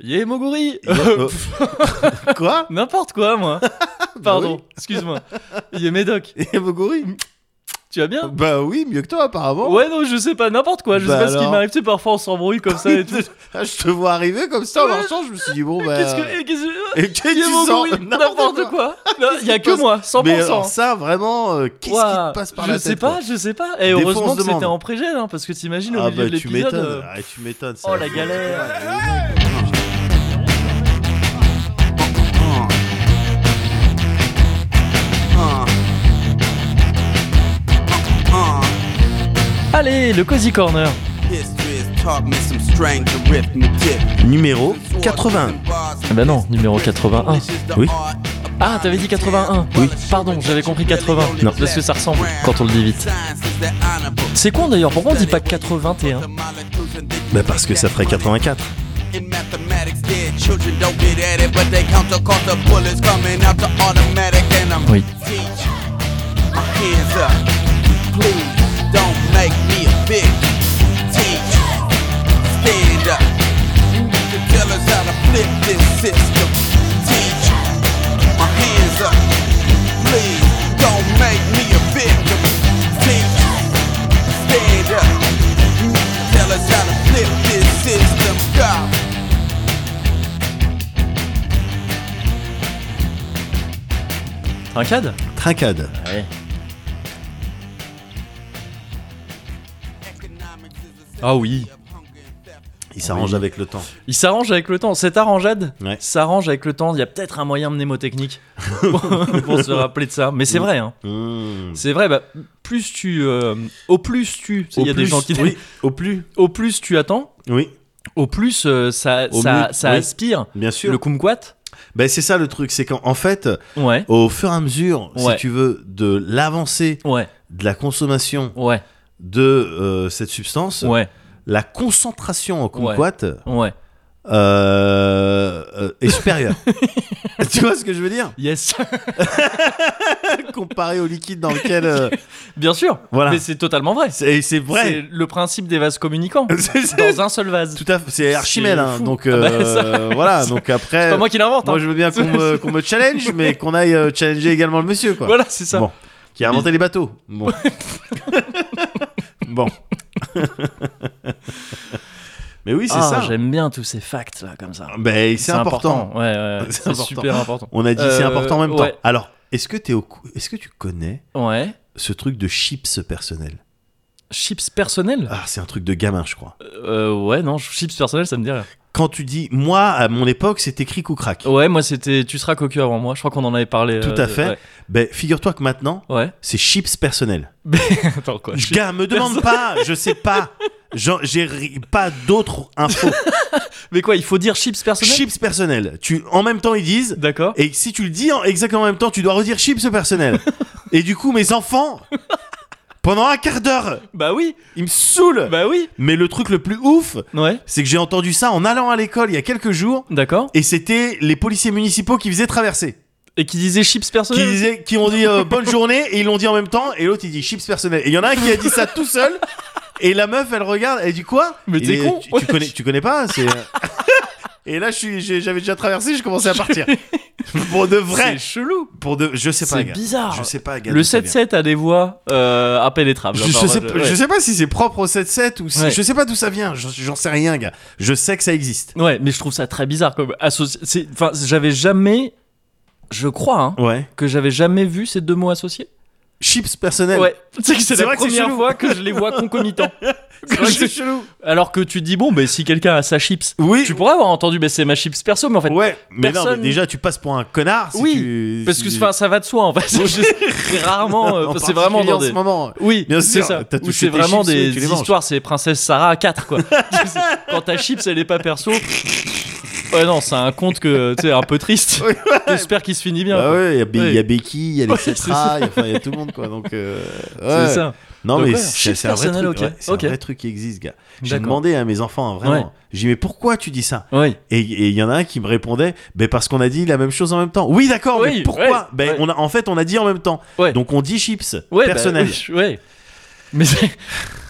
Yé Moguri Euh, Quoi N'importe quoi, moi. Pardon, excuse-moi. Yé Médoc, Yamoguri tu vas bien Bah oui, mieux que toi apparemment. Ouais, non, je sais pas, n'importe quoi. Je Bah sais pas ce qui m'arrive. Tu sais, parfois on s'embrouille comme ça et tout. Ah, je te vois arriver comme ça en marchant, je me suis dit bon bah. Qu'est-ce que. qu'est-ce que- Et qu'est-ce que Yé tu Moguri, N'importe quoi. Il y a que passe moi, 100%. Mais alors ça vraiment, euh, qu'est-ce qui te passe par je la sais tête pas, quoi je sais pas. Et Des heureusement que c'était en pré-gel, hein, parce que t'imagines au Ah milieu bah de tu l'épisode. m'étonnes, euh, ah, tu m'étonnes. Oh la galère. Allez, le Cozy Corner. Numéro 81. Ah bah non, numéro 81. Oui. Ah, t'avais dit 81 Oui. Pardon, j'avais compris 80. Non. Parce que ça ressemble quand on le dit vite. C'est con d'ailleurs, pourquoi on dit pas 81 Bah parce que ça ferait 84. In mathematics, dead children don't get at it, but they count the cost of bullets coming out the automatic, and I'm Oui. Don't make me a bitch. Teach, stand up. To tell us how to flip this system. Teach, my hands up, please don't make me a victim. Teach, stand up. Tell us how to flip this system. God. Trincade? Trincade. Ouais. Ah oui. Il s'arrange avec le temps. Il s'arrange avec le temps. Cette arrangeade Ouais. s'arrange avec le temps. Il y a peut-être un moyen mnémotechnique pour se rappeler de ça. Mais c'est vrai, hein. Mmh. C'est vrai, bah, plus tu. euh, au plus tu. Il y a des gens qui. Oui, au plus. Au plus tu attends, Oui, au plus euh, ça, Au ça, ça oui. aspire. bien sûr. Le kumquat Ben, c'est ça le truc, c'est qu'en en fait, Ouais. au fur et à mesure, Ouais. si tu veux, de l'avancée Ouais. de la consommation Ouais. De euh, cette substance, Ouais. la concentration en kumquat Ouais. euh, euh, est supérieure. tu vois ce que je veux dire? Yes. Comparé au liquide dans lequel. euh, Bien sûr. Voilà. Mais c'est totalement vrai. c'est c'est vrai. C'est le principe des vases communicants. C'est- c'est- dans un seul vase. Tout à fait. C'est Archimède, hein, donc Ah bah, voilà. Donc C'est après, pas moi qui l'invente. moi hein. je veux bien qu'on me, qu'on me challenge, mais qu'on aille challenger également le monsieur, quoi. Voilà, c'est ça. Bon. Qui a inventé les bateaux. Bon. bon. Mais oui, c'est Ah, ça. J'aime bien tous ces facts là, comme ça. Ben, c'est important. Ouais, ouais, C'est c'est super important. On a dit c'est Euh, important en même ouais. temps. Alors, est-ce que, t'es au cou- est-ce que tu connais Ouais. ce truc de chips personnel? Chips personnels? Ah, c'est un truc de gamin, je crois. euh, Ouais, non, chips personnels, ça me dit rien. Quand tu dis, moi, à mon époque, c'était cric ou crac. Ouais, moi c'était tu seras cocu avant moi. Je crois qu'on en avait parlé. Tout euh, à fait. Ouais. Ben, figure-toi que maintenant, Ouais. c'est chips personnel. Attends quoi. Je gars, me demande pas, je sais pas. J'ai ri- pas d'autres infos. Mais quoi, il faut dire chips personnels? Chips personnel. Tu, en même temps, ils disent. D'accord. Et si tu le dis en exactement en même temps, tu dois redire chips personnel. et du coup, mes enfants, pendant un quart d'heure, Bah oui. ils me saoulent. Bah oui. Mais le truc le plus ouf, Ouais. c'est que j'ai entendu ça en allant à l'école il y a quelques jours. D'accord. Et c'était les policiers municipaux qui faisaient traverser. Et qui disait chips Qui, personnels disaient, qui ont dit euh, bonne journée et ils l'ont dit en même temps. Et l'autre il dit chips personnel. Et il y en a un qui a dit ça tout seul. Et la meuf elle regarde, elle dit quoi? Mais Il t'es con. tu, tu connais, tu connais pas? C'est, euh, Et là j'avais déjà traversé, je commençais à partir. pour de vrai. C'est chelou. Pour de, je sais pas. C'est bizarre. Je sais pas. gars, Le d'où ça vient. 7-7 a des voix euh, impénétrables. Je, sais, ouais. je sais pas si c'est propre au 7-7 ou si. Ouais. Je sais pas d'où ça vient. J'en sais rien, gars. Je sais que ça existe. Ouais, mais je trouve ça très bizarre comme Enfin, j'avais jamais, je crois, hein, Ouais. que j'avais jamais vu ces deux mots associés. Chips personnel. Ouais, c'est la vrai première fois que je les vois concomitants. C'est vrai que c'est chelou. Alors que tu te dis bon, ben si quelqu'un a sa chips, Oui. tu pourrais avoir entendu, ben c'est ma chips perso, mais en fait, Ouais, mais non, mais déjà tu passes pour un connard. Si Oui, tu- parce que enfin, ça va de soi en fait. Rarement, euh, c'est vraiment dans en des. ce moment. Oui, Bien c'est ça. touché c'est vraiment chips, des histoires, c'est Princesse Sarah à 4 quoi. Quand ta chips elle est pas perso. Ouais, non, c'est un conte que, tu sais, un peu triste. J'espère qu'il se finit bien. Bah quoi. ouais, il y a Be- Ouais. il y, a Becky, il y a les c'est Cetra, il y a- enfin, il y a tout le monde quoi. Donc euh, C'est ouais. ça. Non Donc mais c'est chips c'est un vrai truc. ok. ouais, c'est Ok. un vrai truc qui existe, gars. J'ai demandé à mes enfants hein, vraiment. J'ai dit mais pourquoi tu dis ça? Oui. Et il y en a un qui me répondait, ben parce qu'on a dit la même chose en même temps. Oui d'accord, Oui, mais pourquoi? Ben on a en fait on a dit en même temps. Ouais. Donc on dit chips Ouais, bah, personnel. oui, ouais. Mais c'est-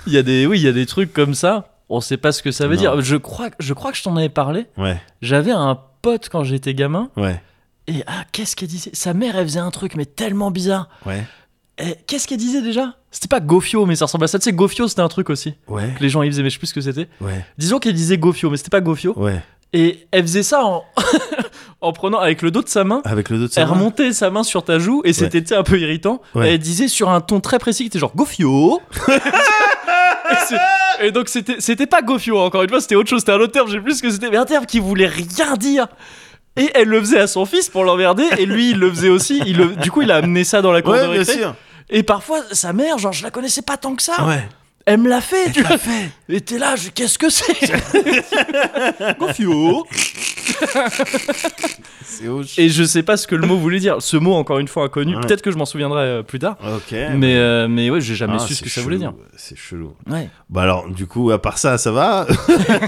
il y a des, oui, il y a des trucs comme ça. On sait pas ce que ça veut Non. dire. Je crois, je crois que je t'en avais parlé. Ouais, J'avais un pote quand j'étais gamin. ouais, Et ah, qu'est-ce qu'elle disait? Sa mère, elle faisait un truc, mais tellement bizarre. ouais, Et Qu'est-ce qu'elle disait déjà? C'était pas Gofio, mais ça ressemble à ça. Tu sais, Gofio, c'était un truc aussi. ouais, Que les gens, ils faisaient, mais je sais plus ce que c'était. ouais, Disons qu'elle disait Gofio, mais c'était pas Gofio. ouais. Et elle faisait ça en, en prenant, avec le dos de sa main, Avec le dos de sa elle main. remontait sa main sur ta joue, et c'était un peu irritant. Ouais. Elle disait sur un ton très précis, qui était genre Gofio. et, donc c'était c'était pas Gofio, encore une fois, c'était autre chose, c'était un autre terme, je sais plus ce que c'était, mais un terme qui voulait rien dire. Et elle le faisait à son fils pour l'emmerder, et lui il le faisait aussi. Il le- du coup, il a amené ça dans la cour de bien sûr. Et parfois, sa mère, genre, je la connaissais pas tant que ça. Ouais. Elle me l'a fait, tu vois. fait. Et t'es là, je- qu'est-ce que c'est hoche. Et je sais pas ce que le mot voulait dire. Ce mot, encore une fois inconnu. Ouais. Peut-être que je m'en souviendrai euh, plus tard. Ok. Mais, euh, mais ouais, j'ai jamais Ah, su ce que ça voulait dire. C'est chelou. Ouais. Bah alors, du coup, à part ça, ça va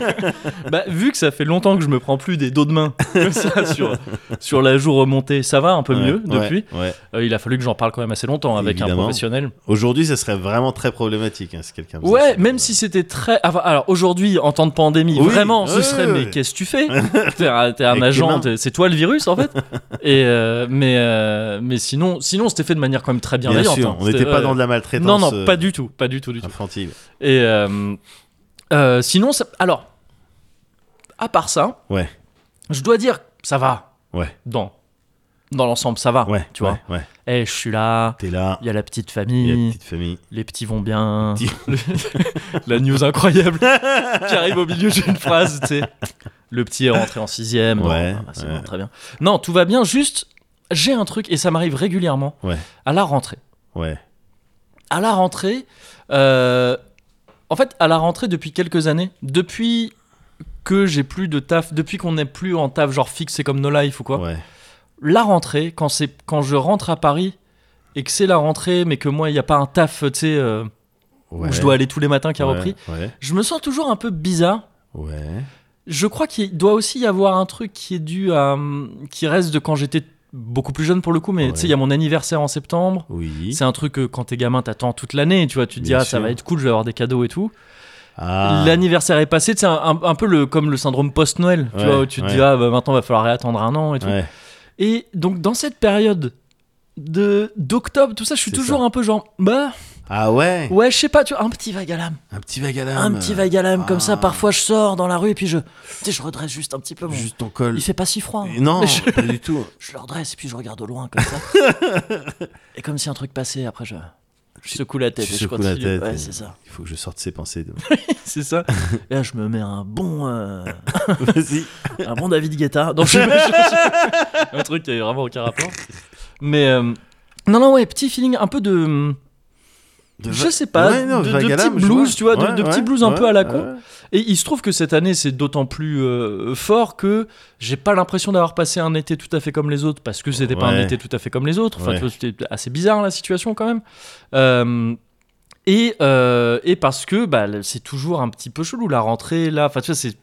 Bah, vu que ça fait longtemps que je me prends plus des dos de main comme ça sur, sur la joue remontée, ça va un peu mieux depuis. Euh, il a fallu que j'en parle quand même assez longtemps avec un professionnel. Aujourd'hui, ça serait vraiment très problématique hein, si quelqu'un. Ouais, ça. même si c'était très. enfin, alors aujourd'hui, en temps de pandémie, Oui, vraiment, ce serait. Mais qu'est-ce que tu fais T'es un, t'es un agent, c'est toi le virus en fait. Et euh, mais euh, mais sinon, sinon c'était fait de manière quand même très Bien bienveillante. sûr, hein. on n'était pas euh, dans de la maltraitance. Non, non, pas du tout, pas du tout, du tout. Infantile. Et euh, euh, sinon, ça- alors, à part ça, Ouais, je dois dire, ça va. ouais, Dans, dans l'ensemble, ça va. ouais. tu vois. Ouais, ouais. Eh, je suis là. T'es là. Il y a la petite Il y a famille, une petite famille. les petits vont bien. La news incroyable qui arrive au milieu d'une phrase, tu sais. Le petit est rentré en sixième. Ouais, bah, c'est bon, très bien. Non, tout va bien. Juste, j'ai un truc et ça m'arrive régulièrement Ouais, à la rentrée. ouais. À la rentrée, euh, en fait, à la rentrée depuis quelques années, depuis que j'ai plus de taf, depuis qu'on n'est plus en taf genre fixe, c'est comme No Life ou quoi. Ouais, La rentrée, quand c'est quand je rentre à Paris et que c'est la rentrée, mais que moi il n'y a pas un taf, tu sais, euh, ouais. où je dois aller tous les matins qui a Ouais, repris, Ouais, je me sens toujours un peu bizarre. ouais. Je crois qu'il doit aussi y avoir un truc qui est dû à. hum, qui reste de quand j'étais beaucoup plus jeune pour le coup, mais Ouais. tu sais, il y a mon anniversaire en septembre. Oui. C'est un truc que quand t'es gamin, t'attends toute l'année, tu vois, tu te dis, Bien ah, ça va être cool, je vais avoir des cadeaux et tout. Ah. L'anniversaire est passé, c'est un, un- un peu le, comme le syndrome post-Noël, tu vois, où tu te ouais. dis, ah, bah, maintenant, va falloir réattendre un an et tout. Et donc, dans cette période de d'octobre, tout ça, je suis toujours ça. un peu genre, bah, Ah ouais? ouais, je sais pas, tu vois, un petit vague à l'âme. Un petit vague à Un l'âme. petit vague à l'âme, comme ça, Ah. parfois je sors dans la rue et puis je, tu sais, je redresse juste un petit peu mon. Juste ton col. Il fait pas si froid. hein. Non, je, pas du tout. je le redresse et puis je regarde au loin comme ça. et comme si un truc passait, après je, je secoue la tête Tu et je secoues la tête. ouais, c'est ça. Il faut que je sorte ces pensées. De... C'est ça. Et là, je me mets un bon, euh, Vas-y. un bon David Guetta. Donc, je- un truc qui avait vraiment aucun rapport. Mais euh, non, non, ouais, petit feeling un peu de, De je sais pas, Ouais, non, de, petits blues, tu vois, de, Ouais, de petits ouais, blues un peu à la con. Et il se trouve que cette année, c'est d'autant plus euh, fort que j'ai pas l'impression d'avoir passé un été tout à fait comme les autres, parce que c'était pas un été tout à fait comme les autres. Enfin, c'était assez bizarre la situation quand même. Euh, et, euh, et parce que bah, c'est toujours un petit peu chelou la rentrée là. Enfin, tu vois, c'est.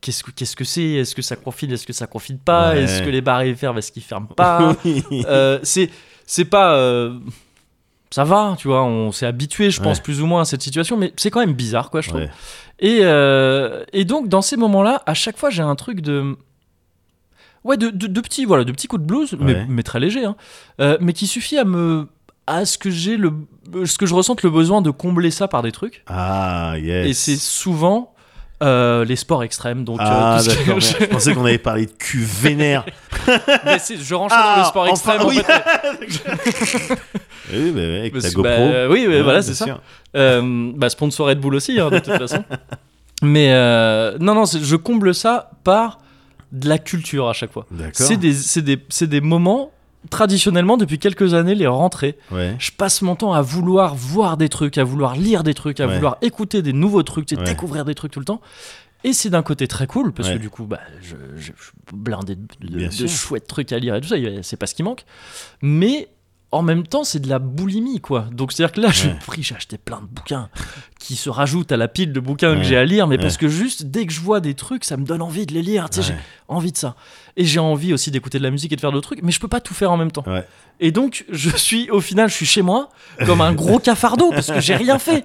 Qu'est-ce que qu'est-ce que c'est? Est-ce que ça confine Est-ce que ça confine pas? Ouais. Est-ce que les bars ferment? Est-ce qu'ils ferment pas? Euh, c'est c'est pas euh, ça va tu vois on s'est habitué je pense plus ou moins à cette situation mais c'est quand même bizarre quoi je trouve Ouais. et, euh, et donc dans ces moments là à chaque fois j'ai un truc de ouais de, de, de petits voilà de petits coups de blues mais, Ouais. mais très léger hein, euh, mais qui suffit à me à ce que j'ai le ce que je ressente le besoin de combler ça par des trucs Ah, yes. et c'est souvent euh, les sports extrêmes donc euh, Ah, d'accord. je- pensais qu'on avait parlé de cul vénère. mais je rentre dans le Ah, sport enfin, extrême en oui. fait. Oui, bah, ouais, avec ta que, GoPro. bah, oui, oui, Ouais, voilà, c'est ça. Euh, bah, sponsor Red Bull aussi, hein, de toute façon. Mais non, non, je comble ça par de la culture à chaque fois. C'est des, des, c'est des moments, traditionnellement, depuis quelques années, les rentrées. Ouais. Je passe mon temps à vouloir voir des trucs, à vouloir lire des trucs, à Ouais. vouloir écouter des nouveaux trucs, tu sais, Ouais. découvrir des trucs tout le temps. Et c'est d'un côté très cool, parce que du coup, bah, je, je, blindé de, de- de chouettes trucs à lire et tout ça, c'est pas ce qui manque. Mais en même temps, c'est de la boulimie, quoi. Donc c'est-à-dire que là, j'ai pris, j'ai acheté plein de bouquins qui se rajoute à la pile de bouquins que j'ai à lire, mais Ouais. parce que juste dès que je vois des trucs, ça me donne envie de les lire. Tu sais, Ouais. j'ai envie de ça. Et j'ai envie aussi d'écouter de la musique et de faire d'autres trucs, mais je peux pas tout faire en même temps. Et donc, je suis, au final, je suis chez moi, comme un gros cafardeau, parce que j'ai rien fait.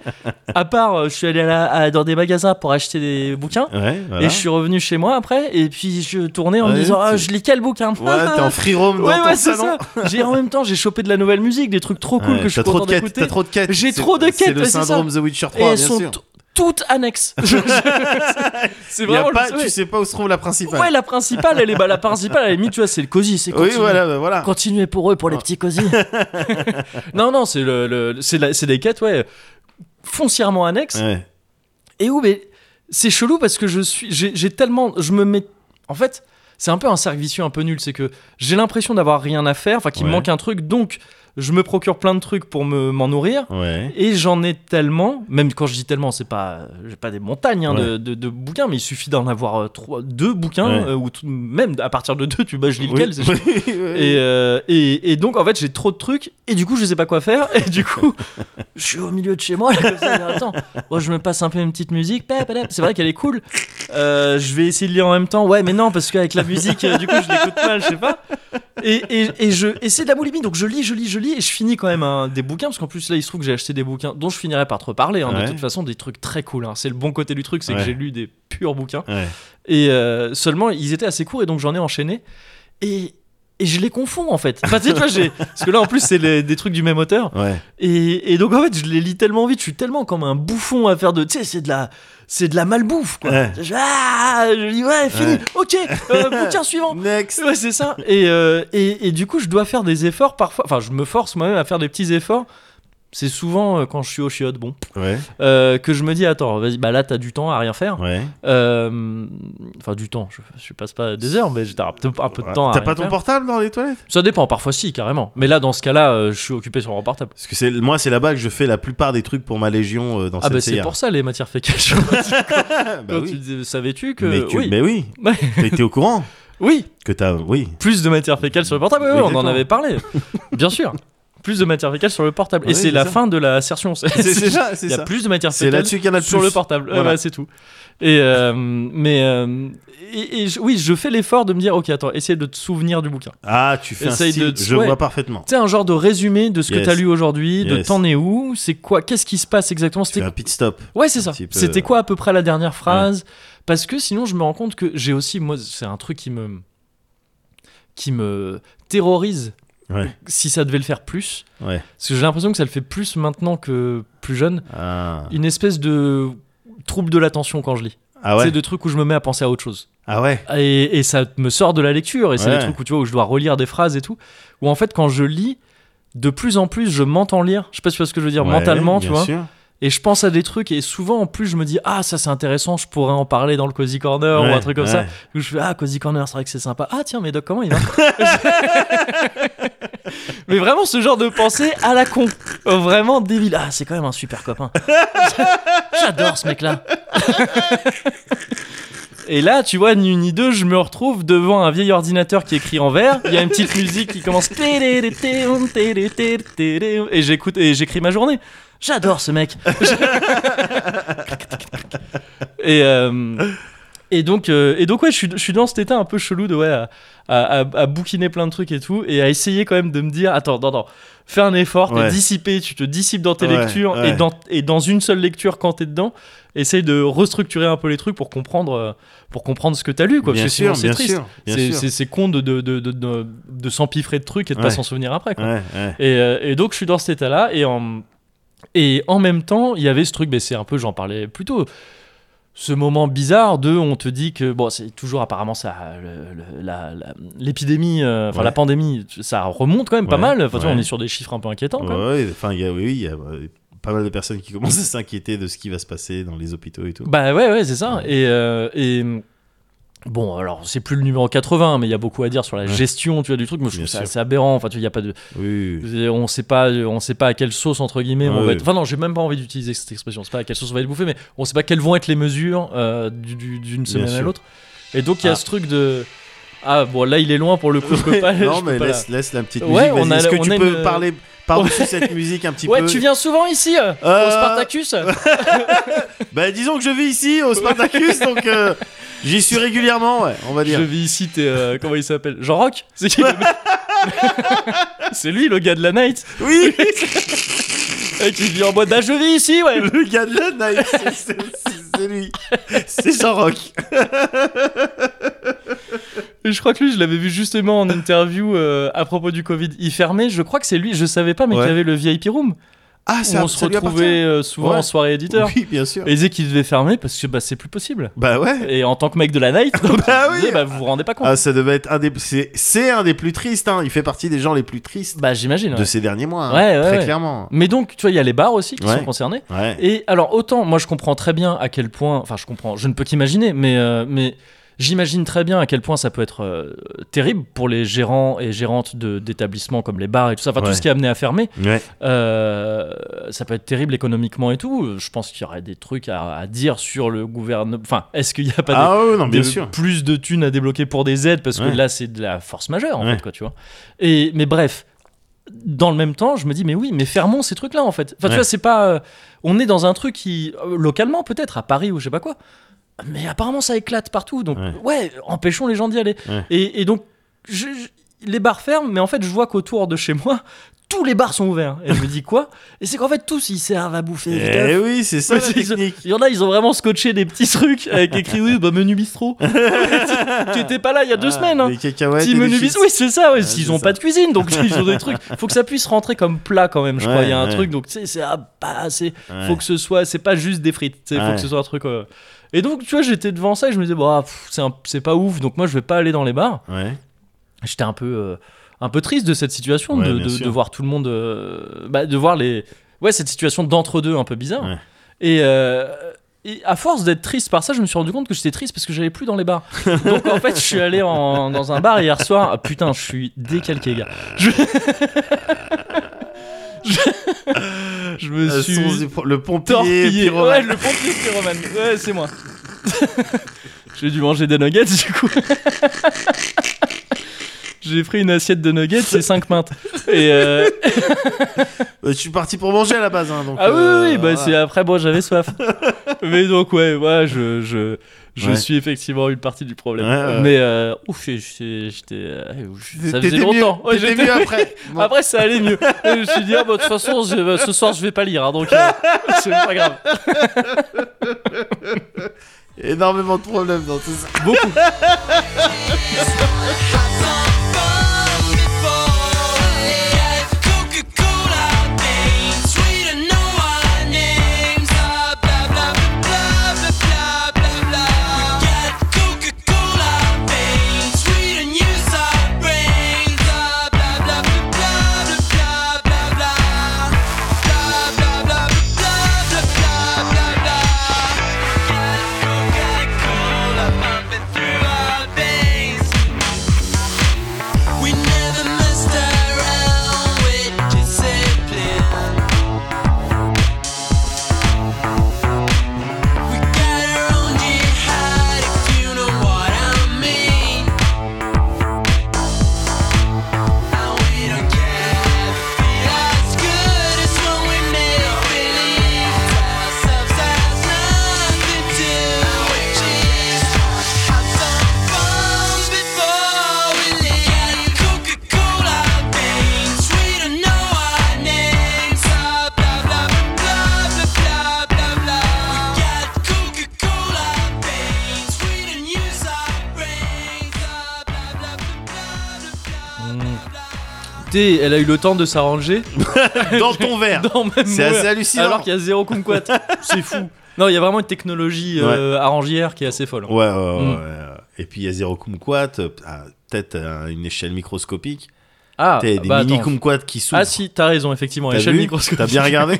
À part, euh, je suis allé à la- à- dans des magasins pour acheter des bouquins. Voilà. Et je suis revenu chez moi après, et puis je tournais en me disant, ah, je lis quel bouquin? Ouais, t'es en free roam dans Ouais, ton salon. J'ai en même temps, j'ai chopé de la nouvelle musique, des trucs trop cool que je suis content d'écouter. t'as trop de quêtes. J'ai C'est- trop de C'est quêtes, le syndrome. The Witcher Et 3, elles bien sont sûr. toutes annexes. C'est Il y a vraiment pas, le- ouais. tu sais pas où se trouve la principale. Ouais, la principale, elle est bah, la principale, à la limite, tu vois, c'est le cosy, c'est oui, continuer. voilà, bah, voilà. Continuez pour eux, pour les petits cosy. non, non, c'est le, le- c'est la- c'est des quêtes, ouais, foncièrement annexes. Ouais. Et où, mais c'est chelou parce que je suis, j'ai j'ai tellement, je me mets, en fait, c'est un peu un cercle vicieux un peu nul, c'est que j'ai l'impression d'avoir rien à faire, enfin qu'il me Ouais. manque un truc, donc je me procure plein de trucs pour me m'en nourrir. Ouais. Et j'en ai tellement, même quand je dis tellement, c'est pas, j'ai pas des montagnes hein, Ouais. de, de- de bouquins, mais il suffit d'en avoir euh, trois, deux bouquins, Ouais. euh, ou tout- même à partir de deux, tu bah je lis lequel, Oui, et, euh, et, et donc en fait j'ai trop de trucs et du coup je sais pas quoi faire et du coup je suis au milieu de chez moi là, comme ça, attends moi je me passe un peu une petite musique c'est vrai qu'elle est cool Euh, je vais essayer de lire en même temps ouais mais non parce qu'avec la musique du coup je l'écoute mal je sais pas et, et, et je et c'est de la boulimie donc je lis je lis je lis et je finis quand même un- des bouquins parce qu'en plus là il se trouve que j'ai acheté des bouquins dont je finirai par te reparler hein, Ouais. de toute façon des trucs très cool hein. c'est le bon côté du truc c'est que j'ai lu des purs bouquins Ouais. et euh, seulement, ils étaient assez courts et donc j'en ai enchaîné. Et, et je les confonds en fait. Enfin, tu vois, parce que là en plus, c'est les- des trucs du même auteur. Ouais. Et, et donc en fait, je les lis tellement vite, je suis tellement comme un bouffon à faire de. Tu sais, c'est de la. C'est de la malbouffe quoi. Ouais. Je, ah, je dis ouais, fini, Ouais. ok, euh, bouquin suivant. Next. Ouais, c'est ça. Et, euh, et, et du coup, je dois faire des efforts parfois. Enfin, je me force moi-même à faire des petits efforts. C'est souvent euh, quand je suis au chiottes, bon, Ouais. euh, que je me dis attends, vas-y, bah là t'as du temps à rien faire. Ouais. Euh, Enfin, du temps, je, je passe pas des heures, mais j'ai un peu, de temps T'as pas ton faire. portable dans les toilettes? Ça dépend, parfois si, carrément. Mais là, dans ce cas-là, je suis occupé sur mon portable. Parce que c'est moi, c'est là-bas que je fais la plupart des trucs pour ma légion dans Ah, bah cette c'est pour ça les matières fécales. bah Quand oui. tu Savais-tu que. Mais, tu- oui. mais oui, t'étais au courant? Oui, que t'as. Oui. plus de matières fécales sur le portable, Oui, on en avait parlé. Bien sûr. Plus de matières fécales sur le portable. Et c'est c'est la ça. fin de la assertion. C'est C'est c'est ça, c'est Il y a ça. plus de matières C'est fécales là-dessus qu'il y en a le sur le portable. Voilà. c'est tout. Et euh, mais euh, et, et je- oui, je fais l'effort de me dire, ok, attends, essaye de te souvenir du bouquin. Ah, tu fais un Essaye style, de- je ouais. vois parfaitement. Tu sais, un genre de résumé de ce que Yes. t'as lu aujourd'hui, de t'en es où, c'est quoi, qu'est-ce qui se passe exactement. Tu C'était un pit stop. ouais, c'est ça. C'était quoi à peu près la dernière phrase? Parce que sinon, je me rends compte que j'ai aussi, moi, c'est un truc qui me qui me terrorise Ouais. si ça devait le faire plus. Ouais. Parce que j'ai l'impression que ça le fait plus maintenant que plus jeune. Ah, Une espèce de trouble de l'attention quand je lis. ah ouais. C'est de trucs où je me mets à penser à autre chose. Ah ouais. Et, et ça me sort de la lecture. Et c'est des trucs où tu vois où je dois relire des phrases et tout. Où en fait, quand je lis, de plus en plus, je m'entends lire. Je sais pas si tu vois ce que je veux dire, mentalement, tu vois. sûr. Et je pense à des trucs. Et souvent, en plus, je me dis, ah, ça c'est intéressant, je pourrais en parler dans le Cozy Corner ou un truc comme ça. Où je fais, ah, Cozy Corner, c'est vrai que c'est sympa. Ah, tiens, mais Doc, comment il va Mais vraiment, ce genre de pensée à la con. Euh, Vraiment débile. Ah, c'est quand même un super copain. J'adore ce mec-là. Et là, tu vois, ni une ni deux, je me retrouve devant un vieil ordinateur qui écrit en vert. Il y a une petite musique qui commence. Et j'écoute et j'écris ma journée. J'adore ce mec. et, euh, et donc, euh, et donc ouais, je suis, je suis dans cet état un peu chelou de ouais, à, à, bouquiner plein de trucs et tout, et à essayer quand même de me dire, attends, non, non, fais un effort, t'es Ouais. dissipé, tu te dissipes dans tes Ouais, lectures, ouais. et, dans, et dans une seule lecture quand t'es dedans, essaye de restructurer un peu les trucs pour comprendre, euh, pour comprendre ce que t'as lu, quoi, Bien parce que sinon sûr, c'est triste. sûr. C'est- sûr. Con de, de, de, de, de, s'empiffrer de trucs et de pas s'en souvenir après, quoi. Et, euh, et donc je suis dans cet état-là et en, et en même temps il y avait ce truc, mais c'est un peu, j'en parlais plus tôt, ce moment bizarre de on te dit que bon c'est toujours apparemment ça l'épidémie euh, enfin Ouais. la pandémie ça remonte quand même pas Ouais, mal enfin tu vois, ouais. on est sur des chiffres un peu inquiétants enfin, oui, oui, il y a euh, pas mal de personnes qui commencent à s'inquiéter de ce qui va se passer dans les hôpitaux et tout. Bah ouais, ouais, c'est ça. Et, euh, et bon, alors c'est plus le numéro 80, mais il y a beaucoup à dire sur la Ouais. gestion, tu vois, du truc. Moi, je trouve ça assez aberrant. Enfin, tu il y a pas de, Oui. on sait pas, on sait pas à quelle sauce entre guillemets on Ouais, va ouais. être. Enfin non, j'ai même pas envie d'utiliser cette expression. C'est pas à quelle sauce on va être bouffé, mais on sait pas quelles vont être les mesures euh, du- du- d'une semaine à l'autre. Et donc il y a Ah. ce truc de ah bon là il est loin pour le coup. Je peux pas. non, mais pas laisse, laisse la petite Ouais, musique. Est-ce que on tu peux une- parler par-dessus cette musique un petit Ouais, peu. tu viens souvent ici euh, Euh, au Spartacus Bah disons que je vis ici au Spartacus, donc euh, j'y suis régulièrement, ouais, on va dire. Je vis ici, t'es. euh, comment il s'appelle? Jean Rock C'est qui le mec? C'est lui, le gars de la night. Oui, Et qui vit en mode Bah, je vis ici, ouais. le gars de la night, c'est- c'est c'est- c'est lui. C'est Jean Rock. Et je crois que lui, je l'avais vu justement en interview euh, à propos du Covid. Il fermait, je crois que c'est lui, je savais pas, mais Ouais. qu'il avait le VIP room. Ah, ça, on se retrouvait euh, souvent Ouais. en soirée éditeur. Oui, bien sûr. Et il disait qu'il devait fermer parce que bah, c'est plus possible. Bah ouais. Et en tant que mec de la night, donc, Bah oui. bah, vous vous rendez pas compte. Ah, ça devait être un des. C'est un des plus tristes, hein. Il fait partie des gens les plus tristes Bah, j'imagine. de ces derniers mois. hein. Ouais, ouais, Très clairement. Mais donc, tu vois, il y a les bars aussi qui sont concernés. Et alors, autant, moi je comprends très bien à quel point, enfin, je comprends, je ne peux qu'imaginer, mais, euh, mais j'imagine très bien à quel point ça peut être euh, terrible pour les gérants et gérantes d'établissements comme les bars et tout ça, enfin, Ouais. tout ce qui est amené à fermer. Ouais. Euh, ça peut être terrible économiquement et tout. Je pense qu'il y aurait des trucs à, à dire sur le gouvernement. Enfin, est-ce qu'il n'y a pas des- Ah ouais, non, bien de- sûr. plus de thunes à débloquer pour des aides parce que là c'est de la force majeure en fait quoi tu vois et mais bref dans le même temps je me dis mais oui mais fermons ces trucs là en fait enfin tu vois c'est pas euh, on est dans un truc qui euh, localement peut-être à Paris ou je sais pas quoi mais apparemment ça éclate partout donc Ouais. ouais, empêchons les gens d'y aller Ouais. et, et donc je- je- les bars ferment mais en fait je vois qu'autour de chez moi tous les bars sont ouverts et je me dis quoi? Et c'est qu'en fait tous ils servent à bouffer Eh oui, c'est ça la technique. il y en a, ils ont vraiment scotché des petits trucs avec écrit oui, bah menu bistrot. tu étais pas là il y a deux Ah, semaines. Hein. Petit menu bistrot, oui, c'est ça. Ouais, Ouais, ils ont ça. pas de cuisine, donc ils ont des trucs. Faut que ça puisse rentrer comme plat quand même, je crois. Il y a un ouais. truc, donc tu sais, c'est ah, bah, c'est faut que ce soit, c'est pas juste des frites. Il faut que ce soit un truc. euh. Et donc, tu vois, j'étais devant ça et je me disais, bah, c'est un- c'est pas ouf, donc moi je vais pas aller dans les bars. Ouais. J'étais un peu, euh, un peu triste de cette situation, Ouais, de, de- voir tout le monde, euh, bah, de voir les, ouais, cette situation d'entre-deux un peu bizarre. Ouais. Et, euh, et à force d'être triste par ça, je me suis rendu compte que j'étais triste parce que j'allais plus dans les bars. Donc en fait, je suis allé en- dans un bar hier soir. Ah, putain, je suis décalqué, gars. Je, je, je me Euh, suis le pompier torpillé. pyromane. Ouais, le pompier pyromane. Ouais, c'est moi. J'ai dû manger des nuggets du coup. J'ai pris une assiette de nuggets et 5 mintes. Et euh, Euh, Je suis parti pour manger à la base. hein, donc, ah oui, oui, euh, oui, bah, voilà. c'est après moi j'avais soif. Mais donc ouais, ouais, je je, je Ouais. suis effectivement une partie du problème. Ouais, ouais. Mais euh, ouf, j'étais ça faisait longtemps. J'étais- mieux après. Bon. Après ça allait mieux. Et je me suis dit ah, bah, de toute façon je- ce soir je vais pas lire hein, donc euh, c'est pas grave. Énormément de problèmes dans tout ça. Beaucoup. Écoutez, elle a eu le temps de s'arranger Dans ton verre. C'est assez hallucinant. Alors qu'il y a zéro kumquat. C'est fou. Non, il y a vraiment une technologie euh, arrangière qui est assez folle. Ouais, ouais, ouais, Mm. ouais. Et puis il y a zéro kumquat, euh, peut-être à une échelle microscopique. Ah, T'as des bah mini kumquats qui s'ouvrent. Ah si, t'as raison, effectivement. Échelle microscopique. T'as bien regardé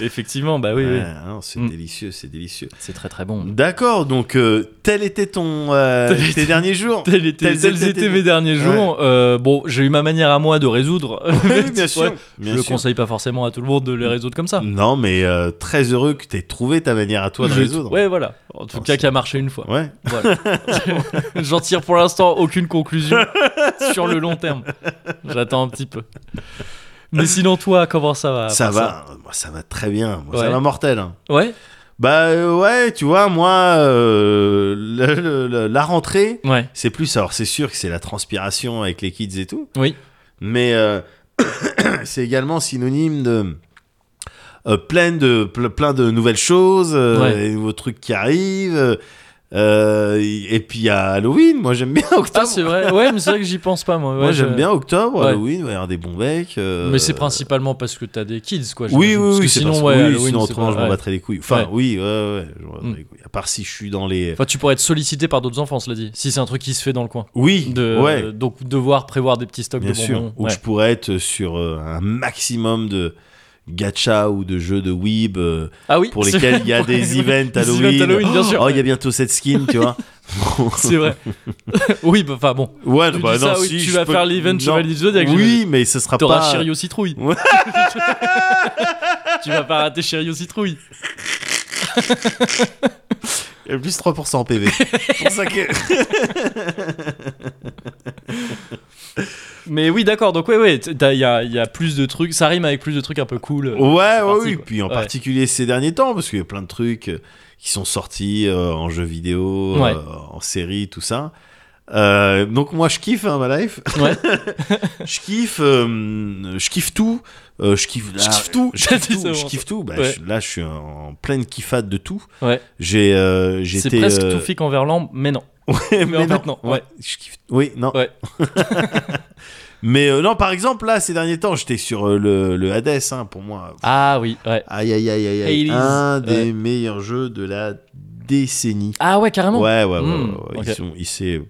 Effectivement, bah oui. Ouais, non, c'est Mm. délicieux, c'est délicieux. C'est très très bon. D'accord, donc euh, tel était ton euh, Tel était- tes derniers jours. Tels étaient, Tels tels étaient étaient tes- mes derniers jours. Euh, bon, j'ai eu ma manière à moi de résoudre. Oui, bien sûr. Ouais, bien je le sûr. conseille pas forcément à tout le monde de les résoudre comme ça. Non, mais euh, très heureux que tu aies trouvé ta manière à toi de Je- résoudre. Ouais, voilà. En tout Oh, cas, qui a marché une fois. Ouais. Voilà. J'en tire pour l'instant aucune conclusion sur le long terme. J'attends un petit peu. Mais sinon, toi, comment ça va ça va, moi, ça va très bien. Moi, Ça Ouais. va mortel. hein. Ouais, Bah euh, ouais, tu vois, moi, euh, le- le- le- la rentrée, ouais, c'est plus. Alors c'est sûr que c'est la transpiration avec les kids et tout, oui. mais euh, c'est également synonyme de euh, plein de ple- plein de nouvelles choses, Ouais. des nouveaux trucs qui arrivent. Euh, et puis il y a Halloween. Moi j'aime bien octobre. Ah, c'est vrai. Ouais, mais c'est vrai que j'y pense pas, moi. Ouais, Moi je- j'aime bien octobre, Ouais. Halloween, il va y avoir des bons becs. euh, Mais c'est principalement parce que t'as des kids, quoi. Oui, oui, Parce oui, que c'est sinon, parce- ouais, oui, Halloween, sinon autrement pas- je m'en battrais les couilles. Enfin, oui, ouais, ouais, je m'en battrais Mm. les couilles. À part si je suis dans les. Enfin, tu pourrais être sollicité par d'autres enfants, cela dit. Si c'est un truc qui se fait dans le coin. Oui, De, ouais, Donc, devoir prévoir des petits stocks bien de sûr. bonbons. Ou ouais. je pourrais être sur euh, un maximum de gacha ou de jeux de weeb euh, Ah oui, pour lesquels il y a des events Halloween. Halloween, bien sûr. Oh, il y a bientôt cette skin, tu vois. C'est vrai. oui, bah, enfin bon. Ouais, Tu bah non, ça, oui, si, tu vas peux- faire l'event. Chevalier du Zodiac. Oui, mais ce sera T'auras pas. Chirio Citrouille. Tu vas pas rater Chirio Citrouille. A plus 3% en PV. Pour ça que. Mais oui, d'accord. Donc, ouais, ouais. Il y a, il y a plus de trucs. Ça rime avec plus de trucs un peu cool. Ouais, ouais, oui. quoi. Puis en Ouais. particulier ces derniers temps, parce qu'il y a plein de trucs euh, qui sont sortis euh, en jeux vidéo, Ouais. euh, en série, tout ça. Donc moi je kiffe hein, ma life. Ouais. je kiffe, je kiffe tout. Euh, je kiffe, là, Je kiffe tout. Je kiffe tout. Je kiffe tout. Bah, je- là je suis en pleine kiffade de tout. Ouais. J'ai, euh, C'est j'étais. presque tout fic envers l'ambre, mais non. Ouais, Mais fait, non, ouais. Je kiffe. Oui, non. Ouais. mais euh, non, par exemple là ces derniers temps j'étais sur euh, le, le Hades hein, pour moi. Ah oui, ouais. Aïe aïe aïe aïe aïe. Un des meilleurs jeux de la décennie. Ah ouais, carrément. Ouais, ouais, ouais. Hmm, ouais. Ils sont, il c'est,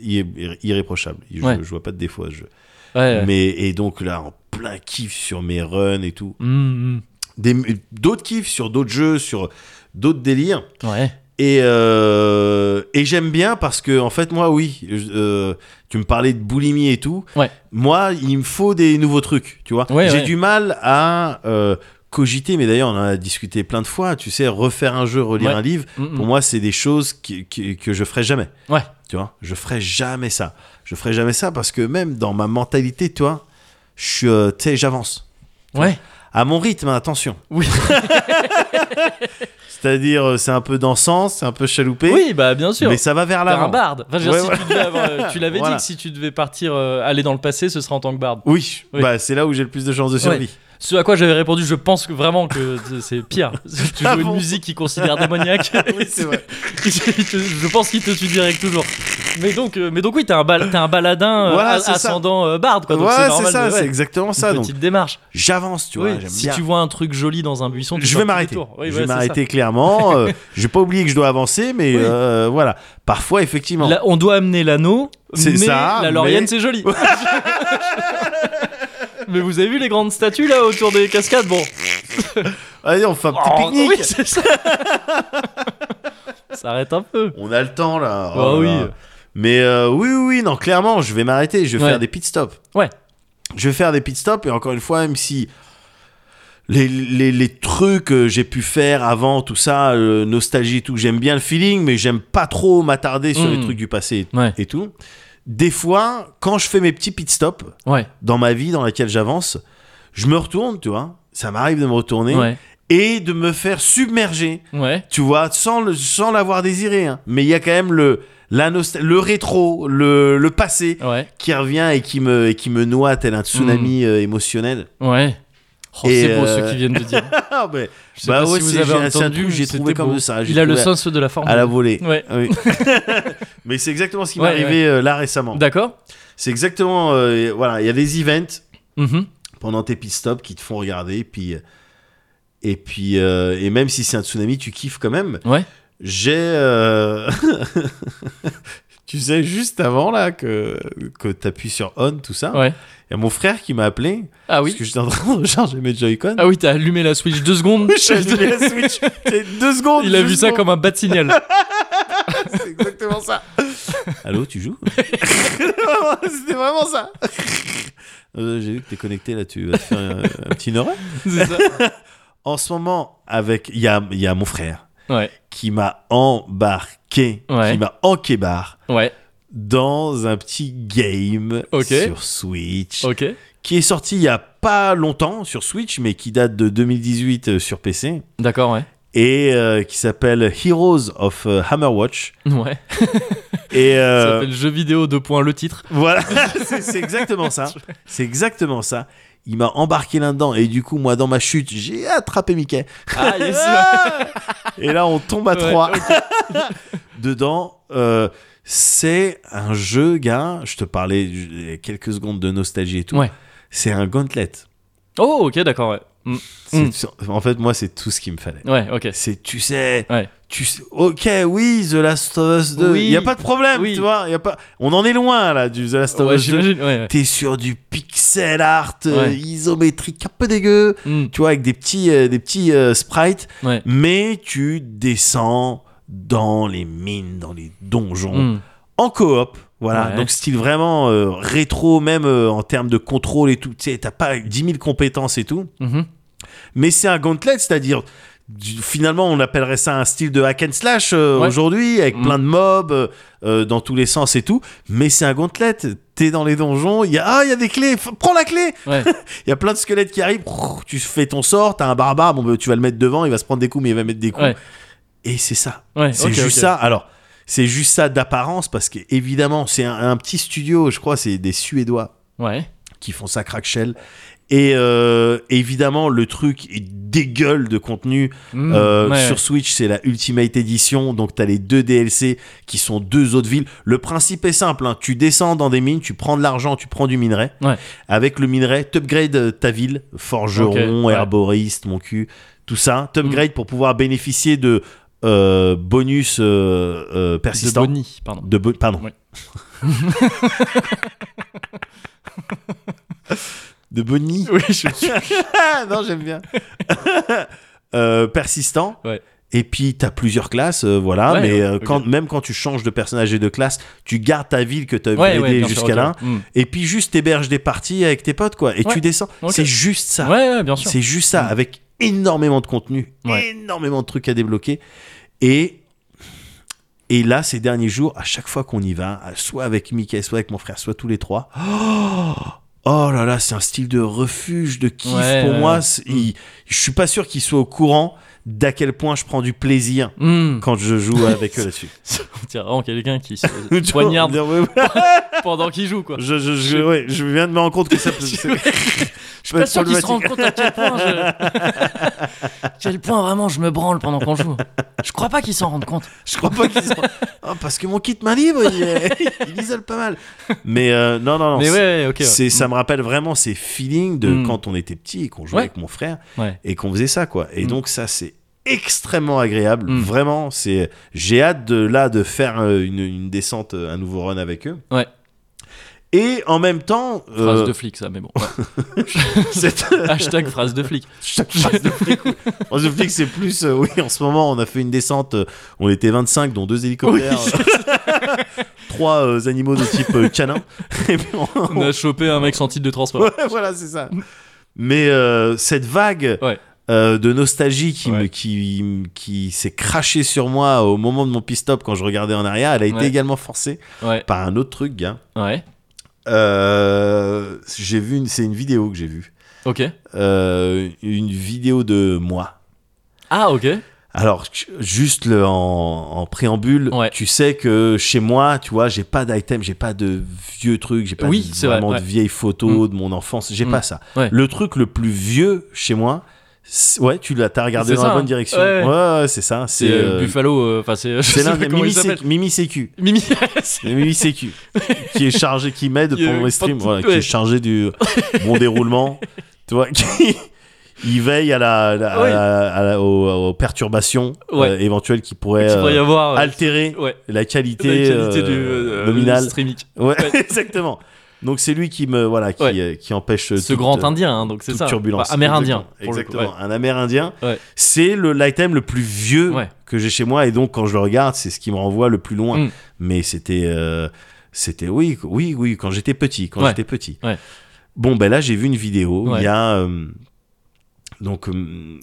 il est irréprochable. Je, je vois pas de défaut à ce jeu. Mais et donc là, en plein kiff sur mes runs et tout. Hum, Des, d'autres kiffs sur d'autres jeux, sur d'autres délires. Ouais. Et, euh, et j'aime bien parce que, en fait, moi, oui, euh, tu me parlais de boulimie et tout. Ouais. Moi, il me faut des nouveaux trucs, tu vois. Ouais, J'ai ouais. du mal à euh, cogiter, mais d'ailleurs, on en a discuté plein de fois. Tu sais, refaire un jeu, relire un livre, Hum, hum. pour moi, c'est des choses qui, qui- que je ferai jamais. Ouais. Tu vois, je ferai jamais ça. Je ferai jamais ça parce que même dans ma mentalité, tu vois, j'avance. Ouais. À mon rythme, attention. Oui. C'est-à-dire, euh, c'est un peu dansant, c'est un peu chaloupé. Oui, bah bien sûr. Mais ça va vers l'avant. un barde. Enfin, je veux dire, Ouais, si tu, devais avoir- euh, tu l'avais Voilà. dit que si tu devais partir, euh, aller dans le passé, ce serait en tant que barde. Oui, Oui. bah c'est là où j'ai le plus de chances de survie. Ce à quoi j'avais répondu, je pense vraiment que c'est pire. Tu joues une musique qui considère démoniaque. Oui, c'est vrai. je pense qu'il te tue direct toujours. Mais donc, euh, mais donc oui, t'es un, bal- un baladin euh, Voilà, ascendant euh, barde. Quoi, donc c'est ça, ouais, c'est exactement ça. Une Donc petite démarche. j'avance, tu vois, Oui, si bien. tu vois un truc joli dans un buisson, tu je vais m'arrêter. Oui, je vais m'arrêter clairement. euh, je vais pas oublier que je dois avancer, mais euh, voilà. Parfois, effectivement. Là, on doit amener l'anneau, C'est ça, la Laurienne, mais- c'est joli. Mais vous avez vu les grandes statues là autour des cascades Bon, Allez, on fait un petit Oh, pique-nique. oui, c'est ça. ça arrête un peu. On a le temps là. Bah Oh là oui. là. Mais euh, oui, oui, non, clairement, je vais m'arrêter. Je vais Ouais. faire des pit stops. Ouais. Je vais faire des pit stops et encore une fois, même si les, les, les trucs que j'ai pu faire avant, tout ça, euh, nostalgie et tout, j'aime bien le feeling, mais j'aime pas trop m'attarder sur les Mm. trucs du passé Ouais. et tout. Des fois, quand je fais mes petits pit stops Ouais. dans ma vie dans laquelle j'avance, je me retourne, tu vois. Ça m'arrive de me retourner Ouais. et de me faire submerger Ouais. tu vois, sans, le- sans l'avoir désiré. hein. Mais il y a quand même le, la nostal- le rétro, le, le passé qui revient et qui me, et qui me noie tel un tsunami Mm. euh, émotionnel. Ouais. Oh, Et, c'est beau euh, ce qu'ils viennent de dire. Ah, ben, Je sais Bah pas ouais, si vous avez entendu, j'ai trouvé comme beau. ça, Il a le sens de la forme. à la volée. Ouais. Ah oui. Mais c'est exactement ce qui m'est Ouais, arrivé euh, là récemment. D'accord. C'est exactement, euh, voilà, il y a des events Mhm. pendant tes pit stops qui te font regarder, puis, et puis, euh, et même si c'est un tsunami, tu kiffes quand même. Ouais. J'ai. tu sais, juste avant là que, que t'appuies sur on, tout ça, il Ouais. y a mon frère qui m'a appelé Ah parce oui. que j'étais en train de recharger mes Joy-Con. Ah oui, t'as allumé la Switch deux secondes. J'ai allumé la Switch. Deux secondes. Il a vu ça comme un bas de signal. C'est exactement ça. Allô, tu joues? C'était vraiment ça. Euh, J'ai vu que t'es connecté là, tu vas te faire un, un petit neurone. C'est ça. En ce moment, avec il y a, il y a mon frère Ouais. qui m'a embarqué, Ouais. qui m'a enquébar Ouais. dans un petit game sur Switch qui est sorti il y a pas longtemps sur Switch, mais qui date de 2018 euh, sur PC D'accord, ouais. et euh, qui s'appelle Heroes of euh, Hammerwatch. Ouais. Et Ça s'appelle jeu vidéo 2. le titre. Voilà, c'est exactement ça. C'est exactement ça. Il m'a embarqué là-dedans et du coup, moi, dans ma chute, j'ai attrapé Mickey. Ah yes. Et là, on tombe à Ouais, trois. Dedans, euh, c'est un jeu, gars. Je te parlais il y a quelques secondes de nostalgie et tout. Ouais. C'est un gauntlet. Oh, ok, d'accord, ouais. Mm. C'est- En fait, moi, c'est tout ce qu'il me fallait. Ouais, ok. C'est, tu sais, Ouais. Tu sais, ok, oui, The Last of Us 2, il Oui. y a pas de problème, Oui. tu vois, y a pas, on en est loin là du The Last of Ouais, Us 2. j'imagine, ouais. ouais. T'es sur du pixel art euh, isométrique un peu dégueu, Mm. tu vois, avec des petits, euh, des petits euh, sprites, mais tu descends dans les mines, dans les donjons, Mm. en coop. Voilà, donc style vraiment rétro, même en termes de contrôle et tout. Tu sais, t'as pas 10 000 compétences et tout. Mhm. Mais c'est un gauntlet, c'est-à-dire finalement on appellerait ça un style de hack and slash euh, Ouais. aujourd'hui avec Mm. plein de mobs euh, euh, dans tous les sens et tout. Mais c'est un gauntlet. T'es dans les donjons, il y a ah il y a des clés, prends la clé. Ouais. Il y a plein de squelettes qui arrivent. Tu fais ton sort, t'as un barbare, bon bah, tu vas le mettre devant, il va se prendre des coups mais il va mettre des coups. Ouais. Et c'est ça. Ouais, C'est juste ça. Alors, c'est juste ça d'apparence parce que évidemment, c'est un, un petit studio, je crois, c'est des Suédois Ouais. qui font ça crack shell. Et euh, évidemment, le truc est dégueule de contenu. Mm. Euh, Ouais, Sur. Switch, c'est la Ultimate Edition, donc t'as les deux DLC qui sont deux autres villes. Le principe est simple, hein. tu descends dans des mines, tu prends de l'argent, tu prends du minerai. Ouais. Avec le minerai, t'upgrades ta ville, forgeron, Ok, ouais. herboriste, mon cul, tout ça. T'upgrades pour pouvoir bénéficier de euh, bonus euh, euh, De persistants. Pardon. De bo- pardon. De Bonnie. Oui, je non, j'aime bien. Euh, persistant. Ouais. Et puis, tu as plusieurs classes, euh, voilà. Ouais, mais euh, quand, même quand tu changes de personnage et de classe, tu gardes ta ville que tu as Ouais, jusqu'à là. Mm. Et puis, juste t'héberges des parties avec tes potes, quoi. Et tu descends. C'est juste ça. Ouais, ouais, bien sûr. C'est juste ça, Mm. avec énormément de contenu, énormément de trucs à débloquer. Et, et là, ces derniers jours, à chaque fois qu'on y va, soit avec Mickey, soit avec mon frère, soit tous les trois, oh, oh là là, c'est un style de refuge, de kiff Ouais, pour ouais, moi. C'est- il- je suis pas sûr qu'ils soient au courant d'à quel point je prends du plaisir Mm. quand je joue avec eux là-dessus. On dirait vraiment quelqu'un qui se poignarde pendant qu'il joue, quoi. je, je, je- ouais, je viens de me rendre compte que ça peut. Je suis pas sûr qu'ils se rendent compte à quel point je... quel point vraiment je me branle pendant qu'on joue. Je crois pas qu'ils s'en rendent compte. Je crois pas qu'ils. Oh, parce que mon kit main libre, il, est- il isole pas mal. Mais euh, non, non, non. Mais ouais, ok. ouais. ça me rappelle vraiment ces feelings de Mm. quand on était petit et qu'on jouait avec mon frère et qu'on faisait ça, quoi. Et Mm. donc, ça, c'est extrêmement agréable. Mm. Vraiment, c'est. J'ai hâte de là de faire euh, une, une descente, euh, un nouveau run avec eux. Ouais. Et en même temps, Phrase euh, de flic, ça, mais bon. ouais. Hashtag phrase de flic. phrase de flic, oui. En The Flick, c'est plus. euh, oui, en ce moment, on a fait une descente. euh, on était 25, dont deux hélicoptères, euh, trois animaux de type canin. Et puis on- On a chopé un mec sans titre de transport. Ouais, voilà, c'est ça. Mais cette vague Ouais. Euh, de nostalgie qui, me, qui, qui s'est crachée sur moi au moment de mon pit-stop quand je regardais en arrière, elle a été Ouais. également forcée Ouais. par un autre truc, gars. Ouais. Euh, j'ai vu, une- c'est une vidéo que j'ai vue. Ok. Euh, une vidéo de moi. Ah, ok. Alors, juste le, en, en préambule, Ouais. tu sais que chez moi, tu vois, j'ai pas d'item, j'ai pas de vieux trucs, j'ai pas Oui, de- vrai, vraiment ouais. de vieilles photos de mon enfance, j'ai Mm. pas ça. Ouais. Le truc le plus vieux chez moi, ouais, tu l'as, t'as regardé dans ça, la bonne hein. direction. Ouais, Ouais, c'est ça. C'est euh, euh, Buffalo. euh, Enfin, c'est. je c'est l'un des Mimi, Mimi Sécu. Mimi. Mimi Sécu, qui est chargé, qui m'aide Qui pour mes streams, voilà, qui ouais. est chargé du bon déroulement, tu vois, qui, il veille à la, la- Ouais. à la- à la- aux, aux perturbations Ouais. euh, éventuelles qui pourraient Qu'il pourrait y euh, avoir. euh, altérer Ouais. la qualité, euh, du euh, nominale. streaming. Exactement. Donc c'est lui qui me voilà qui, Ouais. euh, qui empêche euh, Ce toute, grand euh, indien, hein, donc c'est ça. turbulence. Amérindien. Exactement, un amérindien. C'est le l'item le plus vieux que j'ai chez moi et donc quand je le regarde, c'est ce qui me renvoie le plus loin. Mm. Mais c'était euh, c'était oui oui oui quand j'étais petit, quand j'étais petit. Bon ben là j'ai vu une vidéo, il y a euh, donc une,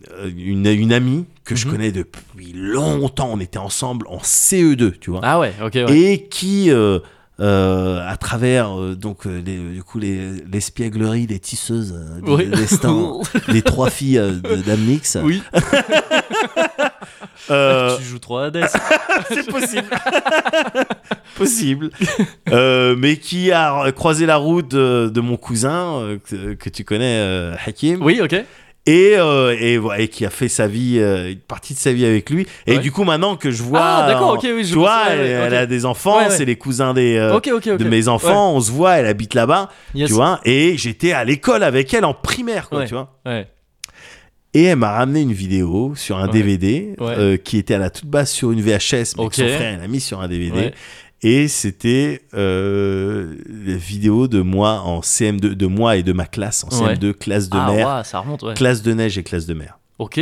une amie que je Mhm. connais depuis longtemps, on était ensemble en CE2, tu vois Ah ouais, ok, ouais. et qui euh, euh, à travers euh, donc euh, les, du coup les l'espièglerie des tisseuses euh, Oui. des trois filles euh, d'Amnix oui, euh, tu joues trop à Hades. c'est possible possible Euh, mais qui a croisé la route de, de mon cousin euh, que, que tu connais euh, Hakim Oui, ok. Et, euh, et, qui a fait sa vie euh, une partie de sa vie avec lui et Ouais. du coup maintenant que je vois Ah, d'accord, en- ok, oui, je tu vois elle, a des enfants Ouais, ouais. c'est les cousins des euh, de mes enfants, on se voit, elle habite là-bas, Yes. tu vois, et j'étais à l'école avec elle en primaire, quoi, tu vois. Et elle m'a ramené une vidéo sur un. DVD qui était à la toute base sur une VHS, mais que son frère elle a mis sur un DVD. Et c'était euh, la vidéo de moi en CM2, de moi et de ma classe en Ouais. CM2, classe de Ah, mer, ouah, ça remonte, ouais. classe de neige et classe de mer. Ok.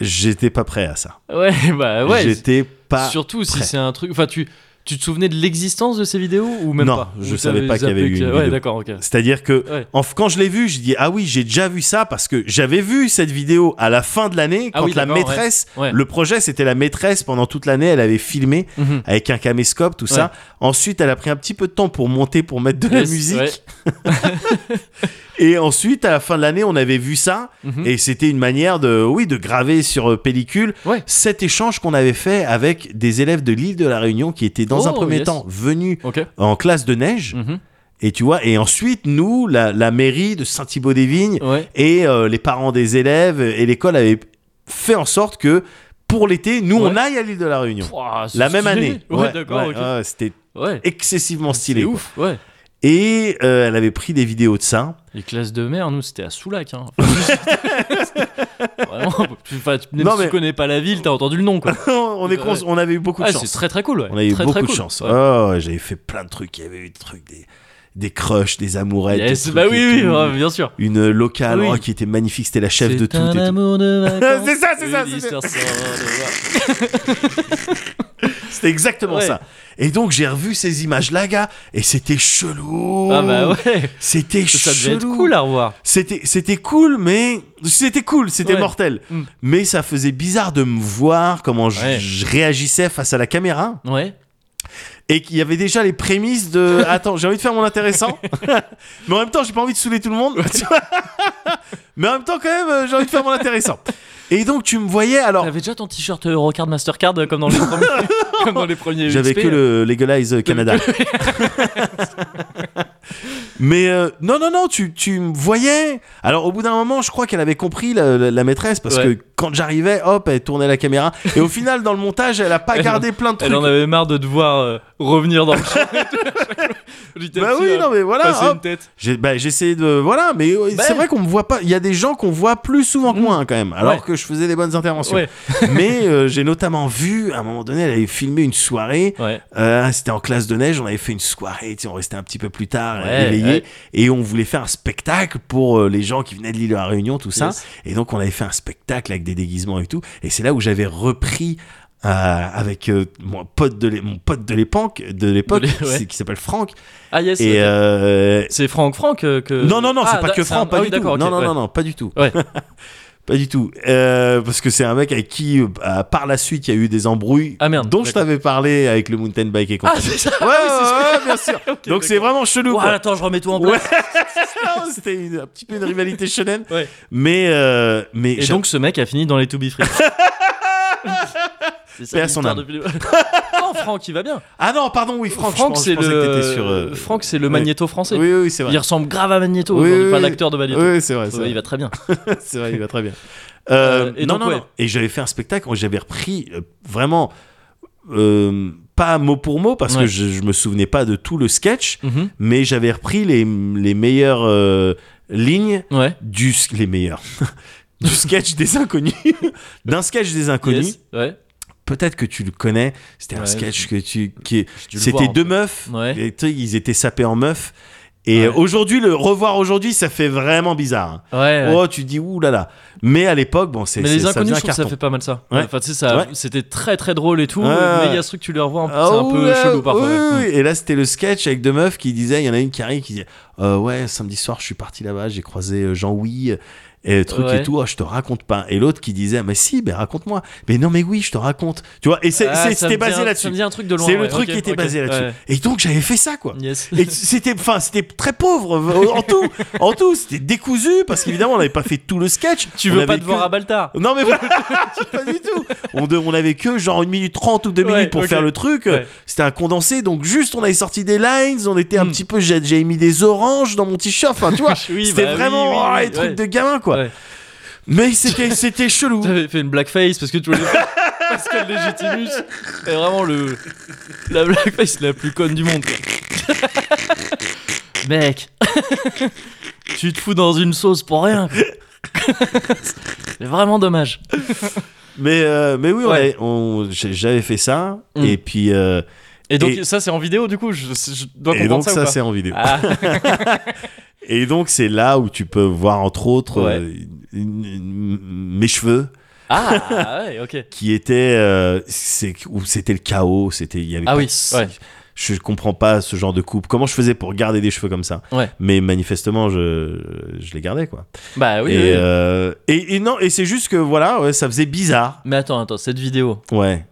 J'étais pas prêt à ça. Ouais, bah ouais. J'étais pas. Surtout si prêt. c'est un truc. Enfin, tu, tu te souvenais de l'existence de ces vidéos ou même Non, pas je Ou savais pas qu'il y avait eu une Ouais, vidéo. d'accord, ok. C'est-à-dire que Ouais. En- quand je l'ai vu, je dis ah oui, j'ai déjà vu ça parce que j'avais vu cette vidéo à la fin de l'année Ah quand oui, la maîtresse, Ouais. le projet c'était la maîtresse pendant toute l'année, elle avait filmé Mhm. avec un caméscope tout ça. Ensuite, elle a pris un petit peu de temps pour monter pour mettre de la musique et ensuite à la fin de l'année, on avait vu ça Mhm. et c'était une manière de oui, de graver sur euh, pellicule Ouais. cet échange qu'on avait fait avec des élèves de l'île de la Réunion qui étaient dans un Oh, premier yes. temps venus Ok. en classe de neige Mhm. et tu vois et ensuite nous la, la mairie de Saint-Thibaud-des-Vignes Ouais. et euh, les parents des élèves et l'école avaient fait en sorte que pour l'été, nous Ouais. on aille à l'île de la Réunion. Pouah, La même année. Ouais, C'était excessivement stylé. Ouf, ouais. Et euh, elle avait pris des vidéos de ça. Les classes de mer, nous, c'était à Soulac. Hein. Vraiment, tu, enfin, tu- même Non, si mais- tu connais pas la ville, t'as entendu le nom, quoi. on, est cons- Ouais. on avait eu beaucoup de Ah, c'est chance. très très cool, ouais. On a eu Très, beaucoup très de chance. Ouais. Oh, ouais, j'avais fait plein de trucs. Il y avait eu des trucs, des, des crushs, des amourettes. Yes, bah oui, oui, ouais, bien sûr. Une locale Oui. oh, qui était magnifique. C'était la chef de C'est tout. C'est ça, c'est ça, c'est devoir. C'était exactement Ouais. ça. Et donc j'ai revu ces images-là, gars, et c'était chelou. Ah bah ouais. C'était Ça chelou. devait être cool à revoir. C'était c'était cool, mais c'était cool, c'était Ouais. mortel. Mm. Mais ça faisait bizarre de me voir comment je, Ouais. je réagissais face à la caméra Ouais. et qu'il y avait déjà les prémices de attends, j'ai envie de faire mon intéressant, mais en même temps j'ai pas envie de saouler tout le monde. mais en même temps quand même euh, j'ai envie de faire mon intéressant. Et donc tu me voyais alors T'avais déjà ton t-shirt Eurocard Mastercard euh, comme dans les premiers, comme dans les premiers J'avais que le Legalize Canada. Mais euh, non, non, non, tu, tu me voyais. Alors au bout d'un moment, je crois qu'elle avait compris la, la- la maîtresse parce Ouais. que quand j'arrivais, hop, elle tournait la caméra. Et au final, dans le montage, elle a pas Elle gardé plein de trucs. Elle en avait marre de devoir euh, revenir dans le champ. Bah oui, euh, non, mais voilà. J'ai bah, j'essayais de voilà, mais euh, Bah. c'est vrai qu'on me voit pas. Il y a des gens qu'on voit plus souvent que Mm. moi hein, quand même, alors Ouais. que je faisais des bonnes interventions. Ouais. mais euh, j'ai notamment vu à un moment donné, elle avait filmé une soirée. Ouais. Euh, c'était en classe de neige, on avait fait une soirée, on restait un petit peu plus tard, Ouais, éveillés, ouais. et on voulait faire un spectacle pour euh, les gens qui venaient de l'île de la Réunion, tout ça. Yes. Et donc on avait fait un spectacle avec des déguisements et tout. Et c'est là où j'avais repris euh, avec euh, mon pote de l'é- mon pote de l'époque, de l'époque, ouais. qui s'appelle Franck. Ah yes. Et euh, C'est Franck Franck que. non non non, Ah, c'est pas da- que un- Franck, pas ah du oui, tout. non non ouais. non non, pas du tout. Ouais. Pas du tout. Euh, parce que c'est un mec avec qui, euh, par la suite, il y a eu des embrouilles Ah merde. dont je t'avais parlé avec le mountain bike et Ah compagnie. c'est ça. Ouais, Ah c'est ça. ouais, ouais, bien sûr. Donc c'est vraiment chelou. Ouais, quoi. attends, je remets tout en Ouais. place. C'était un petit peu une rivalité shonen. Ouais. Mais, euh, mais Et donc ce mec a fini dans les To Be Free. C'est ça Paix à son âme. depuis le- non, Franck, il va bien. ah non, pardon, oui, Franck. c'est le. sur. euh, Franck, c'est le ouais. Magneto français. Oui, oui, c'est vrai. Il ressemble grave à Magneto, Oui, oui, oui. l'acteur de Magneto. Oui, c'est vrai. il va très bien. c'est vrai, il va très bien. Euh, Euh, et non, donc, non, ouais. non. Et j'avais fait un spectacle où j'avais repris euh, vraiment. euh, pas mot pour mot parce que je, je me souvenais pas de tout le sketch, Mhm. mais j'avais repris les, les meilleurs euh, lignes Ouais. du les meilleurs du sketch des inconnus d'un sketch des inconnus Yes. Ouais. Peut-être que tu le connais c'était un sketch que tu qui c'était deux peu. meufs Ouais. ils étaient sapés en meufs et Ouais. aujourd'hui le revoir aujourd'hui ça fait vraiment bizarre hein. Ouais. oh tu dis ouh là là mais à l'époque bon c'est Mais les inconnus, je trouve que ça fait pas mal ça. Ouais. Enfin, tu sais, ça, c'était très très drôle et tout. Mais il y a ce truc, tu les revois, c'est un peu chelou parfois. oui. Et là, c'était le sketch avec deux meufs qui disaient, il y en a une qui arrive qui disait, euh, ouais, samedi soir, je suis parti là-bas, j'ai croisé euh, Jean-Oui. Et le truc Ouais. et tout, oh, je te raconte pas. Et l'autre qui disait, mais si, ben raconte-moi. Mais non, mais oui, je te raconte. Tu vois, et Ah, c'était basé là-dessus. C'est le ouais, truc qui était basé là-dessus. ouais. Et donc, j'avais fait ça, quoi. Yes. Et c'était, enfin, c'était très pauvre en tout. En tout, c'était décousu parce qu'évidemment, on n'avait pas fait tout le sketch. Tu On veux pas te que- voir à Baltar? Non mais pas du tout. On, de- on avait que genre une minute trente ou deux minutes pour faire le truc. C'était un condensé, donc juste on avait sorti des lines, on était un Hmm. petit peu, j'ai mis des oranges dans mon t-shirt, enfin tu vois. Oui, C'était bah vraiment oui, les trucs de gamin quoi. Ouais. Mais c'était c'était chelou. T'avais fait une blackface parce que tu voulais faire Pascal Légitimus est vraiment le la blackface la plus conne du monde. quoi. Mec, tu te fous dans une sauce pour rien. quoi. C'est vraiment dommage. Mais euh, mais oui, on Ouais. on- j'avais fait ça Hmm. et puis euh, Et donc Et- ça c'est en vidéo du coup, je, je dois et donc ça, c'est en vidéo. Ah, Et donc c'est là où tu peux voir entre autres Ouais. euh, une- une- mes cheveux ah ouais, ok. qui étaient euh, c'est où c'était le chaos, c'était il y avait Ah pas oui, de- ouais. Je comprends pas ce genre de coupe. Comment je faisais pour garder des cheveux comme ça Ouais. Mais manifestement, je, je les gardais quoi. Bah oui. et, oui. euh, et, et non, et c'est juste que voilà, ouais, ça faisait bizarre. Mais attends, attends, cette vidéo, Ouais.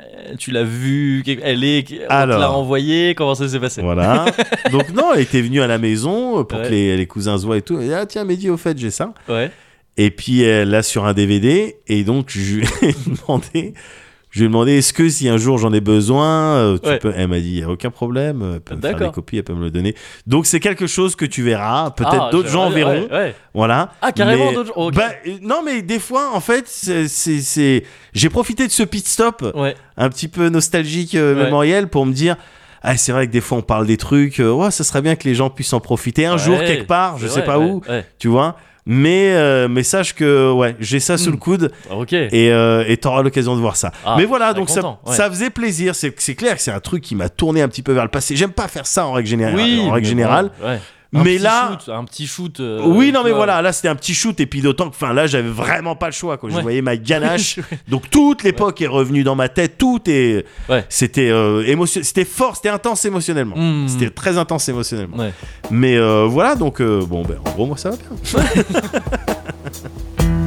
Euh, tu l'as vue, elle est, on te Alors. l'a envoyée, comment ça s'est passé? Voilà. Donc non, elle était venue à la maison pour Ouais. que les, les cousins se voient et tout. Et ah tiens, Mehdi, au fait, j'ai ça. Ouais. Et puis elle l'a sur un DVD. Et donc je lui ai demandé, je lui ai demandé, est-ce que si un jour j'en ai besoin, euh, tu Ouais. peux. Elle m'a dit, il y a aucun problème. Elle peut me faire des copies, elle peut me le donner. Donc c'est quelque chose que tu verras. Peut-être Ah, d'autres gens verront. ouais, ouais. Voilà. Ah, carrément Mais- d'autres gens. Bah, non, mais des fois, en fait, c'est, j'ai profité de ce pit stop un petit peu nostalgique, euh, mémoriel, pour me dire. Ah, c'est vrai que des fois on parle des trucs, euh, ouais, ça serait bien que les gens puissent en profiter un jour quelque part, je sais vrai, pas où, tu vois. Mais, euh, mais sache que ouais, j'ai ça sous le coude Ok. et euh, et t'auras l'occasion de voir ça. Ah, mais voilà, très donc ça, ouais. ça faisait plaisir. C'est clair que c'est un truc qui m'a tourné un petit peu vers le passé. J'aime pas faire ça en règle générale. oui, en règle générale. bon, ouais. Un Mais là, shoot, un petit shoot. euh, oui, non, mais vois. voilà, là c'était un petit shoot, et puis d'autant que, enfin, là j'avais vraiment pas le choix, quoi. Je Ouais. voyais ma ganache, donc toute l'époque est revenue dans ma tête, tout est. Ouais. C'était euh, émotion... c'était fort, c'était intense émotionnellement. Mm. C'était très intense émotionnellement. Mais euh, voilà, donc, bon, ben, en gros, moi ça va bien.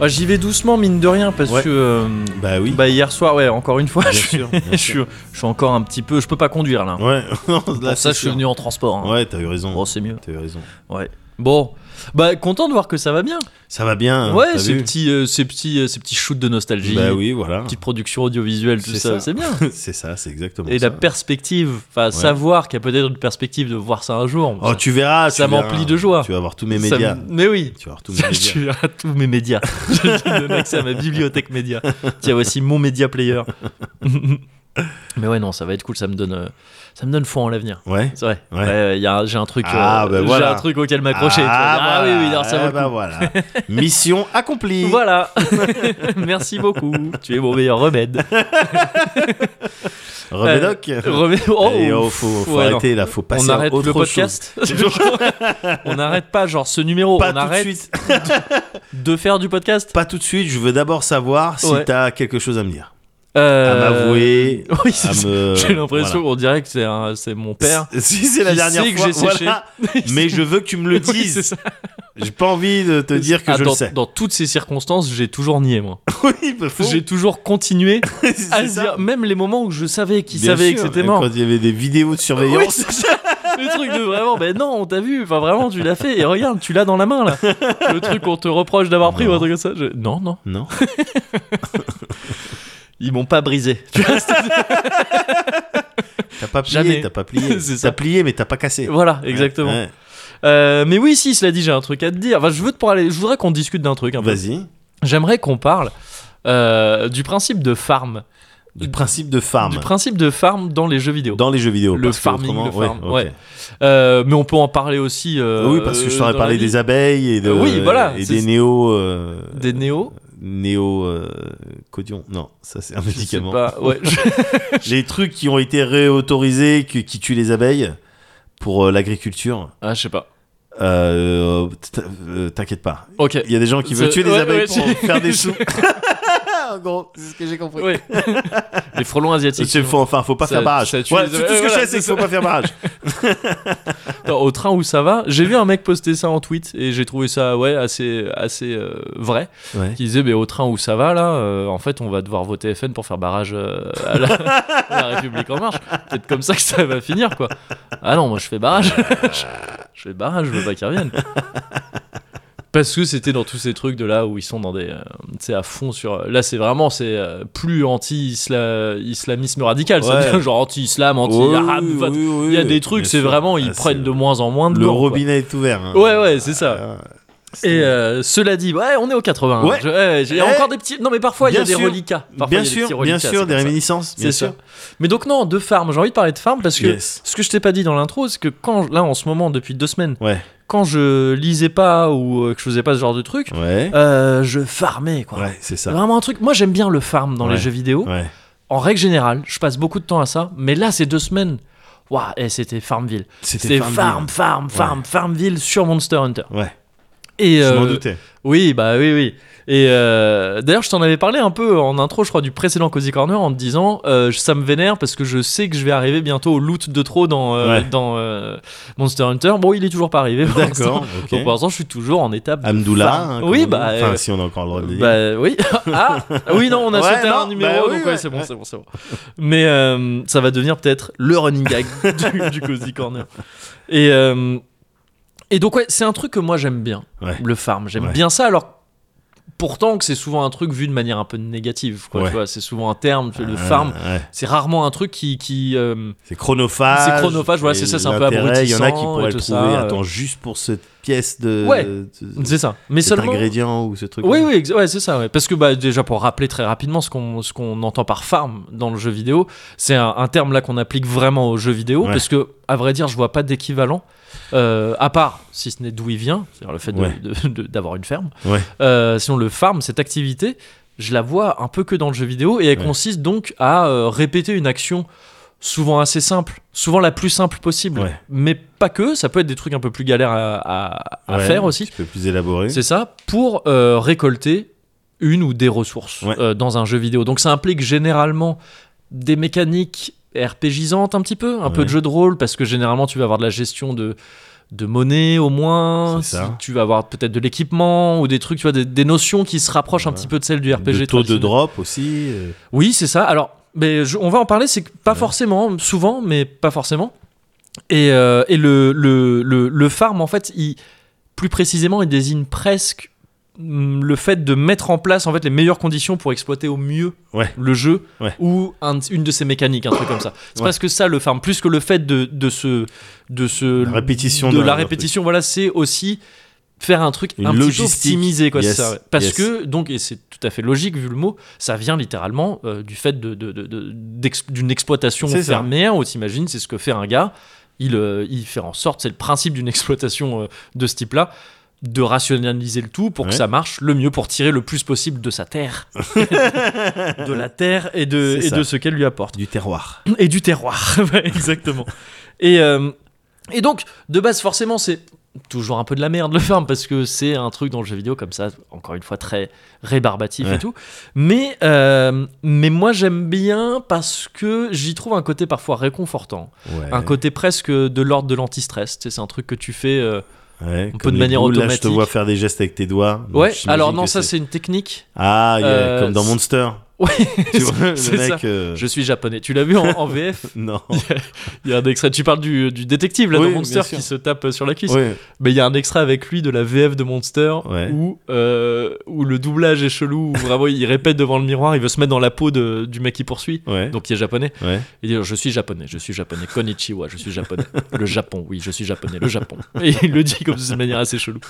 Ah, J'y vais doucement, mine de rien, parce Ouais. que. euh, Bah oui. Bah, hier soir, ouais, encore une fois, Bien je, suis- sûr, je, suis, je suis encore un petit peu. Je peux pas conduire là. Ouais, Pour ça, je suis venu en transport. hein. Ouais, t'as eu raison. Bon, c'est mieux. T'as eu raison. Ouais. Bon, bah content de voir que ça va bien. Ça va bien. ouais, t'as ces petits, euh, ces petits, euh, ces petits shoots de nostalgie, Bah oui, voilà. petite production audiovisuelle, tout ça, ça. c'est bien. c'est ça, c'est exactement Et ça. la perspective, enfin savoir qu'il y a peut-être une perspective de voir ça un jour. Oh, tu verras. ça m'emplit de joie. Tu vas voir tous mes médias. Mais oui. Tu vas voir tous mes médias. Tu verras tous mes médias. Je donne accès à ma bibliothèque média. Tiens, voici mon média player. Mais ouais, non, ça va être cool. Ça me donne, euh, ça me donne foi en l'avenir. Ouais. C'est vrai. Ouais. Ouais, y a- j'ai un truc, Ah, euh, bah j'ai voilà. un truc auquel m'accrocher. tu vois. Ah, oui, oui, alors ça Eh vaut le bah coup. voilà. Mission accomplie. Voilà. Merci beaucoup. Tu es mon meilleur remède. Remédoc. Euh, remède- Oh, Et oh, faut, faut ouais, non. arrêter là, faut passer on à arrête autre le chose. podcast. on n'arrête pas, genre ce numéro. Pas on tout arrête de suite. de faire du podcast. Pas tout de suite. Je veux d'abord savoir si Ouais. t'as quelque chose à me dire, Euh, à m'avouer, Oui, me. J'ai l'impression voilà. qu'on dirait que c'est un- c'est mon père. Si c'est la dernière sait que fois, j'ai séché. voilà. Mais je veux que tu me le dises. J'ai pas envie de te dire que Ah, je dans, le sais. dans toutes ces circonstances, j'ai toujours nié, moi. Oui, bah, faut. J'ai toujours continué à ça. dire, même les moments où je savais qu'il savait que c'était mort. Quand il y avait des vidéos de surveillance. Le truc de vraiment, ben non, on t'a vu, enfin vraiment, tu l'as fait, et regarde, tu l'as dans la main là. Le truc qu'on te reproche d'avoir pris ou un truc comme ça. je- Non, non, non. Ils m'ont pas brisé. T'as pas plié, Jamais. t'as pas plié. T'as plié, mais t'as pas cassé. voilà, exactement. Ouais. Euh, mais oui, si, cela dit, j'ai un truc à te dire. Enfin, je veux te parler, je voudrais qu'on discute d'un truc un peu. Vas-y. J'aimerais qu'on parle euh, du principe de farm. Du principe de farm. Du principe de farm dans les jeux vidéo. Dans les jeux vidéo. Le farming, le farm, ok. ouais. Euh, mais on peut en parler aussi. oui, parce que je t'aurais parlé des abeilles et de, oui, voilà, et des néo. Des néos. Néo. euh, codion. Non, ça c'est un Je sais médicament. pas. Ouais, je- Les trucs qui ont été réautorisés, qui, qui tuent les abeilles pour euh, l'agriculture. Ah, je sais pas. Euh, T'inquiète pas. Ok. Il y a des gens qui veulent tuer les ouais, abeilles ouais, pour faire des sous. En gros, c'est ce que j'ai compris. Les frelons asiatiques. C'est faux, enfin, faut pas Ça- faire barrage. Ouais, les tout ce que Voilà, je sais, c'est qu'il faut pas faire barrage. Attends, Au train où ça va, j'ai vu un mec poster ça en tweet et j'ai trouvé ça ouais assez assez euh, vrai. Ouais. Qui disait mais au train où ça va là, euh, en fait on va devoir voter FN pour faire barrage euh, à, la, à la République en marche. Peut-être comme ça que ça va finir quoi. Ah non moi je fais barrage, je, je fais barrage, je veux pas qu'ils reviennent. Parce que c'était dans tous ces trucs de là où ils sont dans des, euh, tu sais, à fond sur. Là, c'est vraiment, c'est euh, plus anti-islamisme radical, Ouais. genre anti-islam, anti-arabe. Oui, enfin, oui, oui, il y a des trucs, c'est vraiment, ils Ah, c'est- prennent de moins en moins de Le gants, quoi. robinet est ouvert. hein. Ouais, ouais, c'est ça. Ah, Et euh, cela dit, ouais, on est au 80. Ouais. Je- ouais, il y a encore des petits. Non, mais parfois il y a des reliquats. Bien sûr, bien sûr, c'est des réminiscences. C'est sûr. Mais donc non, de farm. J'ai envie de parler de farm parce que Yes. ce que je t'ai pas dit dans l'intro, c'est que quand là en ce moment depuis deux semaines, Ouais. Quand je lisais pas ou euh, que je faisais pas ce genre de truc, Ouais. euh, je farmais quoi. Ouais, c'est ça. vraiment un truc. Moi j'aime bien le farm dans Ouais. les jeux vidéo. En règle générale, je passe beaucoup de temps à ça. Mais là ces deux semaines, waouh, eh, c'était Farmville. C'était farm, Farmville. farm, farm, Farmville sur Monster Hunter. Ouais. Et Je m'en euh, doutais. Oui, bah oui, oui. Et euh, d'ailleurs, je t'en avais parlé un peu en intro, je crois, du précédent Cozy Corner en te disant euh, ça me vénère parce que je sais que je vais arriver bientôt au loot de trop dans, euh, Ouais. dans Monster Hunter. Bon, il est toujours pas arrivé. pour l'instant. D'accord. ok. Donc pour l'instant, je suis toujours en étape. Amdoula. hein, oui, bah. Enfin, si on a encore le droit de dire. bah oui. ah oui, non, on a Ouais, sauté non, un numéro, bah oui, donc ouais, c'est bon, c'est bon, c'est bon. Mais ça va devenir peut-être le running gag du, du Cozy Corner. Et, et donc, ouais, c'est un truc que moi j'aime bien, Ouais. le farm. J'aime Ouais. bien ça, alors pourtant que c'est souvent un truc vu de manière un peu négative. Quoi, Ouais. tu vois, c'est souvent un terme, le Ouais, farm. ouais. C'est rarement un truc qui. qui euh, C'est chronophage. C'est chronophage, voilà, c'est ça, c'est un peu l'intérêt, Il y en a qui abrutissant pourraient le trouver. ça, Attends, juste pour cette pièce de. Ouais. c'est ça. Mais cet seulement. ingrédient ou ce truc. Oui, oui, ouais, c'est ça. ouais. Parce que bah, déjà, pour rappeler très rapidement ce qu'on ce qu'on entend par farm dans le jeu vidéo, c'est un, un terme là qu'on applique vraiment au jeu vidéo. Ouais. Parce que, à vrai dire, je vois pas d'équivalent. euh, à part, si ce n'est d'où il vient, c'est-à-dire le fait d'avoir une ferme. Euh, sinon, le farm, cette activité, je la vois un peu que dans le jeu vidéo et elle consiste donc à euh, répéter une action souvent assez simple, souvent la plus simple possible, Ouais. mais pas que, ça peut être des trucs un peu plus galères à, à- à Ouais, faire Un aussi. petit peu plus élaboré. C'est ça, pour euh, récolter une ou des ressources Ouais. euh, dans un jeu vidéo. Donc ça implique généralement des mécaniques RPGisantes un petit peu, un peu de jeu de rôle, parce que généralement tu vas avoir de la gestion de, de monnaie au moins, si tu vas avoir peut-être de l'équipement ou des trucs, tu vois, des, des notions qui se rapprochent un petit peu de celles du RPG de taux de drop aussi. euh, Oui, c'est ça. Alors, mais je- on va en parler, c'est pas Ouais. forcément, souvent, mais pas forcément. Et, euh, et le, le, le, le farm, en fait, il, plus précisément, il désigne presque hum, le fait de mettre en place en fait les meilleures conditions pour exploiter au mieux Ouais. le jeu Ouais. ou un- une de ses mécaniques, un truc comme ça. C'est Ouais. parce que ça le farm, plus que le fait de, de se de se La répétition de la répétition. Voilà, c'est aussi faire un truc Une un petit peu optimisé quoi. Yes, ça. Parce yes. que donc et c'est tout à fait logique vu le mot, ça vient littéralement euh, du fait de, d'une exploitation fermière où t'imagines c'est ce que fait un gars. Il, euh, il fait en sorte, c'est le principe d'une exploitation euh, de ce type-là, de rationaliser le tout pour que ça marche le mieux pour tirer le plus possible de sa terre, de la terre et de, et de ce qu'elle lui apporte Du terroir. et du terroir, Ouais, exactement. Et, et donc, de base, forcément, c'est toujours un peu de la merde le farm parce que c'est un truc dans le jeu vidéo comme ça, encore une fois très rébarbatif et tout. Mais, euh, mais moi, j'aime bien parce que j'y trouve un côté parfois réconfortant, Ouais. un côté presque de l'ordre de l'anti-stress. Tu sais, C'est un truc que tu fais. euh, Ouais, peu comme de manière boules, Là, je te automatique. vois faire des gestes avec tes doigts. Ouais, alors non, ça c'est une technique. Ah, Euh, comme dans Monster. Ouais, Tu vois, c'est le ça. mec. euh, Je suis japonais. Tu l'as vu en, en VF Non. Il y a un extrait. Tu parles du, du détective là Oui, dans Monster qui se tape sur la cuisse. Mais il y a un extrait avec lui de la VF de Monster Ouais. où, euh, où le doublage est chelou, où vraiment il répète devant le miroir, il veut se mettre dans la peau de- du mec qui poursuit, Ouais. donc qui est japonais. ouais. Il dit Je suis japonais, je suis japonais, Konnichiwa, je suis japonais. Le Japon, oui, je suis japonais, le Japon. Et il le dit comme ça, de manière assez chelou.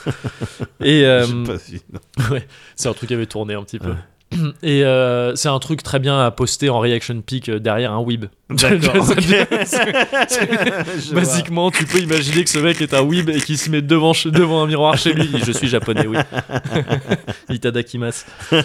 Et euh, c'est un truc qui avait tourné un petit peu. Et euh, c'est un truc très bien à poster en reaction pic euh, derrière un weeb. D'accord. Ça- ok. c'est- Basiquement, tu peux imaginer que ce mec est un weeb et qu'il se met devant, devant un miroir chez lui. Je suis japonais, oui. Itadakimasu. Et,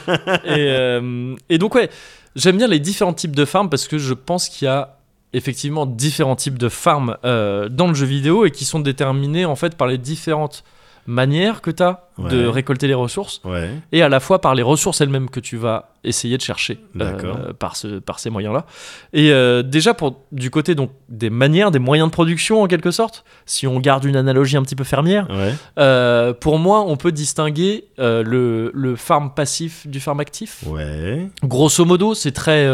euh, et donc, ouais, j'aime bien les différents types de farms parce que je pense qu'il y a effectivement différents types de farms euh, dans le jeu vidéo et qui sont déterminés en fait par les différentes manières que tu as de récolter les ressources Ouais. et à la fois par les ressources elles-mêmes que tu vas essayer de chercher euh, par, ce, par ces moyens-là. Et euh, déjà pour du côté donc des manières, des moyens de production en quelque sorte, si on garde une analogie un petit peu fermière, Ouais. euh, pour moi on peut distinguer le, le farm passif du farm actif. Grosso modo, c'est très,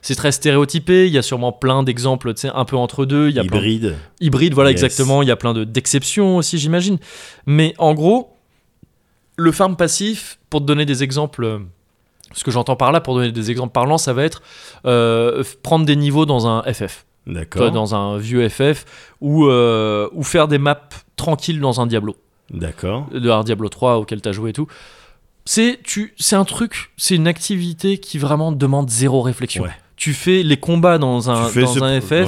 c'est très stéréotypé. Il y a sûrement plein d'exemples, un peu entre deux. Il y a plein Hybride. hybride, voilà Yes. exactement. Il y a plein de d'exceptions aussi, j'imagine. Mais en gros, le farm passif, pour te donner des exemples, euh, ce que j'entends par là, pour donner des exemples parlants, ça va être euh, prendre des niveaux dans un FF, D'accord. dans un vieux FF, ou, euh, ou faire des maps tranquilles dans un Diablo, D'accord. de un Diablo 3 auquel tu as joué et tout. C'est tu, c'est un truc, c'est une activité qui vraiment demande zéro réflexion. Ouais. Tu fais les combats dans un, dans FF, ouais.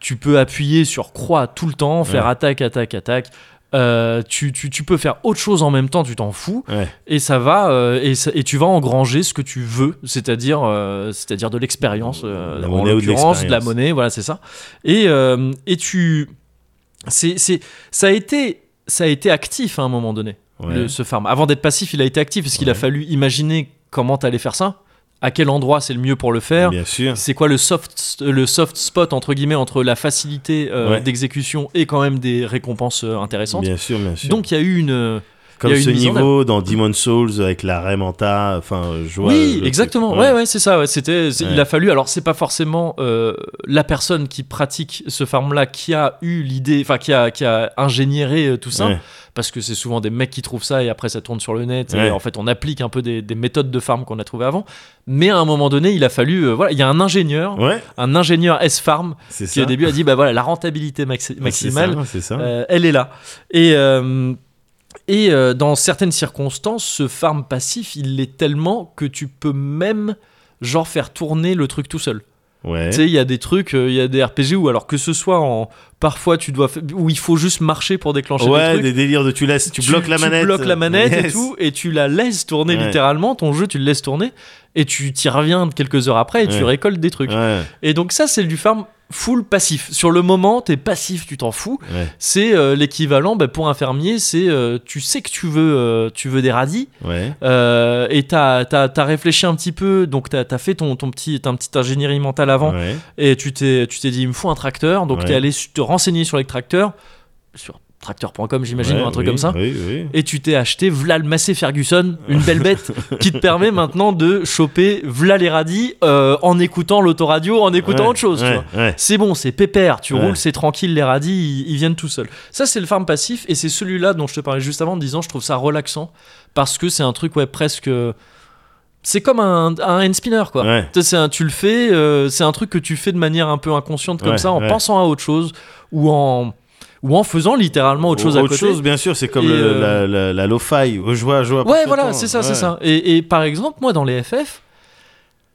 tu peux appuyer sur croix tout le temps, faire Ouais. attaque, attaque, attaque. Euh, tu, tu, tu peux faire autre chose en même temps, tu t'en fous, Ouais. et ça va, euh, et, ça- et tu vas engranger ce que tu veux, c'est-à-dire, euh, c'est-à-dire de l'expérience, en de l'occurrence, de la monnaie, voilà, c'est ça. Et, et tu, c'est, ça a été, ça a été actif à un moment donné, Ouais. le- ce farm. Avant d'être passif, il a été actif, parce qu'il a fallu imaginer comment t'allais faire ça, à quel endroit c'est le mieux pour le faire. Bien sûr. C'est quoi le soft, le soft spot entre guillemets entre la facilité euh, Ouais. d'exécution et quand même des récompenses euh, intéressantes. Bien sûr, bien sûr. Donc il y a eu une. Comme ce niveau dans Demon Souls avec la Remanta, enfin, je vois oui, exactement. truc. Ouais, ouais, c'est ça. Ouais. C'était, Ouais. il a fallu. Alors c'est pas forcément euh, la personne qui pratique ce farm-là qui a eu l'idée, enfin qui a qui a ingénieré euh, tout ça, Ouais. parce que c'est souvent des mecs qui trouvent ça et après ça tourne sur le net. Ouais. Et en fait, on applique un peu des, des méthodes de farm qu'on a trouvées avant. Mais à un moment donné, il a fallu. euh, voilà, il y a un ingénieur, Ouais, un ingénieur S farm c'est qui ça. au début a dit bah voilà la rentabilité maxi- maximale ça, C'est ça. Euh, elle est là. Et, euh, et euh, dans certaines circonstances, ce farm passif, il l'est tellement que tu peux même genre faire tourner le truc tout seul. Ouais. Tu sais, il y a des trucs, euh, il y a des RPG où alors que ce soit en parfois tu dois où il faut juste marcher pour déclencher Ouais, des trucs. des délires de tu laisses, tu, bloques la manette. Tu bloques la manette et tout, et tu la laisses tourner Ouais. littéralement. Ton jeu, tu le laisses tourner, et tu t'y reviens quelques heures après et tu récoltes des trucs. Et donc ça, c'est du farm full passif. Sur le moment, t'es passif, tu t'en fous. Ouais, c'est euh, l'équivalent bah, pour un fermier c'est euh, tu sais que tu veux euh, tu veux des radis. Ouais. et t'as as, réfléchi un petit peu donc t'as as fait ton, ton petit un petit ingénierie mentale avant. Ouais. et tu t'es tu t'es dit il me faut un tracteur. Donc t'es allé te renseigner sur les tracteurs. Sur tracteur.com, j'imagine, Ouais, ou un truc oui, comme ça. Oui, oui. Et tu t'es acheté v'là le Massey Ferguson, une belle bête qui te permet maintenant de choper v'là les radis euh, en écoutant l'autoradio, en écoutant Ouais, autre chose. ouais. C'est bon, c'est pépère, tu roules, c'est tranquille, les radis, ils, ils viennent tout seuls. Ça, c'est le farm passif, et c'est celui-là dont je te parlais juste avant en disant je trouve ça relaxant, parce que c'est un truc, ouais, presque. C'est comme un, un hand spinner, quoi. Ouais. Un- tu le fais, euh, c'est un truc que tu fais de manière un peu inconsciente comme Ouais, ça, en ouais. pensant à autre chose, ou en, ou en faisant littéralement autre chose à Autre côté. chose, bien sûr, c'est comme le- euh, la, la, la lo-fi. Je vois, je vois Ouais, voilà, c'est ça, c'est ça. Et, et par exemple, moi, dans les FF,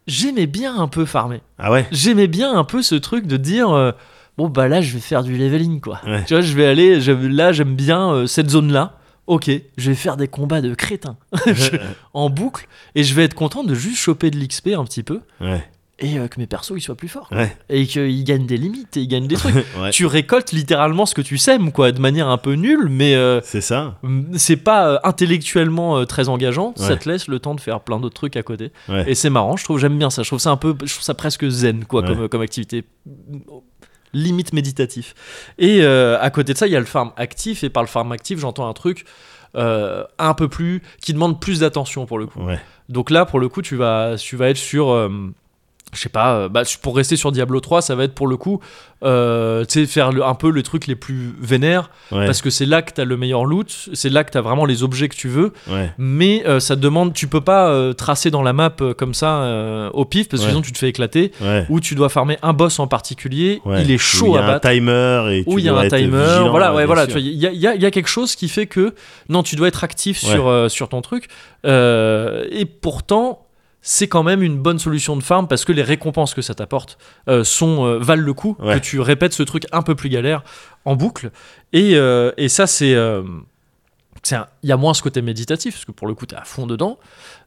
j'aimais bien un peu farmer. Ah ouais J'aimais bien un peu ce truc de dire, euh, bon, bah là, je vais faire du leveling, quoi. Ouais. Tu vois, je vais aller, là, j'aime bien euh, cette zone-là. Ok, je vais faire des combats de crétins Je- en boucle et je vais être content de juste choper de l'XP un petit peu Ouais, et euh, que mes persos ils soient plus forts ouais, et qu'ils gagnent des limites et ils gagnent des trucs. ouais. Tu récoltes littéralement ce que tu sèmes, quoi, de manière un peu nulle, mais euh, C'est ça. c'est pas euh, intellectuellement euh, très engageant, ça te laisse le temps de faire plein d'autres trucs à côté. Et c'est marrant, je trouve, j'aime bien ça. Je trouve ça un peu, je trouve ça presque zen, quoi, comme, comme activité. Limite méditatif. Et à côté de ça, il y a le farm actif, et par le farm actif, j'entends un truc un peu plus. qui demande plus d'attention pour le coup. Donc là, pour le coup, tu vas, tu vas être sur. Je sais pas, euh, bah, pour rester sur Diablo 3, ça va être pour le coup, euh, tu sais, faire le- un peu les trucs les plus vénères, Ouais. parce que c'est là que tu as le meilleur loot, c'est là que tu as vraiment les objets que tu veux, ouais. mais euh, ça te demande, tu peux pas euh, tracer dans la map comme ça au pif, parce que Ouais. sinon tu te fais éclater, ou tu dois farmer un boss en particulier, il est Où chaud il y à a battre. un timer et Où tu il y a un timer, vigilant, voilà, ouais, voilà, il y a, il y a- il y a quelque chose qui fait que non, tu dois être actif sur, sur ton truc, et pourtant c'est quand même une bonne solution de farm parce que les récompenses que ça t'apporte euh, sont euh, valent le coup Ouais. que tu répètes ce truc un peu plus galère en boucle et, euh, et ça c'est il y a moins ce côté méditatif parce que pour le coup t'es à fond dedans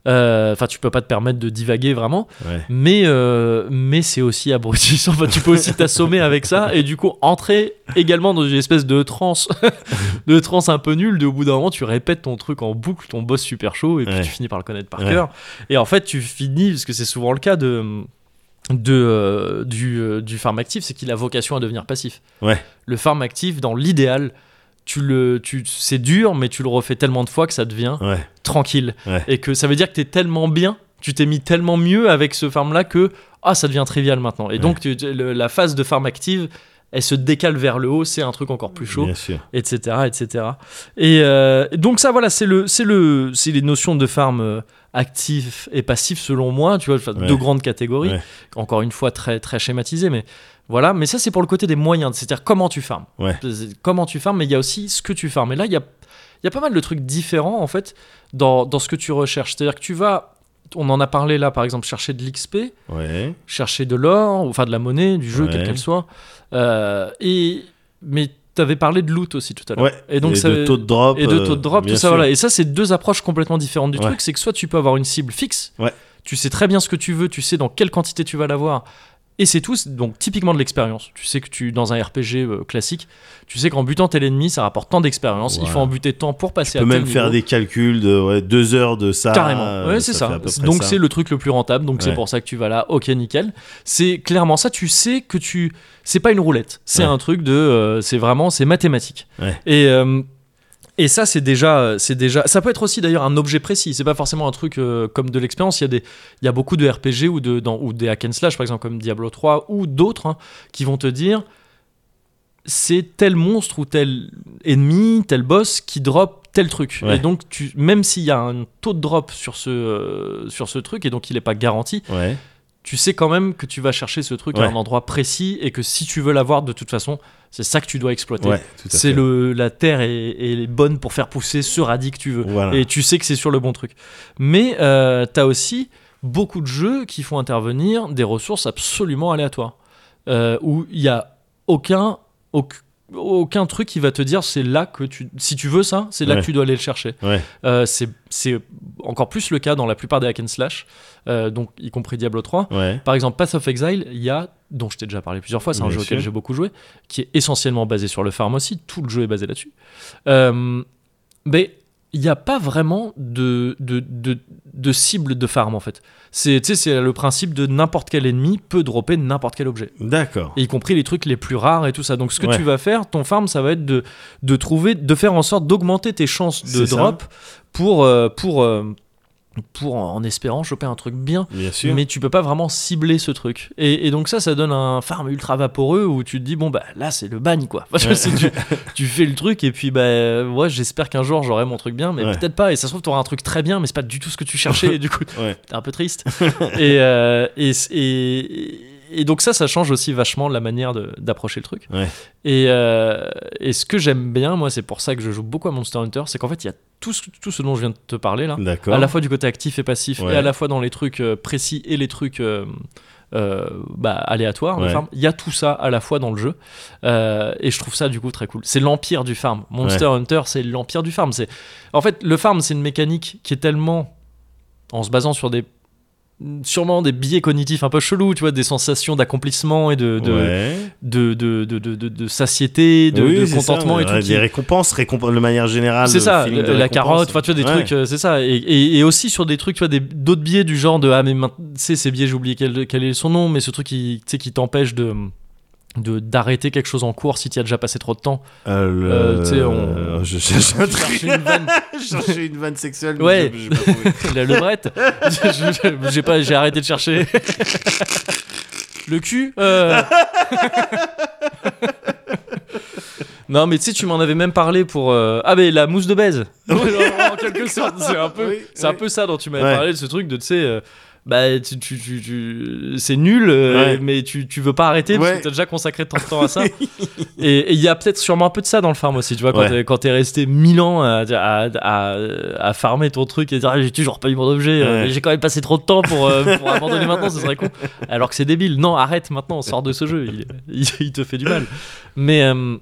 enfin tu peux pas te permettre de divaguer vraiment Ouais. mais euh, mais c'est aussi abrutissant Enfin, tu peux aussi t'assommer avec ça et du coup entrer également dans une espèce de transe de transe un peu nulle de au bout d'un moment tu répètes ton truc en boucle ton boss super chaud et puis Ouais. tu finis par le connaître par Ouais. cœur et en fait tu finis parce que c'est souvent le cas de de euh, du, euh, du farm actif c'est qu'il a vocation à devenir passif Ouais. le farm actif dans l'idéal tu le tu c'est dur mais tu le refais tellement de fois que ça devient Ouais. tranquille. Ouais. et que ça veut dire que tu es tellement bien tu t'es mis tellement mieux avec ce farm là que ah ça devient trivial maintenant. Et donc tu- le- la phase de farm active elle se décale vers le haut c'est un truc encore plus chaud etc etc et euh, donc ça voilà c'est le c'est le c'est les notions de farm euh, actif et passif selon moi tu vois deux grandes catégories. Encore une fois très très schématisé mais voilà mais ça c'est pour le côté des moyens c'est-à-dire comment tu farmes Ouais. C'est- comment tu farmes mais il y a aussi ce que tu farmes et là il y a y a pas mal de trucs différents en fait dans, dans ce que tu recherches c'est-à-dire que tu vas on en a parlé là par exemple chercher de l'XP Ouais. chercher de l'or, enfin de la monnaie, du jeu, Ouais. quelle qu'elle soit. Euh, et, mais tu avais parlé de loot aussi tout à l'heure. Ouais. Et donc et ça- de taux de drop. Et de euh, taux de drop, bien tout ça, voilà. Et ça, c'est deux approches complètement différentes du truc. C'est que soit tu peux avoir une cible fixe, tu sais très bien ce que tu veux, tu sais dans quelle quantité tu vas l'avoir. Et c'est tout, donc typiquement de l'expérience. Tu sais que tu, dans un RPG euh, classique, tu sais qu'en butant tel ennemi, ça rapporte tant d'expérience. Il faut en buter tant pour passer Tu à peux tel même faire niveau. des calculs de ouais, deux heures de ça. Carrément, euh, ouais, c'est ça. à Donc c'est le truc le plus rentable, donc c'est pour ça que tu vas là. Ok, nickel. C'est clairement ça. Tu sais que tu, c'est pas une roulette. C'est un truc de, euh, c'est vraiment, c'est mathématique. Et euh, et ça c'est déjà, c'est déjà. Ça peut être aussi d'ailleurs un objet précis. C'est pas forcément un truc euh, comme de l'expérience. Il y a des, il y a beaucoup de RPG ou de, dans, ou des hack and slash par exemple comme Diablo 3 ou d'autres hein, qui vont te dire. C'est tel monstre ou tel ennemi, tel boss qui drop tel truc. Ouais. Et donc, tu, même s'il y a un taux de drop sur ce, euh, sur ce truc, et donc il n'est pas garanti, Ouais. Tu sais quand même que tu vas chercher ce truc à un endroit précis et que si tu veux l'avoir, de toute façon, c'est ça que tu dois exploiter. Ouais, c'est le la terre est, est bonne pour faire pousser ce radis que tu veux. Voilà. Et tu sais que c'est sur le bon truc. Mais euh, tu as aussi beaucoup de jeux qui font intervenir des ressources absolument aléatoires. Euh, où il n'y a aucun, auc- aucun truc qui va te dire c'est là que tu. Si tu veux ça, c'est là Ouais. que tu dois aller le chercher. Ouais. Euh, c'est encore plus le cas dans la plupart des hack and slash, euh, donc y compris Diablo 3. Ouais. Par exemple, Path of Exile, il y a, dont je t'ai déjà parlé plusieurs fois, c'est un Bien jeu auquel j'ai beaucoup joué, qui est essentiellement basé sur le farm aussi, tout le jeu est basé là-dessus. Euh, mais il n'y a pas vraiment de, de, de, de cible de farm en fait. C'est le principe de n'importe quel ennemi peut dropper n'importe quel objet. D'accord. Y compris les trucs les plus rares et tout ça. Donc ce que Ouais. tu vas faire, ton farm, ça va être de, de trouver, de faire en sorte d'augmenter tes chances de ça. drop pour, euh, pour, euh, pour en espérant choper un truc bien. Bien sûr. Mais tu peux pas vraiment cibler ce truc. Et, et donc ça, ça donne un farm ultra vaporeux où tu te dis, bon, bah là, c'est le bagne, quoi. Enfin, tu, fais le truc et puis, bah, ouais, j'espère qu'un jour j'aurai mon truc bien, mais Ouais. peut-être pas. Et ça se trouve, t'auras un truc très bien, mais c'est pas du tout ce que tu cherchais. et du coup, Ouais. t'es un peu triste. et, euh, et, et, et donc ça, ça change aussi vachement la manière d'approcher le truc. Ouais. Et, euh, et ce que j'aime bien, moi, c'est pour ça que je joue beaucoup à Monster Hunter, c'est qu'en fait, il y a tout ce, tout ce dont je viens de te parler là, à la fois du côté actif et passif, Ouais. et à la fois dans les trucs euh, précis et les trucs euh, euh, bah, aléatoires. Ouais. Il y a tout ça à la fois dans le jeu, Euh, et je trouve ça du coup très cool. C'est l'empire du farm. Monster Hunter, c'est l'empire du farm. En fait le farm, c'est une mécanique qui est tellement en se basant sur des sûrement des biais cognitifs un peu chelous, tu vois, des sensations d'accomplissement et de, de, Ouais. de, de, de, de- satiété, de, Oui, c'est ça, contentement et tout. Des qui- récompenses, récompenses de manière générale. c'est ça, la récompense. carotte, enfin tu vois des Ouais. trucs, euh, c'est ça, et, et, et aussi sur des trucs, tu vois, d'autres biais du genre de ah mais maintenant, tu sais ces biais, j'ai oublié quel, quel est son nom, mais ce truc qui, tu sais, qui t'empêche de de d'arrêter quelque chose en cours si tu as déjà passé trop de temps. Euh, le- Euh, tu sais, on- Je cherche un truc. une vanne. Cherchais une vanne sexuelle. Ouais. je-. La levrette. J'ai pas, j'ai arrêté de chercher. Le cul. euh. Non mais tu sais tu m'en avais même parlé pour euh, ah mais la mousse de baise en quelque sorte c'est un peu Oui, c'est un oui. peu ça dont tu m'avais Ouais. parlé de ce truc de tu sais euh, bah tu, tu, tu- tu- c'est nul euh, Ouais. mais tu, tu veux pas arrêter parce Ouais. que t'as déjà consacré tant de temps à ça et il y a peut-être sûrement un peu de ça dans le farm aussi tu vois quand Ouais. t'es- quand t'es resté mille ans à, à, à, à farmer ton truc et dire ah, j'ai toujours pas eu mon objet euh, j'ai quand même passé trop de temps pour, euh, pour abandonner maintenant ce serait con alors que c'est débile non arrête maintenant sors de ce jeu il, il, il te fait du mal mais euh,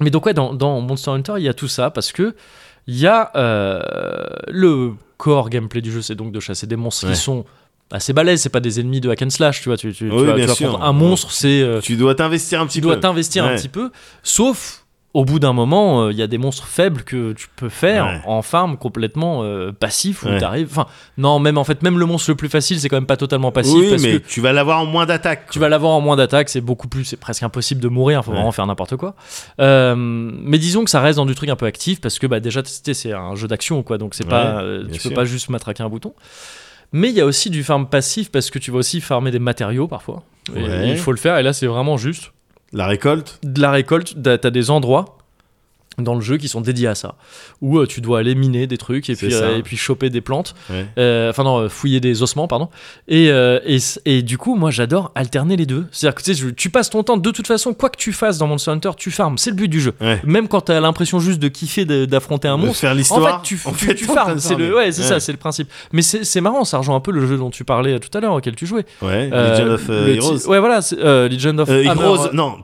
mais donc ouais dans, dans Monster Hunter il y a tout ça parce que il y a euh, le core gameplay du jeu c'est donc de chasser des monstres Ouais. qui sont assez balèzes c'est pas des ennemis de hack and slash tu vois tu, tu, tu vas, bien tu vas prendre un monstre c'est euh, Tu dois t'investir un petit tu peu. dois t'investir un petit peu sauf au bout d'un moment, euh, il y a des monstres faibles que tu peux faire Ouais. en farm complètement euh, passif où Ouais. t'arrives. Enfin, non, même en fait, même le monstre le plus facile, c'est quand même pas totalement passif Oui, parce mais que tu vas l'avoir en moins d'attaques. tu vas l'avoir en moins d'attaque, c'est beaucoup plus, c'est presque impossible de mourir, faut Ouais. vraiment faire n'importe quoi. Mais disons que ça reste dans du truc un peu actif parce que bah, déjà, tu c'est un jeu d'action quoi, donc c'est pas, tu sûr. peux pas juste matraquer un bouton. Mais il y a aussi du farm passif parce que tu vas aussi farmer des matériaux parfois. Et il faut le faire et là c'est vraiment juste La récolte. de la récolte, t'as des endroits dans le jeu qui sont dédiés à ça, où euh, tu dois aller miner des trucs et C'est puis, euh, et puis choper des plantes, Ouais. Euh, enfin non, fouiller des ossements, pardon. Et, et, et du coup, moi j'adore alterner les deux. C'est-à-dire que tu, sais, je- tu passes ton temps, de toute façon, quoi que tu fasses dans Monster Hunter, tu farmes, c'est le but du jeu. Ouais. Même quand t'as l'impression juste de kiffer d'affronter un De monstre, faire en l'histoire. fait, tu, En tu, fait, tu train farmes, c'est le, ouais, c'est ça, c'est le principe. Mais c'est c'est marrant, ça rejoint un peu le jeu dont tu parlais tout à l'heure, auquel tu jouais. Ouais. Legend of Heroes. Ouais, voilà, c'est, Legend of Heroes. Non.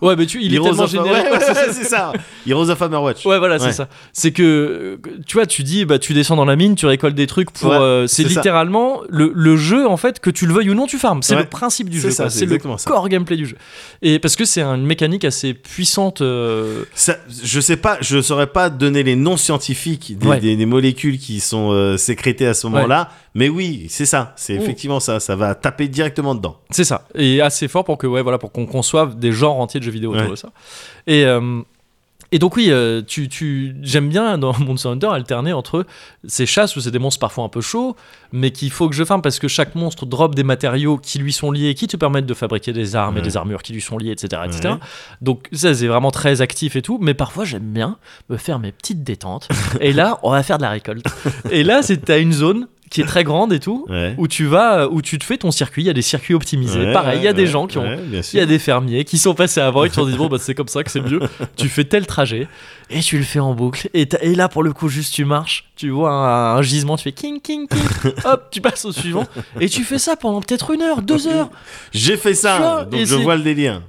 Ouais, mais tu, il est tellement ouais, c'est ça. Heroes of Hammerwatch. Ouais, voilà, c'est ça. C'est que, tu vois, tu dis, bah, tu descends dans la mine, tu récoltes des trucs pour. Ouais, euh, c'est littéralement le, le jeu, en fait, que tu le veuilles ou non, tu farmes. C'est Ouais. le principe du C'est jeu. c'est le core gameplay du jeu. Et parce que c'est une mécanique assez puissante. euh, Ça, je sais pas, je saurais pas donner les noms scientifiques des, des- des molécules qui sont euh, sécrétées à ce moment-là, mais oui, c'est ça, c'est Oh. effectivement ça, ça va taper directement dedans. C'est ça. Et assez fort pour que, ouais, voilà, pour qu'on conçoive des genres entiers de jeux vidéo autour de ça. Et. euh, et donc oui, euh, tu, tu, j'aime bien dans Monster Hunter alterner entre ces chasses où c'est des monstres parfois un peu chauds, mais qu'il faut que je farme parce que chaque monstre drop des matériaux qui lui sont liés, qui te permettent de fabriquer des armes et des armures qui lui sont liées, etc. Donc ça c'est vraiment très actif et tout, mais parfois j'aime bien me faire mes petites détentes. et là, on va faire de la récolte. et là, c'est t'as une zone qui est très grande et tout, Ouais. où tu vas, où tu te fais ton circuit. Il y a des circuits optimisés. Ouais, Pareil, il y a des gens qui ont il y a des fermiers qui sont passés avant et qui ont dit bon bah c'est comme ça que c'est mieux. tu fais tel trajet et tu le fais en boucle et, là pour le coup juste tu marches, tu vois un, un gisement, tu fais king king king, hop tu passes au suivant et tu fais ça pendant peut-être une heure, deux heures J'ai fait vois, ça, donc je vois le délire.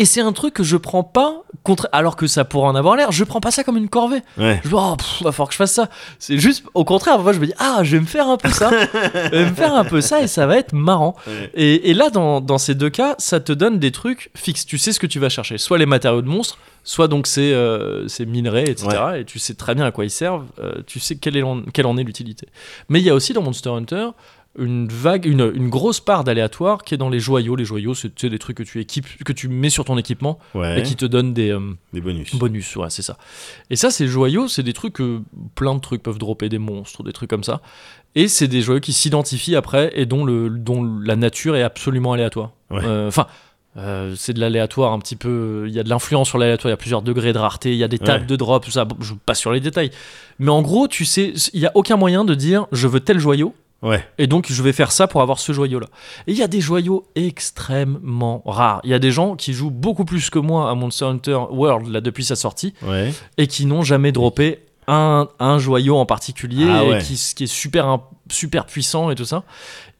Et c'est un truc que je prends pas, contre... alors que ça pourrait en avoir l'air, je prends pas ça comme une corvée. Ouais. Je me dis, oh, pff, va falloir que je fasse ça. C'est juste, au contraire, moi je me dis, ah, je vais me faire un peu ça. je vais me faire un peu ça et ça va être marrant. Ouais. Et, et là, dans, dans ces deux cas, ça te donne des trucs fixes. Tu sais ce que tu vas chercher. Soit les matériaux de monstres, soit donc ces, euh, ces minerais, etc. Et tu sais très bien à quoi ils servent. euh, tu sais quelle, est en, quelle en est l'utilité. Mais il y a aussi dans Monster Hunter une vague, une, une grosse part d'aléatoire qui est dans les joyaux. Les joyaux, c'est des trucs que tu équipes, que tu mets sur ton équipement Ouais. et qui te donnent des, euh, Des bonus. Bonus, ouais, c'est ça. Et ça, ces joyaux, c'est des trucs que plein de trucs peuvent dropper, des monstres, des trucs comme ça. Et c'est des joyaux qui s'identifient après et dont, le, dont la nature est absolument aléatoire. Ouais. Euh, Enfin. euh, c'est de l'aléatoire un petit peu. Il y a de l'influence sur l'aléatoire. Il y a plusieurs degrés de rareté. Il y a des tables Ouais. de drop. Tout ça. Bon, je passe sur les détails. Mais en gros, tu sais, il y a aucun moyen de dire je veux tel joyau Ouais. et donc je vais faire ça pour avoir ce joyau là. Et il y a des joyaux extrêmement rares. Il y a des gens qui jouent beaucoup plus que moi à Monster Hunter World là depuis sa sortie Ouais. et qui n'ont jamais droppé un, un joyau en particulier Ah ouais. qui, qui est super, super puissant et tout ça.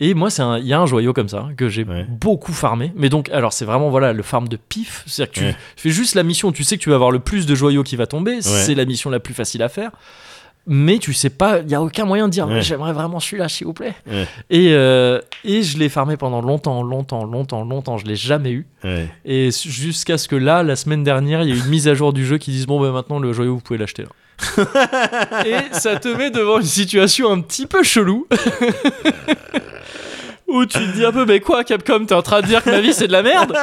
Et moi, il y a un joyau comme ça que j'ai Ouais. beaucoup farmé. Mais donc, alors c'est vraiment voilà le farm de pif. C'est-à-dire que tu Ouais. fais juste la mission, tu sais que tu vas avoir le plus de joyaux qui va tomber. C'est la mission la plus facile à faire. Mais tu sais pas, il y a aucun moyen de dire Ouais. j'aimerais vraiment celui-là, s'il vous plaît. Ouais. Et, euh, et je l'ai farmé pendant longtemps, longtemps, longtemps, longtemps. Je l'ai jamais eu. Ouais. Et jusqu'à ce que là, la semaine dernière, il y a eu une mise à jour du jeu qui disent bon, ben maintenant le joyau, vous pouvez l'acheter là. et ça te met devant une situation un petit peu chelou. Où tu te dis un peu, mais quoi, Capcom, t'es en train de dire que ma vie c'est de la merde?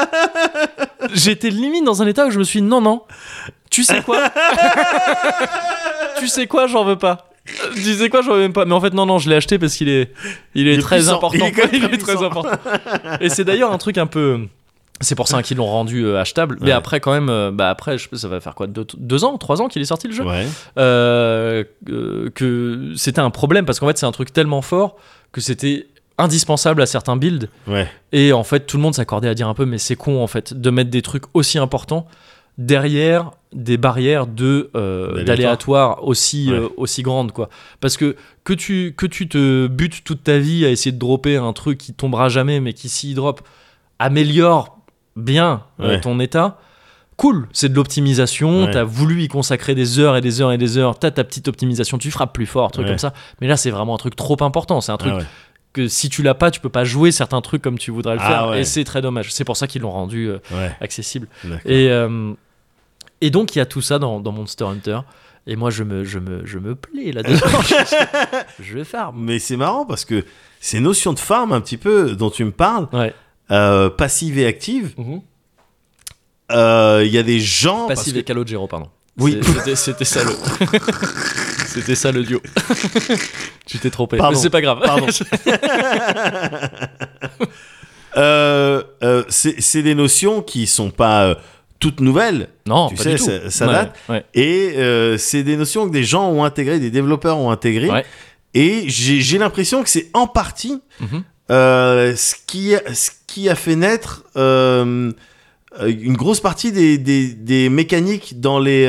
J'étais limite dans un état où je me suis dit, non, non, tu sais quoi Tu sais quoi, j'en veux pas. Tu sais quoi, j'en veux même pas. Mais en fait, non, non, je l'ai acheté parce qu'il est, il est, Il est très puissant. important. Il est quand même Il est très important. Et c'est d'ailleurs un truc un peu. C'est pour ça qu'ils l'ont rendu euh, achetable. Mais après, quand même, euh, bah après, je sais pas, ça va faire quoi deux, deux ans, trois ans qu'il est sorti le jeu Ouais. Euh, euh, que c'était un problème parce qu'en fait, c'est un truc tellement fort que c'était indispensable à certains builds. Ouais. Et en fait, tout le monde s'accordait à dire un peu, mais c'est con en fait de mettre des trucs aussi importants derrière des barrières de euh, D'aléatoire. aussi Ouais. euh, aussi grandes quoi. Parce que que tu que tu te butes toute ta vie à essayer de dropper un truc qui tombera jamais, mais qui s'y drop améliore bien euh, Ouais. ton état. Cool, c'est de l'optimisation. Ouais. T'as voulu y consacrer des heures et des heures et des heures. T'as ta petite optimisation, tu frappes plus fort, truc comme ça. Mais là, c'est vraiment un truc trop important. C'est un truc Ah que si tu l'as pas, tu peux pas jouer certains trucs comme tu voudrais le Ah faire. ouais. Et c'est très dommage. C'est pour ça qu'ils l'ont rendu euh, Ouais. accessible. Et, euh, et donc, il y a tout ça dans, dans Monster Hunter. Et moi, je me, je me, je me plais là-dedans. je, farm. Mais c'est marrant parce que ces notions de farm un petit peu dont tu me parles, Ouais. euh, passive et active, Mhm. euh, il y a des gens. parce Passive que- et Calogero, pardon. Oui. C'était, ça le. c'était ça le duo. tu t'es trompé. Pardon. Mais c'est pas grave. Pardon. Euh, c'est c'est des notions qui sont pas toutes nouvelles non, Tu pas sais, du tout. ça- ça Ouais, date. Ouais. et euh, c'est des notions que des gens ont intégrées, des développeurs ont intégrées. Ouais. Et j'ai l'impression que c'est en partie Mhm. euh, ce, qui a, ce qui a fait naître euh, une grosse partie des, des, des mécaniques dans les,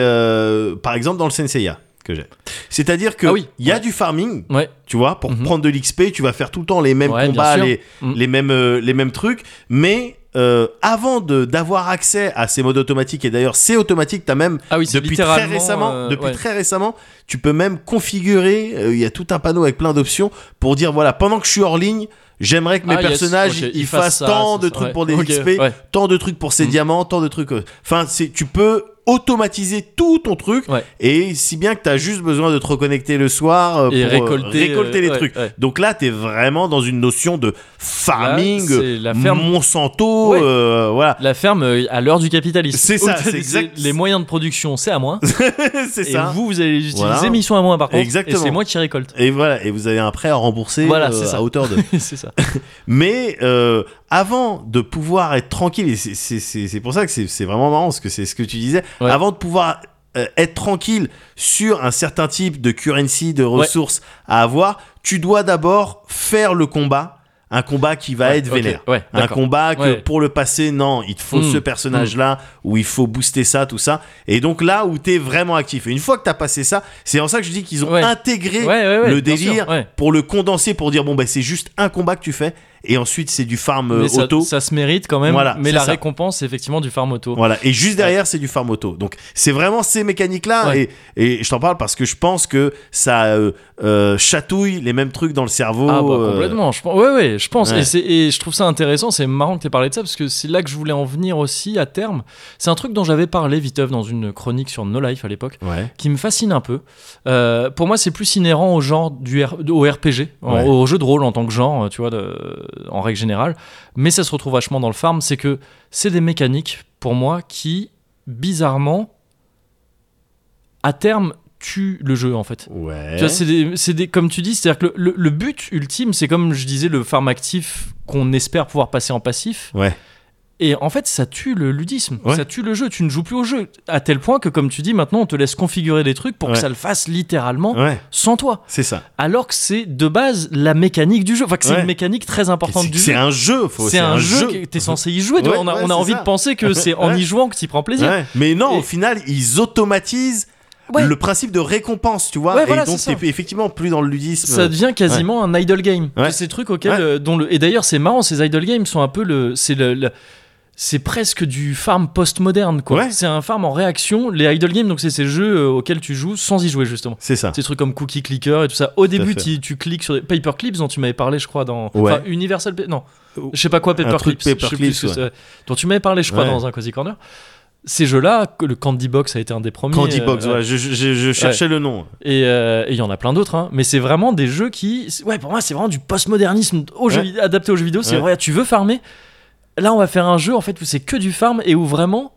par exemple dans le Senseiya que j'ai. C'est-à-dire que Ah oui. il y a Ouais. du farming, Ouais. tu vois, pour Mhm. prendre de l'XP, tu vas faire tout le temps les mêmes Ouais, combats, Mhm. les mêmes euh, les mêmes trucs, mais euh, avant de d'avoir accès à ces modes automatiques et d'ailleurs c'est automatique, t'as même Ah oui, depuis très récemment, euh, depuis ouais. très récemment, tu peux même configurer. euh, Il y a tout un panneau avec plein d'options pour dire voilà, pendant que je suis hors ligne, j'aimerais que mes Ah, personnages ils, ils fassent fassent ça, tant de ça, trucs ouais. pour des XP, tant de trucs pour ces Mm. diamants, tant de trucs. euh, Enfin, tu peux automatiser tout ton truc Ouais. et si bien que tu as juste besoin de te reconnecter le soir euh, Et pour euh, récolter, récolter euh, les ouais, trucs. ouais. Donc là, tu es vraiment dans une notion de farming, Là, la ferme- Monsanto, euh, voilà. La ferme euh, à l'heure du capitalisme. C'est ça, c'est les- exact. Les moyens de production, c'est à moi. c'est ça. vous, vous allez les utiliser, Voilà. mission à moi par contre. Exactement. Et c'est moi qui récolte. Et voilà, et vous avez un prêt à rembourser Voilà, euh, à hauteur de. c'est ça. Mais euh, avant de pouvoir être tranquille, et c'est- pour ça que c'est vraiment marrant, parce que c'est ce que tu disais, Ouais. avant de pouvoir euh, être tranquille sur un certain type de currency, de ressources à avoir, tu dois d'abord faire le combat, un combat qui va Ouais, être vénère. ouais, un combat que Ouais. pour le passer, non, il te faut ce personnage-là, ou il faut booster ça, tout ça. Et donc là où tu es vraiment actif. Et une fois que tu as passé ça, c'est en ça que je dis qu'ils ont intégré le délire sûr, pour le condenser, pour dire bon, bah, c'est juste un combat que tu fais. Et ensuite c'est du farm euh, mais auto. ça se mérite quand même. Voilà, mais la ça. récompense, c'est effectivement du farm auto. Voilà, et juste derrière, c'est du farm auto. Donc, c'est vraiment ces mécaniques-là. Ouais. Et, et je t'en parle parce que je pense que ça euh, euh, chatouille les mêmes trucs dans le cerveau. Ah bah complètement, je pense, ouais ouais, je pense Ouais. et, je trouve ça intéressant, c'est marrant que tu aies parlé de ça parce que c'est là que je voulais en venir aussi à terme. C'est un truc dont j'avais parlé viteuf dans une chronique sur No Life à l'époque, Ouais. qui me fascine un peu. Euh, pour moi, c'est plus inhérent au genre du R- au RPG, Ouais. au jeu de rôle en tant que genre, tu vois, de- en règle générale, mais ça se retrouve vachement dans le farm, c'est que c'est des mécaniques pour moi qui bizarrement à terme tuent le jeu en fait. Ouais. Tu vois, c'est des, c'est des- comme tu dis, c'est-à-dire que le, le- le but ultime, c'est comme je disais, le farm actif qu'on espère pouvoir passer en passif. Ouais. Et en fait, ça tue le ludisme, Ouais. ça tue le jeu. Tu ne joues plus au jeu. À tel point que, comme tu dis, maintenant, on te laisse configurer des trucs pour que ça le fasse littéralement Ouais, sans toi. c'est ça. Alors que c'est de base la mécanique du jeu. Enfin, que c'est une mécanique très importante C'est du c'est jeu. un jeu. faut- C'est un, jeu que t'es censé y jouer. on a, on a c'est envie ça. de penser que c'est en y jouant que tu prends plaisir. Mais non, Et- au final, ils automatisent Ouais. le principe de récompense, tu vois. Ouais, voilà, et donc, c'est t'es effectivement plus dans le ludisme. Ça devient quasiment un idle game. Ces trucs auxquels, euh, dont le, et d'ailleurs c'est marrant, ces idle games sont un peu le, c'est le, le- c'est presque du farm post-moderne quoi. Ouais. C'est un farm en réaction. Les idle games donc c'est ces jeux euh, auxquels tu joues sans y jouer justement. C'est ça. Ces trucs comme Cookie Clicker et tout ça. Au début tu, tu cliques sur des Paperclips dont tu m'avais parlé je crois dans Ouais. enfin Universal non je sais pas quoi Paperclips. Paperclips, ouais. c'est. dont tu m'avais parlé je crois dans un cozy corner. Ces jeux-là, le Candy Box a été un des premiers. Candy euh, Box, ouais. ouais, je, je- je cherchais le nom. Et euh, il y en a plein d'autres, hein. mais c'est vraiment des jeux qui. Ouais, pour moi, c'est vraiment du postmodernisme au Ouais. adapté aux jeux vidéo. C'est vrai, tu veux farmer. Là, on va faire un jeu en fait où c'est que du farm et où vraiment.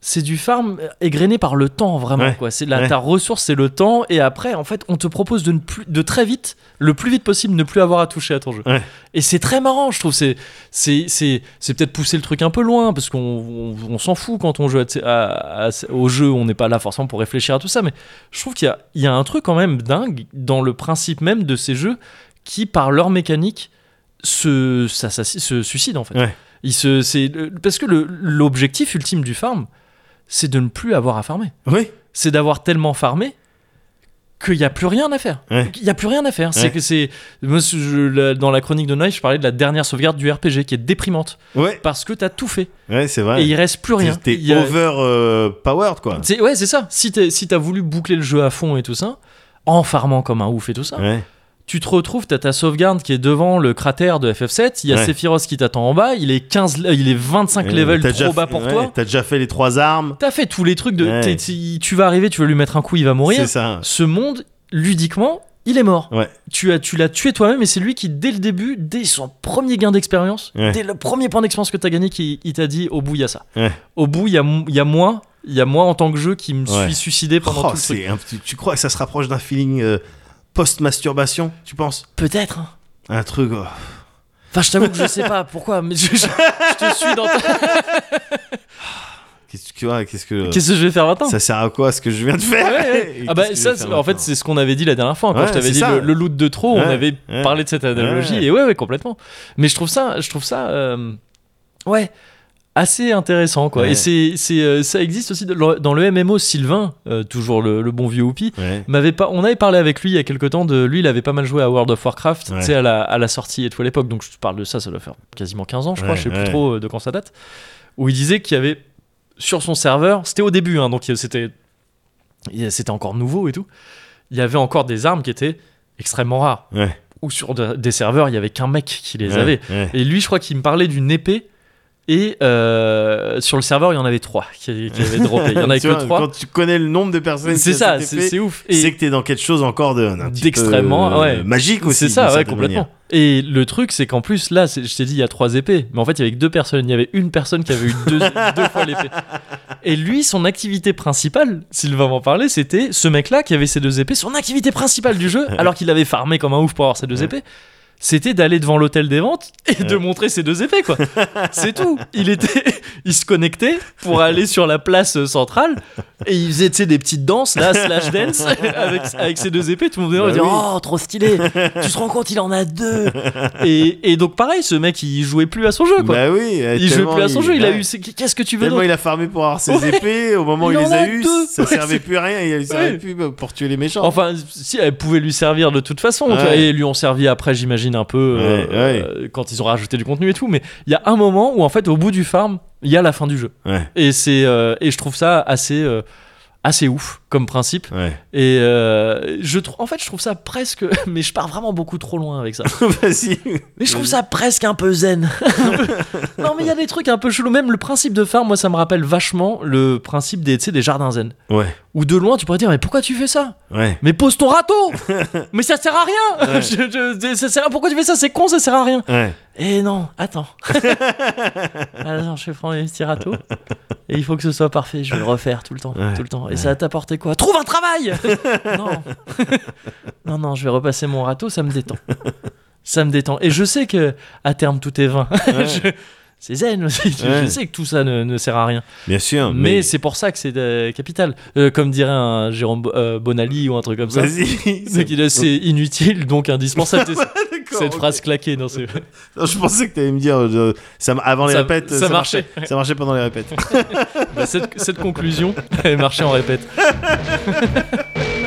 C'est du farm égrené par le temps, vraiment. Ouais. quoi. C'est la, Ouais. Ta ressource, c'est le temps. Et après, en fait, on te propose de, ne plus, de très vite, le plus vite possible, ne plus avoir à toucher à ton jeu. Ouais. Et c'est très marrant, je trouve. C'est, c'est, c'est, c'est peut-être pousser le truc un peu loin, parce qu'on on, on s'en fout quand on joue à- à- à- au jeu. On n'est pas là forcément pour réfléchir à tout ça. Mais je trouve qu'il y a, il y a un truc quand même dingue dans le principe même de ces jeux qui, par leur mécanique, se, ça, ça- se suicident en fait. Ouais. Ils se, c'est, parce que le- l'objectif ultime du farm, c'est de ne plus avoir à farmer. Oui. C'est d'avoir tellement farmé qu'il n'y a plus rien à faire. Ouais. Il n'y a plus rien à faire. C'est Ouais. que c'est. dans la chronique de Night, je parlais de la dernière sauvegarde du RPG qui est déprimante Ouais, parce que t'as tout fait ouais c'est vrai. et il reste plus rien. T'es Il a- over euh, powered, quoi. c'est- ouais, c'est ça. Si t'es- si t'as voulu boucler le jeu à fond et tout ça, en farmant comme un ouf et tout ça, Ouais. Tu te retrouves, t'as ta sauvegarde qui est devant le cratère de FF7, il y a Ouais. Sephiroth qui t'attend en bas, il est 15, le- il est 25 Ouais, levels trop déjà bas fait- pour ouais, toi. T'as déjà fait les trois armes. T'as fait tous les trucs de. Tu vas arriver, tu veux lui mettre un coup, il va mourir. C'est ça. Ce monde, ludiquement, il est mort. Ouais. Tu as, tu l'as tué toi-même et c'est lui qui, dès le début, dès son premier gain d'expérience, dès le premier point d'expérience que t'as gagné, qui, il t'a dit au bout, il y a ça. Au bout, il y a, y moi, il y a moi en tant que jeu qui me suis suicidé pendant Oh, tout le truc. c'est un petit- Tu crois que ça se rapproche d'un feeling euh, post-masturbation, tu penses Peut-être. hein. Un truc. oh. Enfin, je t'avoue que je sais pas pourquoi, mais je, je- je te suis dans ta... Qu'est-ce que ouais, Qu'est-ce que. Qu'est-ce que je vais faire maintenant Ça sert à quoi ce que je viens de faire Ouais, ouais. Et Ah bah qu'est-ce que je ça, vais c'est- faire en fait, maintenant c'est ce qu'on avait dit la dernière fois quand Ouais, je t'avais c'est dit ça. le, le loot de trop. on Ouais, avait ouais. parlé de cette analogie Ouais. et ouais, ouais, complètement. Mais je trouve ça, je trouve ça, euh, ouais, assez intéressant quoi. Ouais. Et c'est, c'est, euh, ça existe aussi dans le- MMO Sylvain, euh, toujours le, le bon vieux. Ouais. M'avait pas, on avait parlé avec lui il y a quelques temps de lui, il avait pas mal joué à World of Warcraft, Ouais. tu sais à la, à la sortie et tout à l'époque. Donc je te parle de ça, ça doit faire quasiment 15 ans, je crois, je sais plus trop euh, de quand ça date. Où il disait qu'il y avait sur son serveur, c'était au début, hein, donc c'était, c'était encore nouveau et tout. Il y avait encore des armes qui étaient extrêmement rares. Ou sur de- des serveurs, il y avait qu'un mec qui les avait. Et lui, je crois qu'il me parlait d'une épée. Et euh, sur le serveur, il y en avait trois qui, qui avaient droppé. Il y en avait que vois, trois. Quand tu connais le nombre de personnes C'est ça, c'est ouf. c'est que t'es dans quelque chose encore de D'extrêmement, euh, ouais. magique aussi. c'est ça, ouais, complètement. manière. Et le truc, c'est qu'en plus, là, je t'ai dit, il y a trois épées. Mais en fait, il y avait que deux personnes. Il y avait une personne qui avait eu deux, deux fois l'épée. Et lui, son activité principale, Sylvain m'en parlait, c'était ce mec-là qui avait ces deux épées. Son activité principale du jeu, alors qu'il avait farmé comme un ouf pour avoir ces deux épées, c'était d'aller devant l'hôtel des ventes et de montrer ses deux épées, quoi. C'est tout. Il était, il se connectait pour aller sur la place euh, centrale et il faisait, des petites danses, là, slash dance, avec, avec ses deux épées. Tout le monde Bah disait, oui. oh, trop stylé. Tu te rends compte, il en a deux. Et, et donc, pareil, ce mec, il jouait plus à son jeu, quoi. Bah oui. il jouait plus à son jeu. Il a eu, qu'est-ce que tu veux Tellement il a farmé pour avoir ses Ouais. épées, au moment où Il les a a deux. ça Ouais, servait plus à rien, il servait Ouais. plus pour tuer les méchants. Enfin, si elle pouvait lui servir de toute façon, et lui ont servi après, j'imagine, j'imagine un peu euh, Ouais, euh, quand ils ont rajouté du contenu et tout. Mais il y a un moment où en fait, au bout du farm, il y a la fin du jeu. Ouais, Et c'est euh, et je trouve ça assez euh, assez ouf comme principe. ouais. Et euh, je trouve, en fait, je trouve ça presque, mais je pars vraiment beaucoup trop loin avec ça. Vas-y. Mais je trouve ça presque un peu zen. non, mais il y a des trucs un peu chelous. Même le principe de farm, moi, ça me rappelle vachement le principe des, des jardins zen. Ouais, Où de loin, tu pourrais dire, mais pourquoi tu fais ça? Ouais. Mais pose ton râteau Mais ça sert à rien Ouais. Je- je- ça sert à- Pourquoi tu fais ça? C'est con, ça sert à rien. Et non, attends. Alors, je vais prendre les petits râteaux. Et il faut que ce soit parfait. Je vais le refaire tout le temps. Ouais. Tout le temps. Et ça va t'apporter quoi? Trouve un travail Non. non, non, je vais repasser mon râteau, ça me détend. Ça me détend. Et je sais que à terme, tout est vain. Je- C'est zen aussi. Je- sais que tout ça ne, ne sert à rien. Bien sûr. Mais, Mais, c'est pour ça que c'est euh, capital. Euh, comme dirait un Jérôme euh, Bonali ou un truc comme ça. Vas-y. C'est inutile, donc indispensable. Cette phrase claquée, non, c'est. Je pensais que tu allais me dire euh, ça, avant les Ça- répètes. ça marchait. Ça marchait pendant les répètes. Bah, cette, cette conclusion, elle marchait en répète.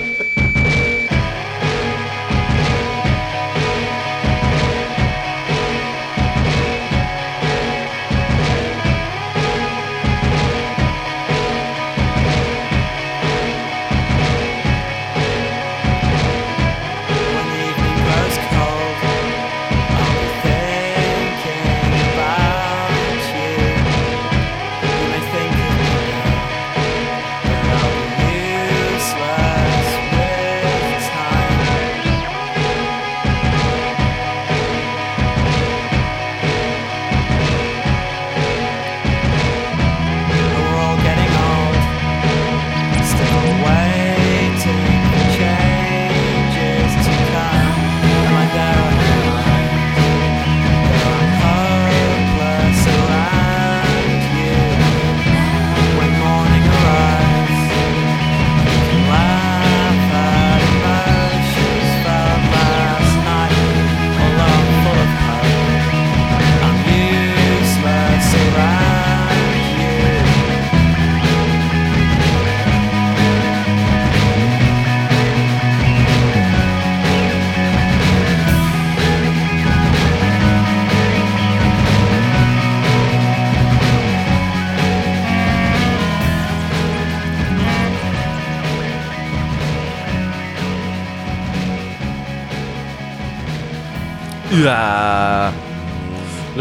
Là,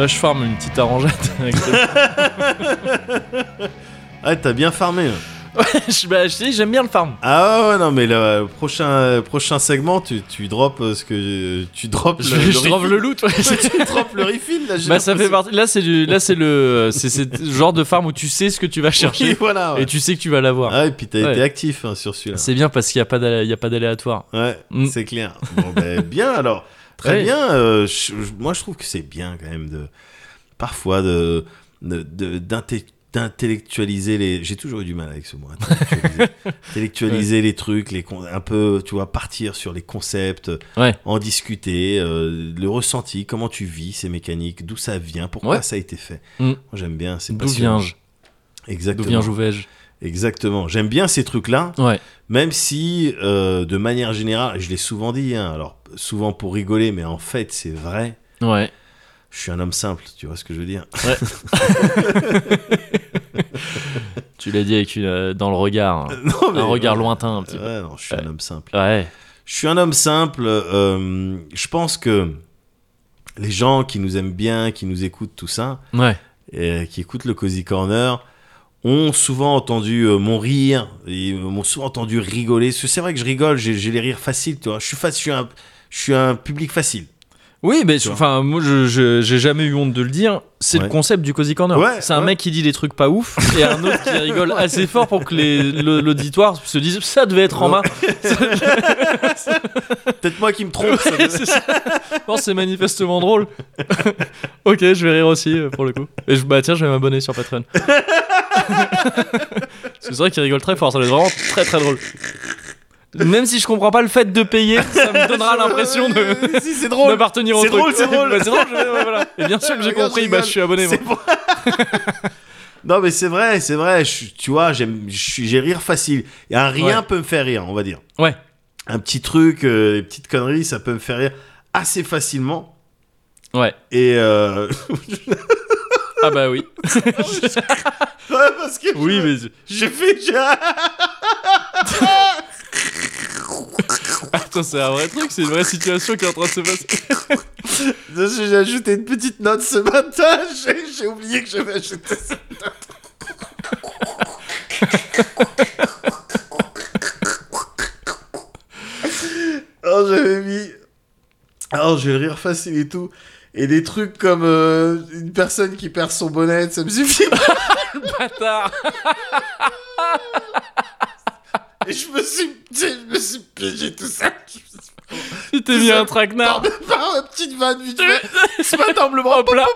je forme une petite arrangeette. avec Ah, t'as bien farmé. je, bah, je j'aime bien le farm. Ah ouais, non, mais le prochain, prochain segment, tu, tu drops euh, ce que. Tu drops Je, le, je trouve le loot. ouais. tu drops le refill là. bah, ça fait partie. Là, c'est du. Là, c'est le. C'est genre de farm où tu sais ce que tu vas Oui, chercher voilà. ouais. et tu sais que tu vas l'avoir. Ah, et puis t'as Ouais. été actif hein, sur celui-là. C'est bien parce qu'il n'y a pas d'aléatoire. Ouais, Mm. c'est clair. Bon, ben, bien alors. Très Ouais. bien. euh, je- moi, je trouve que c'est bien quand même de. Parfois de. d'intellectualiser les j'ai toujours eu du mal avec ce mot intellectualiser, Intellectualiser les trucs les con- un peu tu vois partir sur les concepts Ouais. en discuter euh, le ressenti comment tu vis ces mécaniques d'où ça vient pourquoi ça a été fait Mm. moi j'aime bien D'où viens-je? D'où exactement viens je exactement j'aime bien ces trucs là Ouais. même si, euh, de manière générale, je l'ai souvent dit, hein, alors souvent pour rigoler, mais en fait c'est vrai, Ouais. je suis un homme simple, tu vois ce que je veux dire Tu l'as dit avec une, euh, dans le regard. hein. Non, mais- Un regard lointain un petit peu. Ouais, non, je suis Ouais. un homme simple. Ouais. Je suis un homme simple, euh, je pense que les gens qui nous aiment bien, qui nous écoutent, tout ça, Ouais. et qui écoutent le Cozy Corner, ont souvent entendu euh, mon rire, euh, m'ont souvent entendu rigoler. C'est vrai que je rigole, j'ai les rires faciles, tu vois. Je suis, je suis, un, je suis un public facile. Oui, mais enfin, moi, je j'ai jamais eu honte de le dire. C'est Ouais. le concept du cozy corner. Ouais, c'est un ouais. mec qui dit des trucs pas ouf et un autre qui rigole assez fort pour que l'auditoire se dise ça devait être en main. Peut-être moi qui me trompe. ça devait- c'est ça. Non, c'est manifestement drôle. ok, je vais rire aussi euh, pour le coup. Et je, bah tiens, je vais m'abonner sur Patreon. C'est vrai qu'il rigole très fort, ça doit être vraiment très très drôle. Même si je comprends pas le fait de payer, ça me donnera l'impression de si, c'est drôle. d'appartenir au C'est truc. drôle, c'est drôle. Bah, c'est drôle, je- ouais, voilà. Et bien sûr que j'ai Regarde, compris, je bah rigole. je suis abonné. moi. C'est pour- non, mais c'est vrai, c'est vrai. je suis- tu vois, j'aime, je suis- j'ai rire facile. Et un rien Ouais. peut me faire rire, on va dire. Ouais. Un petit truc, euh, des petites conneries, ça peut me faire rire assez facilement. Ouais. Et euh... Ah bah oui. ouais, parce que oui, mais j'ai fait j'ai- attends, c'est un vrai truc, c'est une vraie situation qui est en train de se passer. j'ai ajouté une petite note ce matin. J'ai oublié que j'avais ajouté ça. Alors j'avais mis. Alors j'ai le rire facile et tout. Et des trucs comme euh, une personne qui perd son bonnet, ça me suffit. Bâtard. Et je me suis, je me suis piégé tout ça. Tu t'es mis un traquenard. Par, par une petite vanne vite fait. Ce matin, on me le prend. Hop là.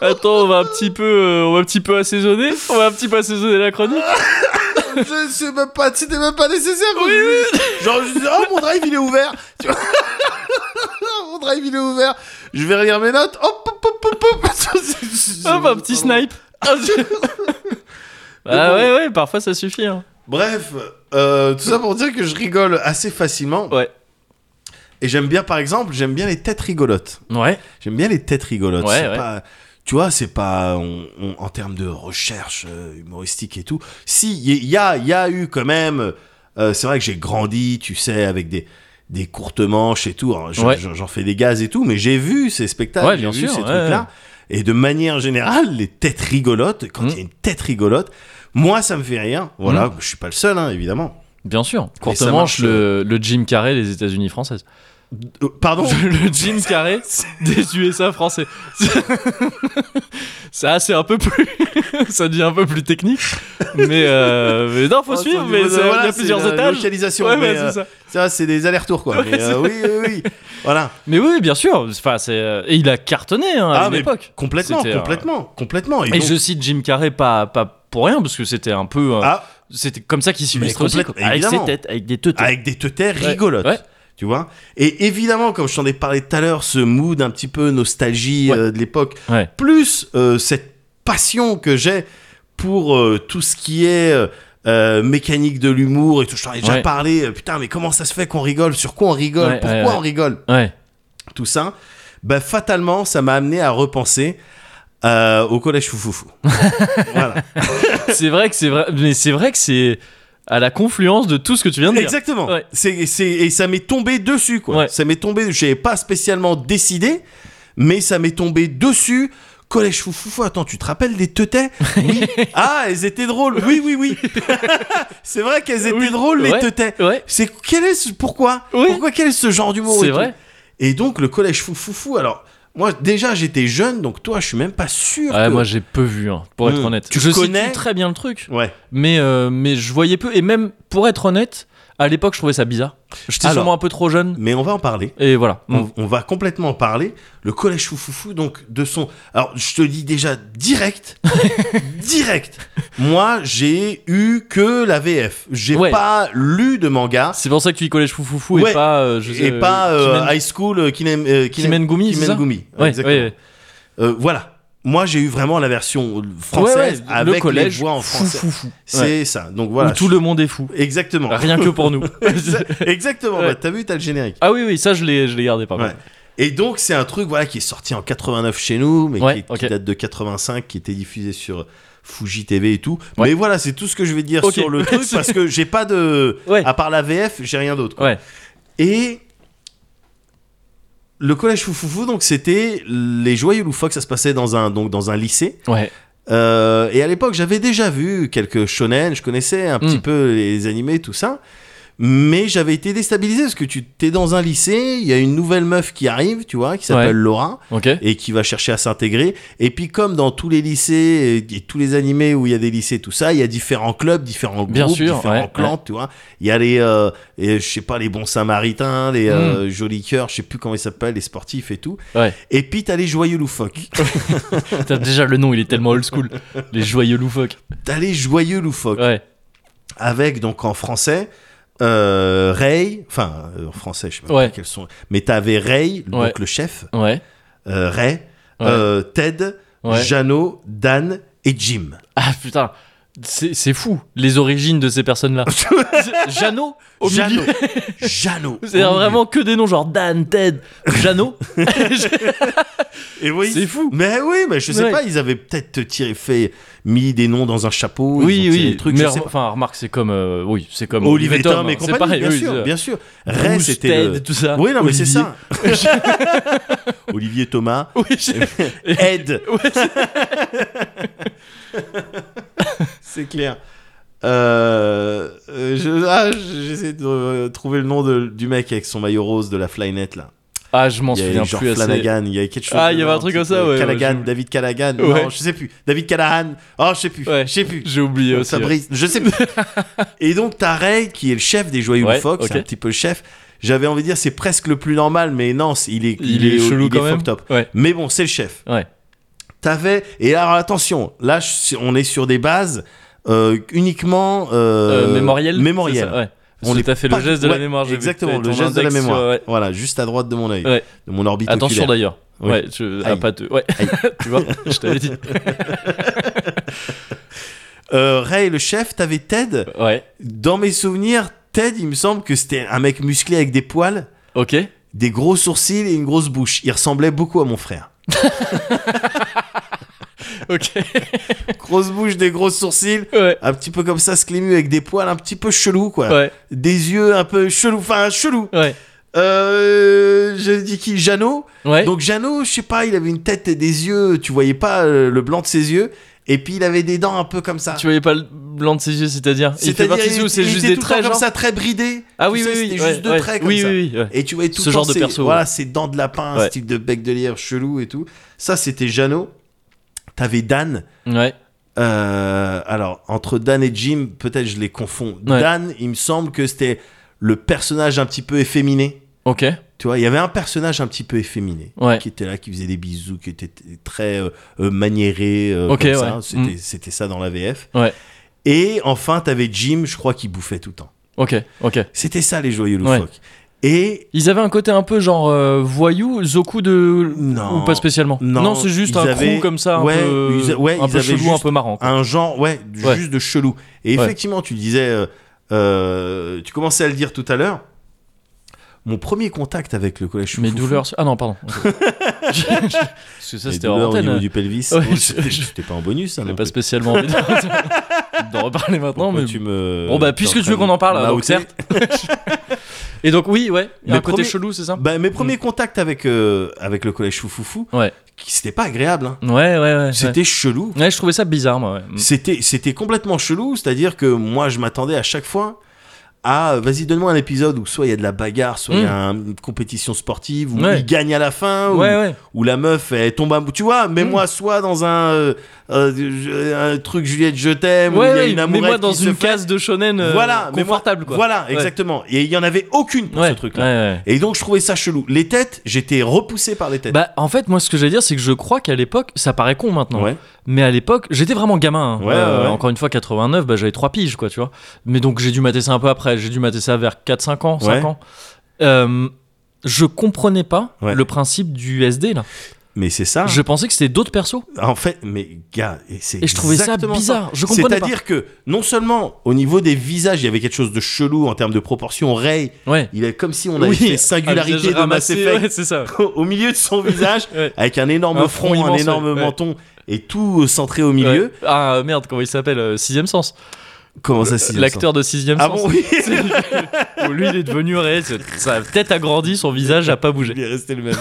Attends, on va un petit peu, euh, on va un petit peu assaisonner. On va un petit peu assaisonner la chronique. Je sais même pas, c'était même pas nécessaire. Oui, Genre, je dis, oh, mon drive, il est ouvert. Tu vois mon drive, il est ouvert. Je vais relire mes notes. Hop, hop, hop, hop, hop. Hop, un petit snipe. Ah ouais, ouais, parfois ça suffit. Hein. Bref, euh, tout ça pour dire que je rigole assez facilement. Ouais. Et j'aime bien, par exemple, j'aime bien les têtes rigolotes. Ouais. J'aime bien les têtes rigolotes. Ouais, ouais. pas, tu vois, c'est pas on- on- en termes de recherche euh, humoristique et tout. Si, il y, a, y a eu quand même. euh, c'est vrai que j'ai grandi, tu sais, avec des des courtes manches et tout. Ouais. J'en fais des gaz et tout, mais j'ai vu ces spectacles, Ouais, j'ai vu sûr, ces ouais, trucs-là. Et de manière générale, les têtes rigolotes, quand il y a Mm. une tête rigolote, moi ça me fait rire. Voilà, je suis pas le seul, hein, évidemment. Bien sûr. Courte ça manche, marche, le, le Jim Carrey des États-Unis françaises. Euh, pardon. le Jim Carrey des USA français. Ça, c'est un peu plus. ça devient un peu plus technique. Mais, euh, mais non, faut Oh, suivre. Mais niveau de- ça- il y voilà, a plusieurs la étages. Localisation, Ouais, mais, ouais, c'est euh, ça. ça, c'est des allers-retours, quoi. Ouais, mais, c'est euh, oui, oui, oui. Voilà. Mais oui, bien sûr. Enfin, euh, et il a cartonné hein, à Ah, une mais époque. Complètement, euh, complètement, complètement. Et donc- je cite Jim Carrey pas pas pour rien parce que c'était un peu. euh, Ah, C'était comme ça qu'il s'illustre aussi. quoi. Avec ses têtes, avec des têtes. avec des rigolotes. ouais. Tu vois Et évidemment, comme je t'en ai parlé tout à l'heure, ce mood un petit peu nostalgie Ouais. euh, de l'époque, plus euh, cette passion que j'ai pour euh, tout ce qui est euh, mécanique de l'humour et tout. Je t'en ai déjà Ouais. parlé. euh, putain, mais comment ça se fait qu'on rigole Sur quoi on rigole Ouais, Pourquoi ouais, on rigole. Tout ça. Bah, fatalement, ça m'a amené à repenser euh, au collège Foufoufou. voilà. c'est vrai que c'est vrai, mais c'est vrai que c'est à la confluence de tout ce que tu viens de dire. Exactement. Ouais. C'est, c'est, et ça m'est tombé dessus, quoi. Ouais. Ça m'est tombé, j'avais pas spécialement décidé, mais ça m'est tombé dessus. Collège Foufoufou, attends, tu te rappelles des teutais? Oui. ah, elles étaient drôles. Oui, oui, oui. c'est vrai qu'elles étaient Oui. drôles, les Ouais. teutais. Ouais. C'est, quel est ce, pourquoi? Oui. Pourquoi, quel est ce genre d'humour C'est et tout? vrai. Et donc, le collège Foufoufou, alors, moi, déjà, j'étais jeune, donc toi, je suis même pas sûr Ouais, que... moi j'ai peu vu, hein, pour être Hmm. honnête. Tu je connais très bien le truc, Ouais. mais euh, mais je voyais peu. Et même pour être honnête, à l'époque je trouvais ça bizarre. J'étais Alors. sûrement un peu trop jeune. Mais on va en parler. Et voilà. on, on va complètement en parler. Le collège foufoufou, donc de son. Alors, je te dis déjà direct, direct. Moi, j'ai eu que la VF. J'ai Ouais. pas lu de manga C'est pour ça que tu dis collège foufoufou Ouais. et pas. euh, je sais, et pas euh, euh, Kimen- High School Kinem, euh, Kinem- Kimengumi, Kimengumi. Ouais, Exactement. Euh, voilà. Moi, j'ai eu vraiment la version française Ouais, ouais, avec le collège les voix en français. foufoufou. C'est ça. Donc voilà. Où tout le monde est fou. Exactement. Rien que pour nous. Exactement. Bah, T'as vu, t'as le générique. ah oui, oui, ça je l'ai je l'ai gardé par contre. Et donc c'est un truc voilà qui est sorti en 89 chez nous, mais qui, date de 85, qui était diffusé sur Fuji TV et tout. Mais voilà, c'est tout ce que je vais dire sur le truc parce que j'ai pas de, à part la VF, j'ai rien d'autre. quoi. Ouais. Et le collège Foufoufou, donc c'était les Joyeux Loufoques, ça se passait dans un donc dans un lycée. Ouais. Euh, et à l'époque, j'avais déjà vu quelques shonen, je connaissais un petit Mm. peu les animés, tout ça. Mais j'avais été déstabilisé parce que tu t'es dans un lycée, il y a une nouvelle meuf qui arrive, tu vois, qui s'appelle Ouais. Laura et qui va chercher à s'intégrer. Et puis comme dans tous les lycées et, et tous les animés où il y a des lycées, tout ça, il y a différents clubs, différents Bien groupes, sûr, différents ouais, clans, tu vois. Il y a les, euh, et, je sais pas, les bons Samaritains, les Mm. euh, jolis cœurs, je sais plus comment ils s'appellent, les sportifs et tout. Et puis t'as les joyeux loufoques. T'as déjà le nom, il est tellement old school. Les joyeux loufoques. t'as les joyeux loufoques. Avec donc en français euh, Ray, enfin euh, en français je sais pas Ouais. quels sont, mais t'avais Ray, Ouais. donc le chef, Ouais. euh, Ray, euh, Ted. Jeannot, Dan et Jim. Ah putain. C'est fou, les origines de ces personnes-là. Jeannot au Jeannot. milieu. Jeannot. C'est vraiment que des noms genre Dan, Ted, Jeannot. Et oui, C'est fou. Mais oui, mais je sais Ouais. pas, ils avaient peut-être tiré, fait, mis des noms dans un chapeau. oui, oui. des trucs, mais enfin, remarque, c'est comme, euh, oui, c'est comme Olivier Tom et hein. compagnie, C'est pareil, bien oui, sûr, c'est- bien sûr. Ray, c'était Ted, le... tout ça. Oui, non, mais c'est Olivier. ça. Olivier Thomas, Oui, Ed. C'est- clair. Euh, je- ah, j'essaie de trouver le nom de- du mec avec son maillot rose de la Flynet là. Ah, je m'en Il souviens plus assez. Flanagan, il y avait quelque chose. Ah, il y avait un truc comme ça, ouais, Callaghan, ouais, David Callaghan. Ouais. Non, je sais plus. David Callahan. Oh, je sais plus. Ouais. Je sais plus. J'ai oublié aussi. Ça brise. Je sais plus. Et donc, t'as Ray qui est le chef des Joyeux Ouais, Loufoques, c'est ok. un petit peu le chef. J'avais envie de dire c'est presque le plus normal, mais non, c'est- il est, Il est chelou il quand est même. Ouais. Mais bon, c'est le chef. Ouais. T'avais et alors attention, là on est sur des bases uniquement euh, Euh, mémoriel. mémoriel. ça, ouais. On est fait pas- le geste de ouais, la mémoire. Exactement, le geste de la mémoire. ouais. Voilà, juste à droite de mon œil, de mon orbite Attention d'ailleurs. Oui. Ouais, je, à pas te- ouais. Tu vois, je t'avais dit. Euh, Ray, le chef, t'avais Ted. Ouais. Dans mes souvenirs, Ted, il me semble que c'était un mec musclé avec des poils, Ok. des gros sourcils et une grosse bouche. Il ressemblait beaucoup à mon frère. Ok. Grosse bouche, des gros sourcils, Ouais. un petit peu comme ça, sclému avec des poils un petit peu chelou quoi. Ouais. Des yeux un peu chelou, enfin chelou. Ouais. Euh, je dis qui? Jeannot. Ouais. Donc Jeannot, je sais pas, il avait une tête et des yeux, tu voyais pas euh, le blanc de ses yeux, et puis il avait des dents un peu comme ça. tu voyais pas le blanc de ses yeux, c'est-à-dire? Il fait partie où c'est juste des traits, comme ça, très bridé. Ah oui, oui, oui. Juste deux traits comme oui, ça. Oui, oui, ouais. Et tu voyais tout Ce genre de perso, Voilà, ces dents de lapin, ce type de bec de lierre chelou et tout. Ça, c'était Jeannot. T'avais Dan. Ouais. Euh, alors, entre Dan et Jim, peut-être je les confonds. Ouais. Dan, il me semble que c'était le personnage un petit peu efféminé. Ok. Tu vois, il y avait un personnage un petit peu efféminé Ouais. qui était là, qui faisait des bisous, qui était très euh, maniéré, euh, ouais. ça. C'était, ça dans la VF. Ouais. Et enfin, t'avais Jim, je crois, qui bouffait tout le temps. Ok. Ok. C'était ça, les joyeux loufoques. Et Ils avaient un côté un peu genre euh, voyou, Zoku de. Non. Ou pas spécialement Non, c'est juste un avaient- crew comme ça, un ouais, peu, ils a- ouais, un ils peu chelou, un peu marrant. quoi. un genre, ouais, Ouais. juste de chelou. Et effectivement, tu disais, euh, euh, tu commençais à le dire tout à l'heure. Mon premier contact avec le collège Mes douleurs. Ah non, pardon. Parce que ça, c'était en au niveau du pelvis. C'était pas en bonus, non pas spécialement envie de- d'en reparler maintenant, Pourquoi mais. tu me. Bon, bah, puisque tu veux qu'on en parle, donc certes. Et donc, oui, ouais, il y a un côté premiers- chelou, c'est ça Bah, mes premiers contacts avec, euh, avec le collège Foufoufou, Ouais. qui c'était pas agréable. hein. Ouais, ouais, ouais. C'était chelou. Ouais, je trouvais ça bizarre, moi. ouais. C'était, c'était complètement chelou, c'est-à-dire que moi je m'attendais à chaque fois à vas-y donne-moi un épisode où soit il y a de la bagarre, soit il y a un- une compétition sportive, où Mm. Ouais. il gagne à la fin, où, Ouais, ouais. où la meuf elle tombe à tu vois, mais Mm. moi soit dans un, euh, un truc Juliette je t'aime, Ouais, il y a une mais amourette moi dans qui une case de shonen euh, voilà, mais confortable, quoi. Voilà, exactement. Et il y en avait aucune pour Ouais, ce ouais, ouais. Et donc je trouvais ça chelou. Les têtes, j'étais repoussé par les têtes. Bah, en fait, moi, ce que j'allais dire, c'est que je crois qu'à l'époque, ça paraît con maintenant, mais à l'époque, j'étais vraiment gamin. hein. Euh. Encore une fois, 89, bah, j'avais 3 piges, quoi, tu vois. Mais donc, j'ai dû mater ça un peu après. J'ai dû mater ça vers 4-5 ans, 5 Ouais. ans. Je comprenais pas le principe du SD, là. Mais c'est ça. Je pensais que c'était d'autres persos. En fait, mais gars, c'est Et je trouvais ça bizarre. Je comprenais pas. C'est-à-dire que non seulement au niveau des visages, il y avait quelque chose de chelou en termes de proportion. Ray, Ouais. il est comme si on avait Oui, fait singularité visage de Mass ramassé, Effect ouais, c'est ça. au milieu de son visage, Ouais. avec un énorme Un front, front un immense, énorme menton et tout euh, centré au milieu. Ah merde, comment il s'appelle euh, Sixième Sens. Comment ça, sixième L'acteur de Sixième sens Ah Sens. bon, oui. Lui, il est devenu réel. Sa tête a grandi, son visage a pas bougé. Il est resté le même.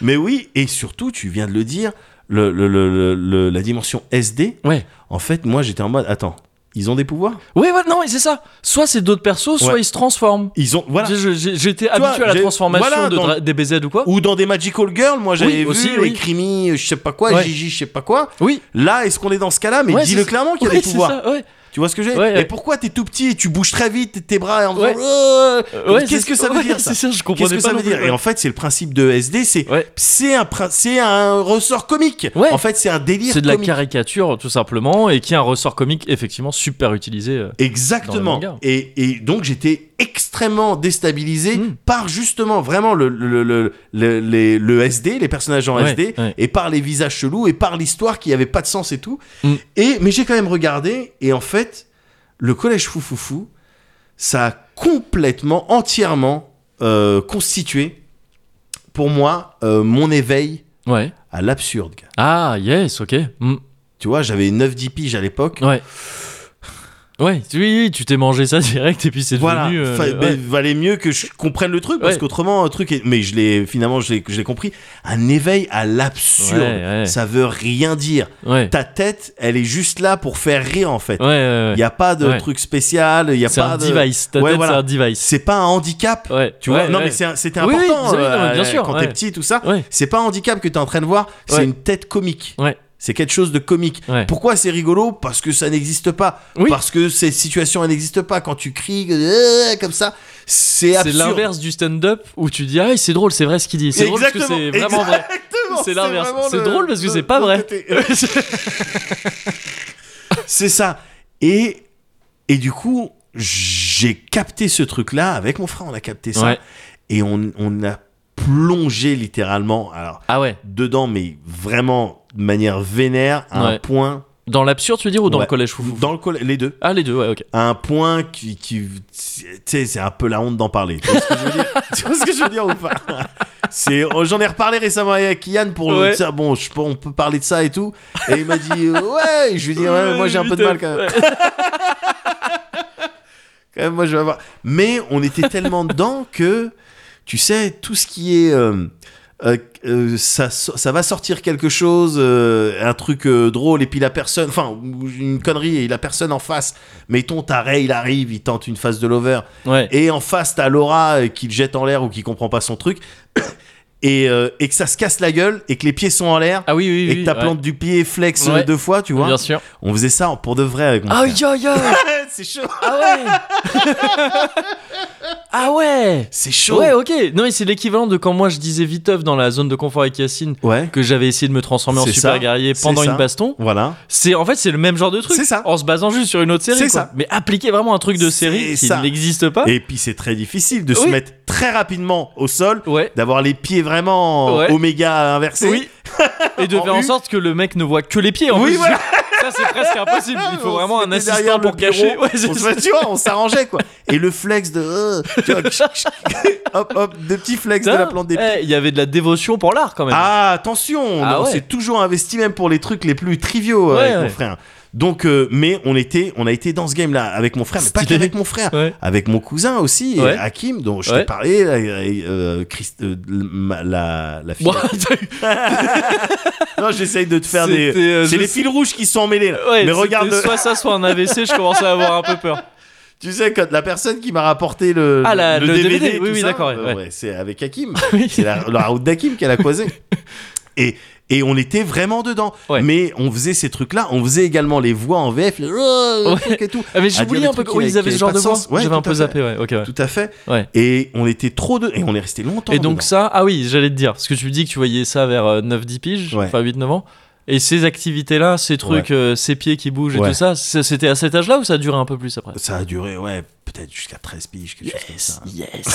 Mais oui, et surtout, tu viens de le dire, le, la dimension SD. Ouais. En fait, moi, j'étais en mode, attends, ils ont des pouvoirs? Ouais, ouais, non, mais c'est ça. Soit c'est d'autres persos, soit Ouais. ils se transforment. Ils ont, voilà. J'étais habitué à la transformation voilà, de dans- dra- DBZ ou quoi. Ou dans des Magical Girls, moi j'avais Oui, vu aussi, oui. Crimi, je sais pas quoi, Ouais. Gigi, je sais pas quoi. Oui. Là, est-ce qu'on est dans ce cas-là? Mais dis-le clairement qu'il y a des pouvoirs. ça, ouais. Tu vois ce que j'ai Ouais, Et pourquoi t'es tout petit et tu bouges très vite tes bras en Ouais. Euh, Qu'est-ce que ça veut dire ça C'est ça, je Qu'est-ce que ça veut dire. Et en fait, c'est le principe de SD, c'est c'est un c'est un ressort comique. Ouais. En fait, c'est un délire C'est de la caricature, tout simplement, et qui est un ressort comique effectivement super utilisé. euh. Exactement. Et, et donc j'étais extrêmement déstabilisé Mm. par justement vraiment le, le, le, le, les- le SD, les personnages en Ouais, SD, ouais. et par les visages chelous, et par l'histoire qui avait pas de sens et tout. Mm. Et, mais j'ai quand même regardé, et en fait, le collège Foufoufou, ça a complètement, entièrement euh, constitué, pour moi, euh, mon éveil Ouais. à l'absurde. Ah, yes, ok. Mm. Tu vois, j'avais 9-10 piges à l'époque. Ouais. Ouais, oui, oui, tu t'es mangé ça direct et puis c'est Voilà, devenu. euh, ouais. valait mieux que je comprenne le truc parce Ouais. qu'autrement un truc est... mais je l'ai finalement je l'ai je l'ai compris un éveil à l'absurde. Ouais, ça veut rien dire. Ta tête elle est juste là pour faire rire en fait. Il y a pas de truc spécial il y a C'est pas un de device. Ta Ouais, tête, voilà. c'est un device. c'est pas un handicap tu vois. Non mais c'était Oui, oui, important non, euh, bien sûr, quand t'es petit tout ça. C'est pas un handicap que t'es en train de voir c'est une tête comique. Ouais. C'est quelque chose de comique. Ouais. pourquoi c'est rigolo? Parce que ça n'existe pas. Oui. parce que cette situation n'existe pas. Quand tu cries euh, comme ça c'est C'est l'inverse du stand-up où tu dis ah c'est drôle c'est vrai ce qu'il dit. C'est drôle parce que c'est vraiment vrai. C'est l'inverse. C'est le- drôle parce que c'est pas vrai. c'est ça. Et et du coup j'ai capté ce truc là avec mon frère. On a capté ça. Ouais. et on, on a plongé littéralement alors ah ouais. dedans mais vraiment de manière vénère à un Ouais. point dans l'absurde tu veux dire ou dans Ouais. le collège foufou dans le coll- les deux ah les deux ouais ok à un point qui, qui tu sais, c'est un peu la honte d'en parler. Tu vois ce que je veux dire, Tu vois ce que je veux dire ou pas C'est, oh, j'en ai reparlé récemment avec Yann pour le Ouais. ça. Bon, je, on peut parler de ça et tout. Et il m'a dit, euh, ouais. Je lui ai dit, ouais, moi j'ai un peu de mal quand même. Quand même, moi je vais avoir. Mais on était tellement dedans que, tu sais, tout ce qui est. euh, euh, euh, ça, ça va sortir quelque chose, euh, un truc drôle, et puis la personne, enfin, une connerie, et la personne en face, mettons, ta Ray, il arrive, il tente une phase de lover, ouais et en face, t'as Laura qui le jette en l'air ou qui comprend pas son truc, et, et que ça se casse la gueule, et que les pieds sont en l'air, ah oui oui et oui que ta ouais. plante du pied flex Ouais. deux fois, tu vois. bien sûr On faisait ça pour de vrai avec mon aïe frère. aïe aïe C'est chaud. ah ouais ah ouais C'est chaud. ouais ok non mais c'est l'équivalent de quand moi je disais viteuf dans la zone de confort avec Yacine Ouais. que j'avais essayé de me transformer en super ça, guerrier pendant une baston Voilà. c'est en fait c'est le même genre de truc C'est ça. en se basant juste sur une autre série C'est ça. mais appliquer vraiment un truc de série qui n'existe pas Et puis c'est très difficile de se mettre très rapidement au sol, ouais d'avoir les pieds vraiment Ouais. oméga inversés. oui et de En faire en sorte que le mec ne voit que les pieds en Oui, plus voilà. ça c'est presque impossible il faut vraiment un assistant pour cacher ouais, c'est on, ça. se- tu vois, on s'arrangeait quoi. Et le flex de, euh, tu vois, hop hop, de petits flex de la plante des pieds. Eh, il y avait de la dévotion pour l'art quand même Ah attention, Ah on ouais. s'est toujours investi même pour les trucs les plus triviaux euh, Ouais, avec mon ouais. frère. Donc, euh, mais on était, on a été dans ce game là avec mon frère, mais pas qu'avec mon frère, Ouais. avec mon cousin aussi, Ouais. et Hakim, dont je Ouais. t'ai parlé, euh, Christ- euh, la, la fille. Non, j'essaye de te faire des. Euh, C'est les sais- fils rouges qui sont emmêlés. Là. ouais, mais regarde, soit ça soit un AVC je commençais à avoir un peu peur tu sais quand la personne qui m'a rapporté le, Ah, la- le DVD, DVD, oui, tout oui, d'accord, euh, ouais. c'est avec Hakim. C'est la, la route d'Hakim qu'elle a croisé. Et, et on était vraiment dedans. Ouais. Mais on faisait ces trucs-là. On faisait également les voix en VF. le- le Ouais. et tout. Ah, mais j'ai oublié un peu trucs oui, qui ils avaient ce genre de voix. Ouais, j'avais un peu zappé ouais. Tout à fait. Et on était trop de. Et on est resté longtemps. Et donc dedans. ça, ah oui, j'allais te dire, parce que tu me dis que tu voyais ça vers euh, 9-10 piges, Ouais. enfin 8-9 ans, et ces activités-là, ces trucs, euh, ces pieds qui bougent et tout ça, c'était à cet âge-là ou ça a duré un peu plus après? Ça a duré, ouais, peut-être jusqu'à 13 piges, quelque chose comme ça. yes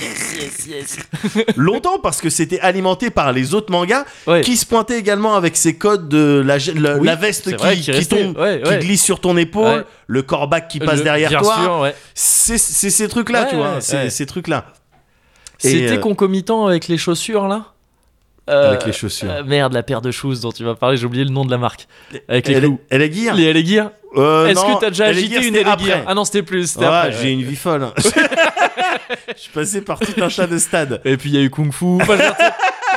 Yes, yes, yes Longtemps parce que c'était alimenté par les autres mangas Ouais. qui se pointaient également avec ces codes de la, la, Oui, la veste qui, vrai, qui qui restait, tombe, ouais, qui glisse sur ton épaule, Ouais. le corbac qui passe Le- derrière bien toi. C'est ces trucs-là, Ouais, tu vois. ouais, c'est ouais. ces trucs-là. C'était euh, concomitant avec les chaussures là? Euh, Avec les chaussures. euh, merde, la paire de shoes dont tu vas parler, j'ai oublié le nom de la marque. Avec les Elle, clous. elle est gear. Les LA Gear. Euh, Est-ce que t'as déjà elle est agité une c'était LA après. Gear Ah non, c'était plus, Ouais, j'ai une vie folle. Je suis passé par tout un tas de stades. Et puis il y a eu Kung Fu. Enfin,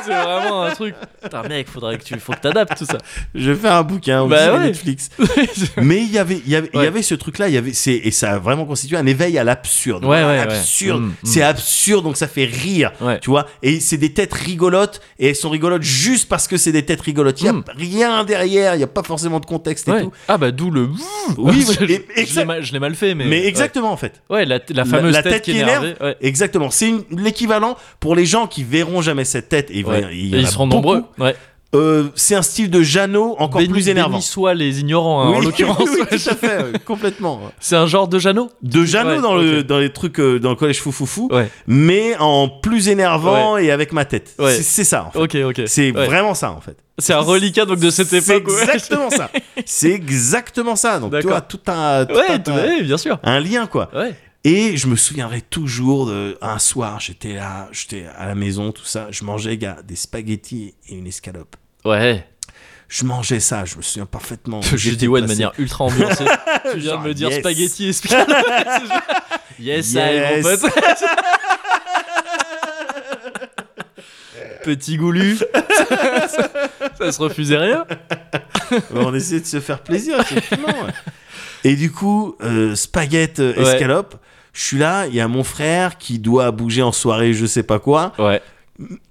c'est vraiment un truc. Putain, mec, faudrait que tu, faut que t'adaptes tout ça. Je vais faire un bouquin Bah aussi sur ouais. Netflix. Mais il y avait, il y avait, il y avait ce truc-là, il y avait, c'est, et ça a vraiment constitué un éveil à l'absurde. Ouais, ouais. Absurde. Mm, mm. C'est absurde, donc ça fait rire. Ouais. Tu vois. Et c'est des têtes rigolotes, et elles sont rigolotes juste parce que c'est des têtes rigolotes. Il y a Mm. rien derrière, il y a pas forcément de contexte et Ouais. tout. Ah bah d'où le. Oui, je, je l'ai mal, je l'ai mal fait, mais. Mais exactement, en fait. Ouais, la, la fameuse la tête, tête qui énerve, énervée. Exactement. C'est une- l'équivalent pour les gens qui verront jamais cette tête. Et Ouais. il en ils a seront beaucoup. nombreux. Ouais. Euh, c'est un style de Jeannot encore Béni- plus énervant. soient les ignorants, hein, en Oui, l'occurrence. oui, tout à fait, complètement. C'est un genre de Jeannot? De Jeannot Ouais, dans, le, ok. dans les trucs euh, dans le collège foufoufou, Ouais. mais en plus énervant et avec ma tête. C'est c'est ça en fait. Ok, ok. C'est vraiment ça en fait. C'est un reliquat donc de cette C'est époque. ouais. exactement ça. C'est exactement ça. Donc tu vois tout un, tout un- bien sûr. un lien quoi. Et je me souviendrai toujours de un soir, j'étais là, j'étais à la maison, tout ça, je mangeais gars, des spaghettis et une escalope. Ouais. Je mangeais ça, je me souviens parfaitement. Je dis ouais de manière ultra ambiancée. tu viens Genre, de me dire yes. spaghetti et spaghetti. yes, I, mon Yes. pote. Petit goulu. ça, ça se refusait rien. on essayait de se faire plaisir, effectivement. Et du coup, euh, spaghetti, euh, Ouais. Je suis là, il y a mon frère qui doit bouger en soirée, je sais pas quoi. Ouais.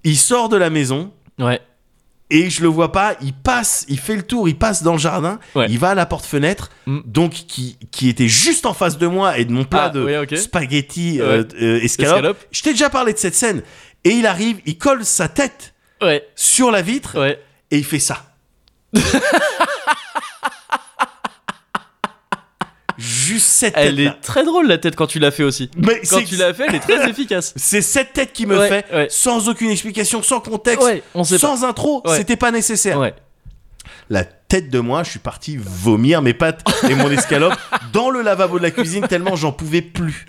Il sort de la maison Ouais. et je le vois pas, il passe, il fait le tour, il passe dans le jardin, Ouais. il va à la porte-fenêtre, Mm. donc qui, qui était juste en face de moi et de mon plat Ah, de ouais, ok. spaghetti euh, euh, escalope. Escalope. Je t'ai déjà parlé de cette scène. Et il arrive, il colle sa tête Ouais. sur la vitre Ouais. et il fait ça. Juste cette tête. Elle est très drôle la tête quand tu l'as fait aussi. Mais Quand tu l'as fait, elle est très efficace. C'est cette tête qui me Ouais, fait, ouais. sans aucune explication, sans contexte, Ouais, on sait pas. sans intro, Ouais. c'était pas nécessaire. La tête de moi, je suis parti vomir mes pâtes et mon escalope dans le lavabo de la cuisine tellement j'en pouvais plus.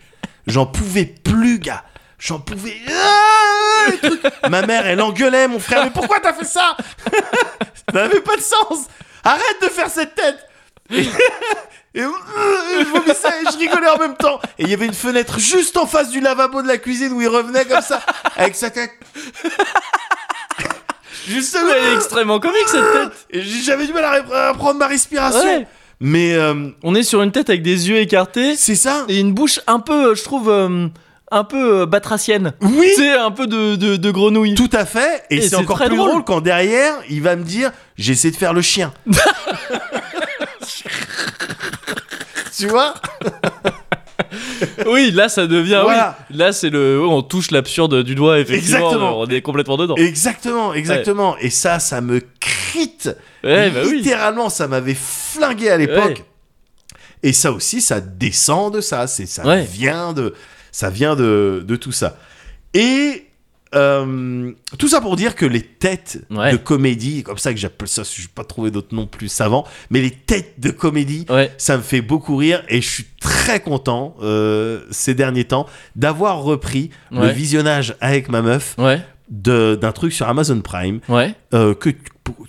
J'en pouvais plus, gars. J'en pouvais. Ah. Ma mère, elle engueulait mon frère. Mais pourquoi t'as fait ça? Ça n'avait pas de sens. Arrête de faire cette tête. Et, et, euh, je vomissais et je rigolais en même temps. Et il y avait une fenêtre juste en face du lavabo de la cuisine où il revenait comme ça, avec sa tête. Justement. Elle est extrêmement comique cette tête. Et j'avais du mal à, à prendre ma respiration. Ouais. Mais euh, On est sur une tête avec des yeux écartés c'est ça. et une bouche un peu, je trouve, euh, un peu euh, batracienne. Oui. Sais, un peu de, de, de grenouille. Tout à fait. Et, Et c'est c'est encore plus drôle. drôle. quand derrière, il va me dire j'essaie de faire le chien. tu vois Oui, là ça devient. Voilà. Oui. Là c'est le. On touche l'absurde du doigt, effectivement. Exactement. On est complètement dedans. Exactement, exactement. Et ça, ça me crite. Ouais, bah oui. Littéralement, ça m'avait flingué à l'époque. Ouais. Et ça aussi, ça descend de ça. C'est ça vient de ça vient de, de tout ça. Et euh, tout ça pour dire que les têtes Ouais. de comédie, comme ça que j'appelle ça, je n'ai pas trouvé d'autres noms plus savants, mais les têtes de comédie, Ouais. ça me fait beaucoup rire et je suis très content euh, ces derniers temps d'avoir repris le visionnage avec ma meuf d'un truc sur Amazon Prime euh, que tu,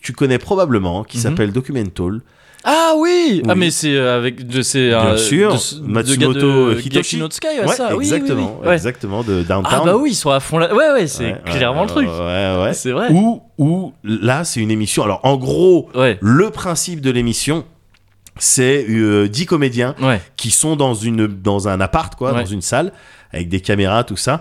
tu connais probablement, qui Mhm. s'appelle Documental. Ah oui, Ah Oui. mais c'est euh, avec de ces Bien euh, sûr, de de Matsumoto gars de Hitoshi. No Tsukai, ouais, ça. oui, oui, exactement, oui. Ouais. exactement de Downtown. Ah bah oui, ils sont à fond là. Ouais ouais, c'est Ouais, clairement ouais, le truc. Ouais, ouais. C'est vrai. Ou, ou là, c'est une émission. Alors, en gros, le principe de l'émission, c'est euh, 10 comédiens qui sont dans, une, dans un appart, quoi, dans une salle, avec des caméras, tout ça.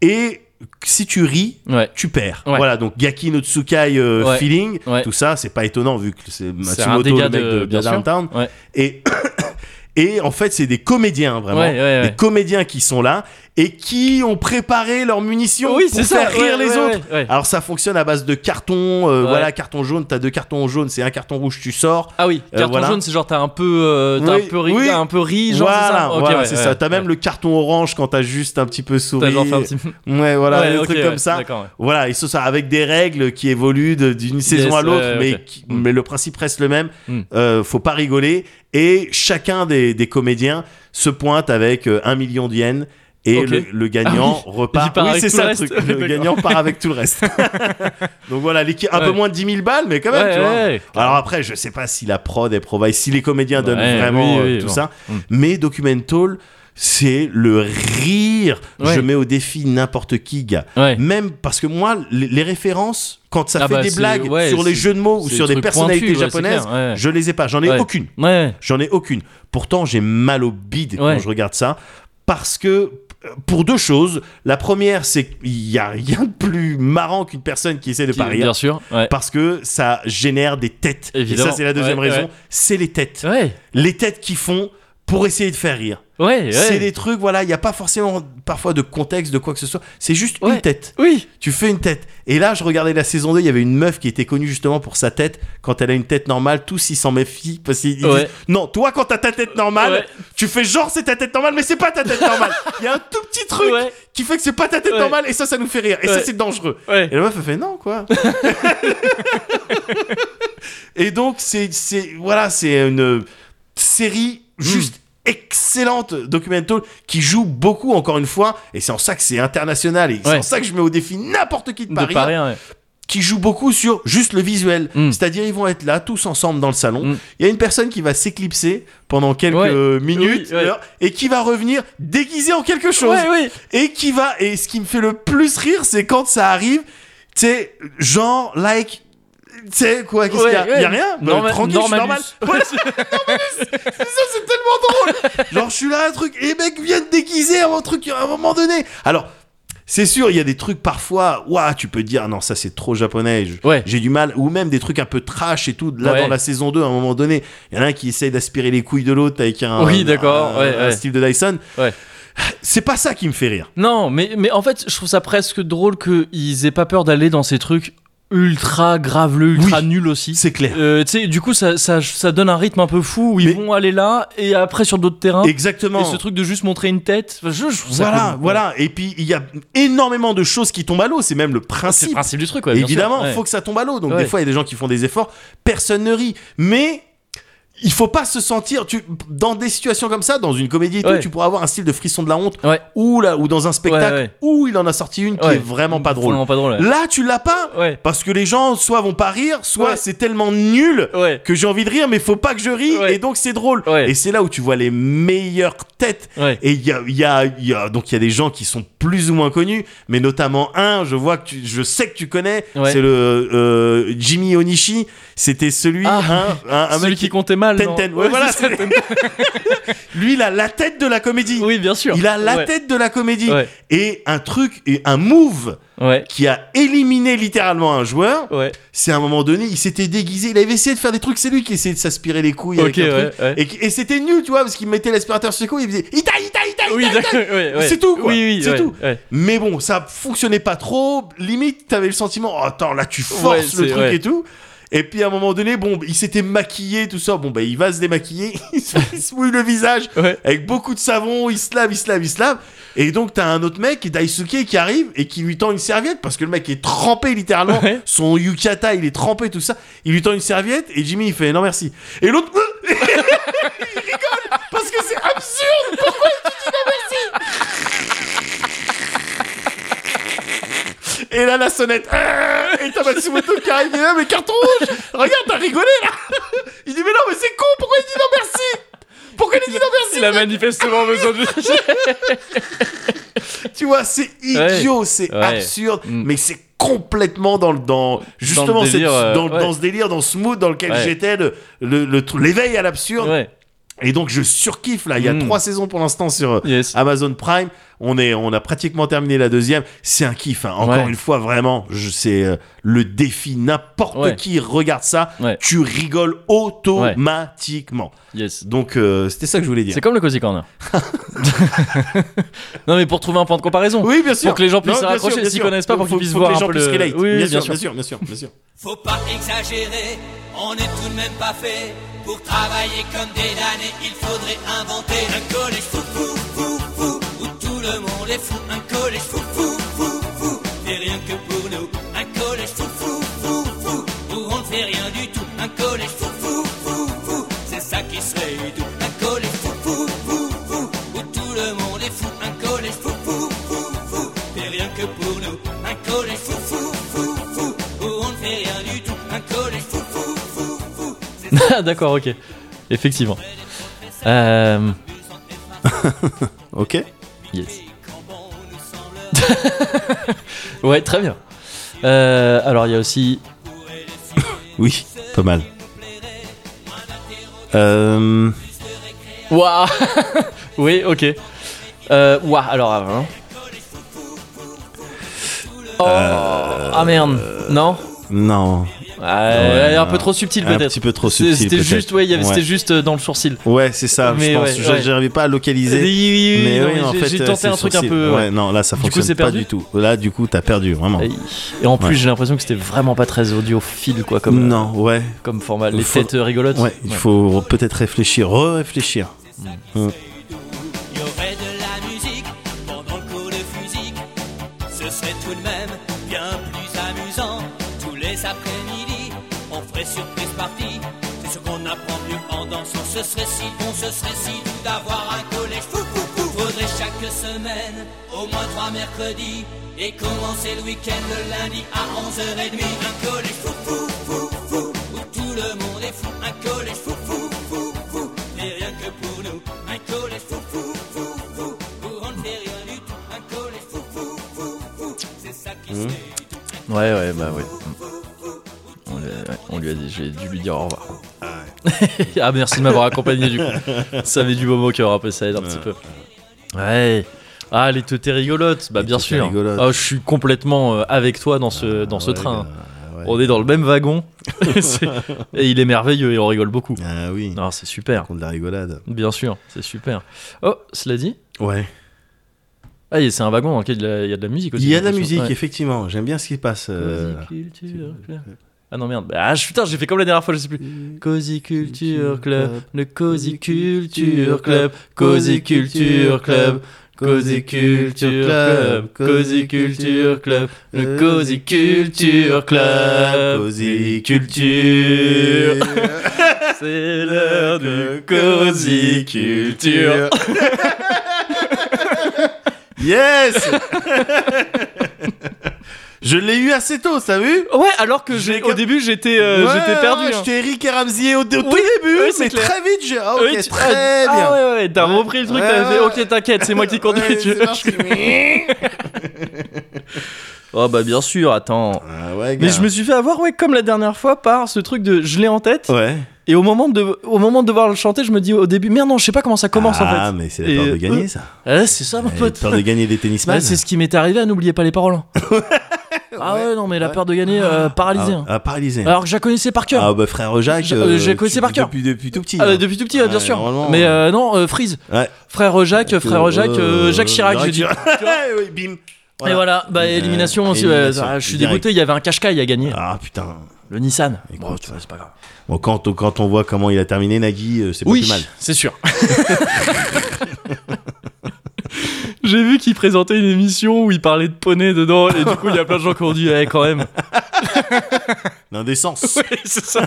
Et si tu ris, Ouais. tu perds. Ouais. Voilà, donc Gaki no Tsukai euh, Ouais. feeling, tout ça, c'est pas étonnant vu que c'est Matsumoto, le mec de- bien. Downtown. Et, et en fait, c'est des comédiens, vraiment. Des comédiens qui sont là et qui ont préparé leurs munitions Oui, pour c'est ça. faire rire ouais, les ouais, autres. ouais. Alors ça fonctionne à base de carton, euh, voilà, carton jaune, t'as deux cartons jaunes, c'est un carton rouge, tu sors. Ah oui, Euh, carton voilà. jaune, c'est genre t'as un peu, euh, Oui, un peu ri, oui. un peu ri, genre c'est voilà, ça. Ok, voilà, ouais, c'est ouais, ça. T'as même le carton orange quand t'as juste un petit peu souri. T'as genre fait un petit. Ouais, voilà, Ouais, des trucs comme ça. Voilà, et ça, ça avec des règles qui évoluent d'une saison à l'autre, mais, qui- Mm. mais le principe reste le même. Mm. Euh, faut pas rigoler. Et chacun des, des comédiens se pointe avec un million de yens. Et le, le gagnant Ah repart. Oui, c'est ça le truc. Le gagnant part avec tout le reste. Donc voilà, un peu moins de 10 000 balles, mais quand même, Ouais, tu vois. ouais, Alors après, je sais pas si la prod est provide, si les comédiens donnent vraiment oui, euh, tout bon. ça. Mm. Mais Documental, c'est le rire. Je mets au défi n'importe qui, gars. Même parce que moi, les, les références, quand ça Ah fait bah, des blagues ouais, sur les jeux de mots ou sur des personnalités ouais, japonaises, clair, ouais. je les ai pas. J'en ai aucune. J'en ai aucune. Pourtant, j'ai mal au bide quand je regarde ça. Parce que, pour deux choses. La première, c'est qu'il y a rien de plus marrant qu'une personne qui essaie de Qui- pas rire. Bien sûr. Ouais. Parce que ça génère des têtes. Évidemment. Et ça, c'est la deuxième Ouais, raison. ouais. C'est les têtes. Les têtes qui font pour essayer de faire rire. Ouais, ouais. C'est des trucs, voilà, il n'y a pas forcément parfois de contexte, de quoi que ce soit. C'est juste Ouais. une tête. Oui. Tu fais une tête. Et là, je regardais la saison 2, il y avait une meuf qui était connue justement pour sa tête. Quand elle a une tête normale, tous ils s'en méfient. Parce qu'ils disent, non, toi, quand t'as ta tête normale, Ouais. tu fais genre c'est ta tête normale, mais c'est pas ta tête normale. Il y a un tout petit truc qui fait que c'est pas ta tête normale, et ça, ça nous fait rire. Et ça, c'est dangereux. Et la meuf, elle fait non, quoi. et donc, c'est, c'est, voilà, c'est une série juste excellente documental qui joue beaucoup encore une fois et c'est en ça que c'est international et c'est en ça que je mets au défi n'importe qui de De Paris rien, ouais. qui joue beaucoup sur juste le visuel. Mm. C'est-à-dire, ils vont être là, tous ensemble dans le salon. Mm. Il y a une personne qui va s'éclipser pendant quelques Ouais. minutes, Oui, et qui va revenir déguisé en quelque chose. Oui. Et qui va, et ce qui me fait le plus rire, c'est quand ça arrive, tu sais, genre, like, tu sais, quoi, qu'est-ce Ouais, qu'il y a ouais. Il y a rien Bah, Norma- Tranquille, je suis normal. Voilà, c'est ça, c'est tellement drôle. Genre, je suis là, un truc, et les mecs viennent déguiser un truc à un moment donné. Alors, c'est sûr, il y a des trucs parfois, ouah, tu peux dire, non, ça c'est trop japonais, je- Ouais. j'ai du mal, ou même des trucs un peu trash et tout. Là, Ouais. dans la saison 2, à un moment donné, il y en a un qui essaye d'aspirer les couilles de l'autre avec un, Oui, d'accord, ouais, un ouais. style de Dyson. Ouais. C'est pas ça qui me fait rire. Non, mais, mais en fait, je trouve ça presque drôle qu'ils aient pas peur d'aller dans ces trucs ultra graveleux, ultra Oui. nuls aussi. C'est clair. Euh, tu sais, du coup, ça, ça, ça donne un rythme un peu fou où ils Mais- vont aller là et après sur d'autres terrains. Exactement. Et ce truc de juste montrer une tête, enfin, je, Voilà, cool. voilà. Et puis, il y a énormément de choses qui tombent à l'eau. C'est même le C'est principe. le principe du truc, ouais. Évidemment, il ouais. faut que ça tombe à l'eau. Donc, Ouais. des fois, il y a des gens qui font des efforts. Personne ne rit. Mais. Il faut pas se sentir tu, dans des situations comme ça, dans une comédie et tout, tu pourras avoir un style de frisson de la honte Ouais. ou là ou dans un spectacle Ouais, où il en a sorti une qui est vraiment pas drôle. Vraiment pas drôle. ouais. Là, tu l'as pas parce que les gens soit vont pas rire, soit c'est tellement nul que j'ai envie de rire, mais faut pas que je rie et donc c'est drôle. Et c'est là où tu vois les meilleures têtes. Et il y a, il y a, y a- donc il y a des gens qui sont plus ou moins connus, mais notamment un, je vois que tu, je sais que tu connais, c'est le euh, Jimmy Onishi. C'était celui, Ah. un, un, un Celui mec qui comptait mal. Ten Ten. Ouais, voilà, lui, il a la tête de la comédie. Oui, bien sûr. Il a la Ouais. tête de la comédie. Et un truc, et un move qui a éliminé littéralement un joueur. C'est à un moment donné, il s'était déguisé, il avait essayé de faire des trucs, c'est lui qui essayait de s'aspirer les couilles avec un truc. Et, c'était nul, tu vois, parce qu'il mettait l'aspirateur sur ses couilles, il faisait Ita, Ita, Ita, Oui. C'est tout, quoi. Oui, oui, C'est tout. Mais bon, ça fonctionnait pas trop. Limite, t'avais le sentiment, oh, attends, là, tu forces le truc et tout. Et puis à un moment donné, bon, il s'était maquillé, tout ça. Bon, bah, il va se démaquiller, il se, il se mouille le visage Ouais. avec beaucoup de savon, il se lave, il se lave, il se lave. Et donc, t'as un autre mec, Daisuke, qui arrive et qui lui tend une serviette parce que le mec est trempé littéralement. Ouais. Son yukata, il est trempé, tout ça. Il lui tend une serviette et Jimmy, il fait non merci. Et l'autre, il rigole parce que c'est absurde. Pourquoi tu dis non merci Et là, la sonnette. Ah Et t'as Matsumoto qui arrive. Et là, mais carton rouge Regarde, t'as rigolé là Il dit, mais non, mais c'est con, pourquoi il dit non merci? Pourquoi il dit non merci? Il a manifestement besoin de. Tu vois, c'est idiot, c'est Ouais. absurde, Mm. mais c'est complètement dans le dans justement le délire, cette- euh, dans, ouais. dans ce délire, dans ce mood dans lequel j'étais, le le- le l'éveil à l'absurde. Et donc je surkiffe là. Il y a Mm. trois saisons pour l'instant sur euh, Yes. Amazon Prime. On est, on a pratiquement terminé la deuxième. C'est un kiff. hein. Encore Ouais. une fois, vraiment, je c'est euh, le défi. N'importe Ouais. qui regarde ça, Ouais. tu rigoles automatiquement. Yes. Donc euh, c'était ça que je voulais dire. C'est comme le Cozy Corner. non, mais pour trouver un point de comparaison. Oui, bien sûr. Pour que les gens puissent se raccrocher, s'ils connaissent pas, pour Faut- qu'ils puissent faut voir que les un gens peu puissent le- relate. Oui, oui, bien, bien sûr, sûr. bien sûr, bien sûr, bien sûr. Faut pas exagérer, on est tout de même pas fait. Pour travailler comme des damnés, il faudrait inventer un collège fou fou fou fou où tout le monde est fou. Un collège fou fou fou fou, et rien que pour nous. Un collège fou fou fou fou où on ne fait rien du tout. Un collège fou fou fou fou, c'est ça qui serait doux. Un collège fou fou fou fou où tout le monde est fou. Un collège fou fou fou fou, et rien que pour nous. Un collège fou fou fou fou où on ne fait rien du tout. Un collège fou fou fou fou. c'est Ah, D'accord, ok. Effectivement. Euh, Ok. Yes. ouais, très bien. Euh, alors, il y a aussi. Oui, pas mal. Euh, Waouh Oui, ok. Euh, Waouh, alors. hein. Oh, ah merde. Non non. Ouais, un peu trop subtil Un peut-être. petit peu trop subtil. C'était juste, ouais, c'était juste euh, dans le sourcil. Ouais, c'est ça. Mais je pense. ouais. J'arrivais pas à localiser. Oui, oui, oui, mais non, oui, en j'ai- fait, j'ai euh, tenté un truc un peu. Ouais, non, là, ça Du coup, fonctionne pas du tout. Là, du coup, t'as perdu, vraiment. Et, en plus, j'ai l'impression que c'était vraiment pas très audiophile, quoi, comme, euh, Non, ouais. comme format. Les Faut- têtes rigolotes. Ouais, il faut peut-être réfléchir, re-réfléchir. Mm. Il Ce serait si bon, ce serait si doux d'avoir un collège fou fou fou. Faudrait chaque semaine, au moins trois mercredis. Et commencer le week-end le lundi à 11h30. Un collège fou fou fou fou. Où tout le monde est fou. Un collège fou fou fou fou. Et rien que pour nous. Un collège fou fou fou fou. Où on ne fait rien du tout. Un collège fou fou fou fou. C'est ça qui se fait. Ouais, ouais, bah ouais. On on lui a dit, j'ai dû lui dire au revoir. ah, merci de m'avoir accompagné du coup. Ça met du baume au cœur, après ça aide un petit peu. Ouais. Ah, les teutés rigolotes, bah Les bien sûr. Ah, je suis complètement euh, avec toi dans ce, dans ce Ouais, train. bah, ouais. On est dans le même wagon. Et il est merveilleux et on rigole beaucoup. Ah oui, Non, c'est super. contre la rigolade. Bien sûr, c'est super. Oh, cela dit. Ouais. Ah, c'est un wagon dans lequel il y a- de la musique aussi. Il y a de la musique, effectivement. J'aime bien ce qui se passe. euh, Cozy Culture. Ah non merde, ah je- putain j'ai fait comme la dernière fois, je sais plus. Cozy Culture Club, le Cozy Culture Club, Cozy Culture Club, Cozy Culture Club, Cozy Culture Club, le Cozy Culture Club, Cozy Culture. C'est l'heure du Cozy Culture. Yes Je l'ai eu assez tôt, t'as vu Ouais, alors que j'ai, au début j'étais, euh, Ouais, j'étais perdu. ouais, hein. J'étais Eric et Ramsey au, au tout Oui, début, oui, c'est mais clair. très vite, j'ai. Ah, ok, Oui, tu- très ah, bien. Ah ouais, ouais, t'as Ouais. repris le truc, t'as fait, ok, t'inquiète, c'est moi qui conduis. Tu. Oh bah bien sûr, attends. Ah ouais, Mais je me suis fait avoir, ouais, comme la dernière fois, par ce truc de je l'ai en tête. Ouais. Et au moment, de, au moment de devoir le chanter, je me dis au début, merde, non, je sais pas comment ça commence ah, en fait. mais c'est la Et, peur de euh, gagner, ça. Ouais, c'est ça, mon pote. peur de gagner des tennisman. Ouais, c'est ce qui m'est arrivé, à n'oubliez pas les paroles. hein. ah ouais, non, mais la Ouais. peur de gagner, euh, paralysé. Ah, hein. ah, paralysé. Alors que je la connaissais par cœur. Ah bah frère Jacques, Je- euh, je la connaissais par cœur. Depuis, depuis tout petit. Ah, hein. depuis tout petit, ouais, bien sûr. Mais euh, euh, non, euh, Freeze. Ouais. Frère Jacques, frère Jacques, euh, Euh, Jacques Chirac, j'ai dit. Oui, bim. Et voilà, bah Euh, élimination aussi. élimination, ah, je suis dégoûté, il y avait un cache-caille à gagner. Ah putain. Le Nissan. Écoute. Bon, tu vois, c'est pas grave. Bon, quand, on- quand on voit comment il a terminé Nagui, euh, c'est pas Oui, plus mal. c'est sûr. J'ai vu qu'il présentait une émission où il parlait de poney dedans et du coup il y a plein de gens qui ont dit eh, quand même. L'indécence. Ouais, c'est ça.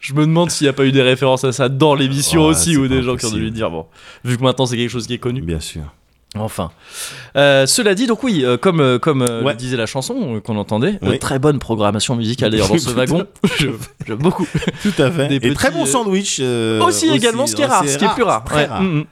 Je me demande s'il n'y a pas eu des références à ça dans l'émission Ouais, aussi ou des gens qui ont dû lui dire bon, vu que maintenant c'est quelque chose qui est connu. Bien sûr. Enfin. Euh, cela dit, donc oui, euh, comme, euh, comme Ouais. le disait la chanson qu'on entendait, Oui. très bonne programmation musicale d'ailleurs dans ce wagon. J'aime beaucoup. Tout à fait. Des Et très bon sandwich. aussi, également, ce qui est rare, ce qui est plus rare. Très Ouais, rare. mm, mm.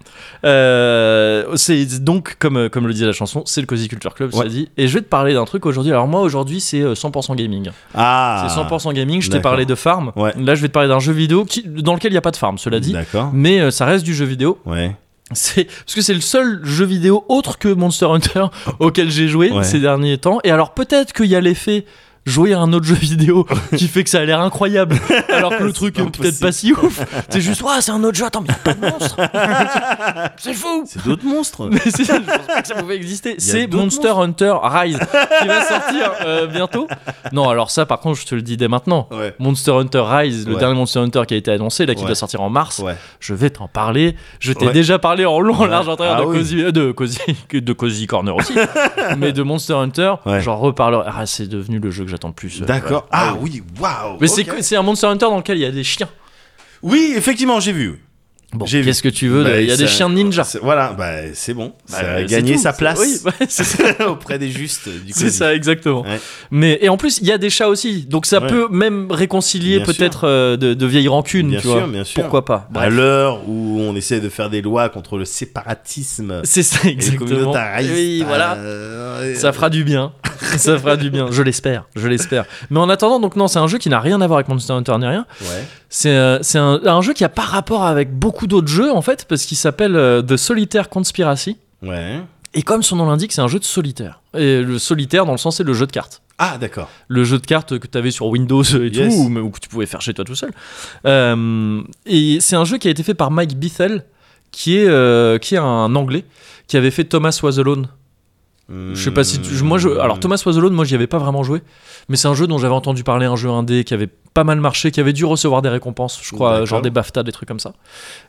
Euh, c'est donc, comme, comme le disait la chanson, c'est le Cozy Culture Club, ça Ouais. dit. Et je vais te parler d'un truc aujourd'hui. Alors, moi, aujourd'hui, c'est euh, 100% gaming. Ah. C'est 100% gaming. Je t'ai parlé de Farm. Là, je vais te parler d'un jeu vidéo qui, dans lequel il n'y a pas de Farm, cela dit. D'accord. Mais ça reste du jeu vidéo. Ouais. C'est parce que c'est le seul jeu vidéo autre que Monster Hunter auquel j'ai joué Ouais. ces derniers temps. Et alors peut-être qu'il y a l'effet jouer à un autre jeu vidéo qui fait que ça a l'air incroyable alors que le truc est peut-être pas si ouf. C'est juste ouais, c'est un autre jeu. Attends, mais y a pas de monstre. c'est fou. C'est d'autres monstres. Mais c'est je pense pas que ça pouvait exister. C'est Monster Hunter Rise qui va sortir euh, bientôt. Non, alors ça par contre, je te le dis dès maintenant. Ouais. Monster Hunter Rise, le Ouais. dernier Monster Hunter qui a été annoncé, là, qui Ouais. doit sortir en mars, je vais t'en parler. Je t'ai déjà parlé en long, en large, en travers Ah de, oui. Cozy, euh, de, Cozy, de Cozy Corner aussi, mais de Monster Hunter. J'en reparlerai. Ah, c'est devenu le jeu que j'attends plus. euh, D'accord. ouais. Ah oui, waouh. Mais c'est un Monster Hunter dans lequel il y a des chiens. Oui, effectivement, j'ai vu. Bon, qu'est-ce que tu veux Bah, Il y a des chiens de ninja. Voilà, bah, c'est bon. Bah, ça a gagné tout. sa place Oui, ouais, c'est ça. auprès des justes du C'est ça, exactement. Ouais. Mais et en plus, il y a des chats aussi, donc ça Ouais. peut même réconcilier peut-être euh, de, de vieilles rancunes, Bien tu sûr, vois. bien sûr. Pourquoi pas À l'heure où on essaie de faire des lois contre le séparatisme C'est ça, exactement. Oui, voilà. euh, Ça fera du bien. ça fera du bien. Je l'espère. Je l'espère. Mais en attendant, donc non, c'est un jeu qui n'a rien à voir avec Monster Hunter ni rien. C'est euh, c'est un, un jeu qui a pas rapport avec beaucoup d'autres jeux en fait, parce qu'il s'appelle euh, The Solitaire Conspiracy. Ouais. Et comme son nom l'indique, c'est un jeu de solitaire. Et le solitaire, dans le sens, c'est le jeu de cartes. Ah, d'accord. Le jeu de cartes que tu avais sur Windows et Yes. tout, ou, ou que tu pouvais faire chez toi tout seul. Euh, et c'est un jeu qui a été fait par Mike Bithell, qui est, euh, qui est un anglais, qui avait fait Thomas Was Alone. Je sais pas si tu- moi je alors Thomas Was Alone moi j'y avais pas vraiment joué mais c'est un jeu dont j'avais entendu parler un jeu indé qui avait pas mal marché qui avait dû recevoir des récompenses je crois genre des BAFTA des trucs comme ça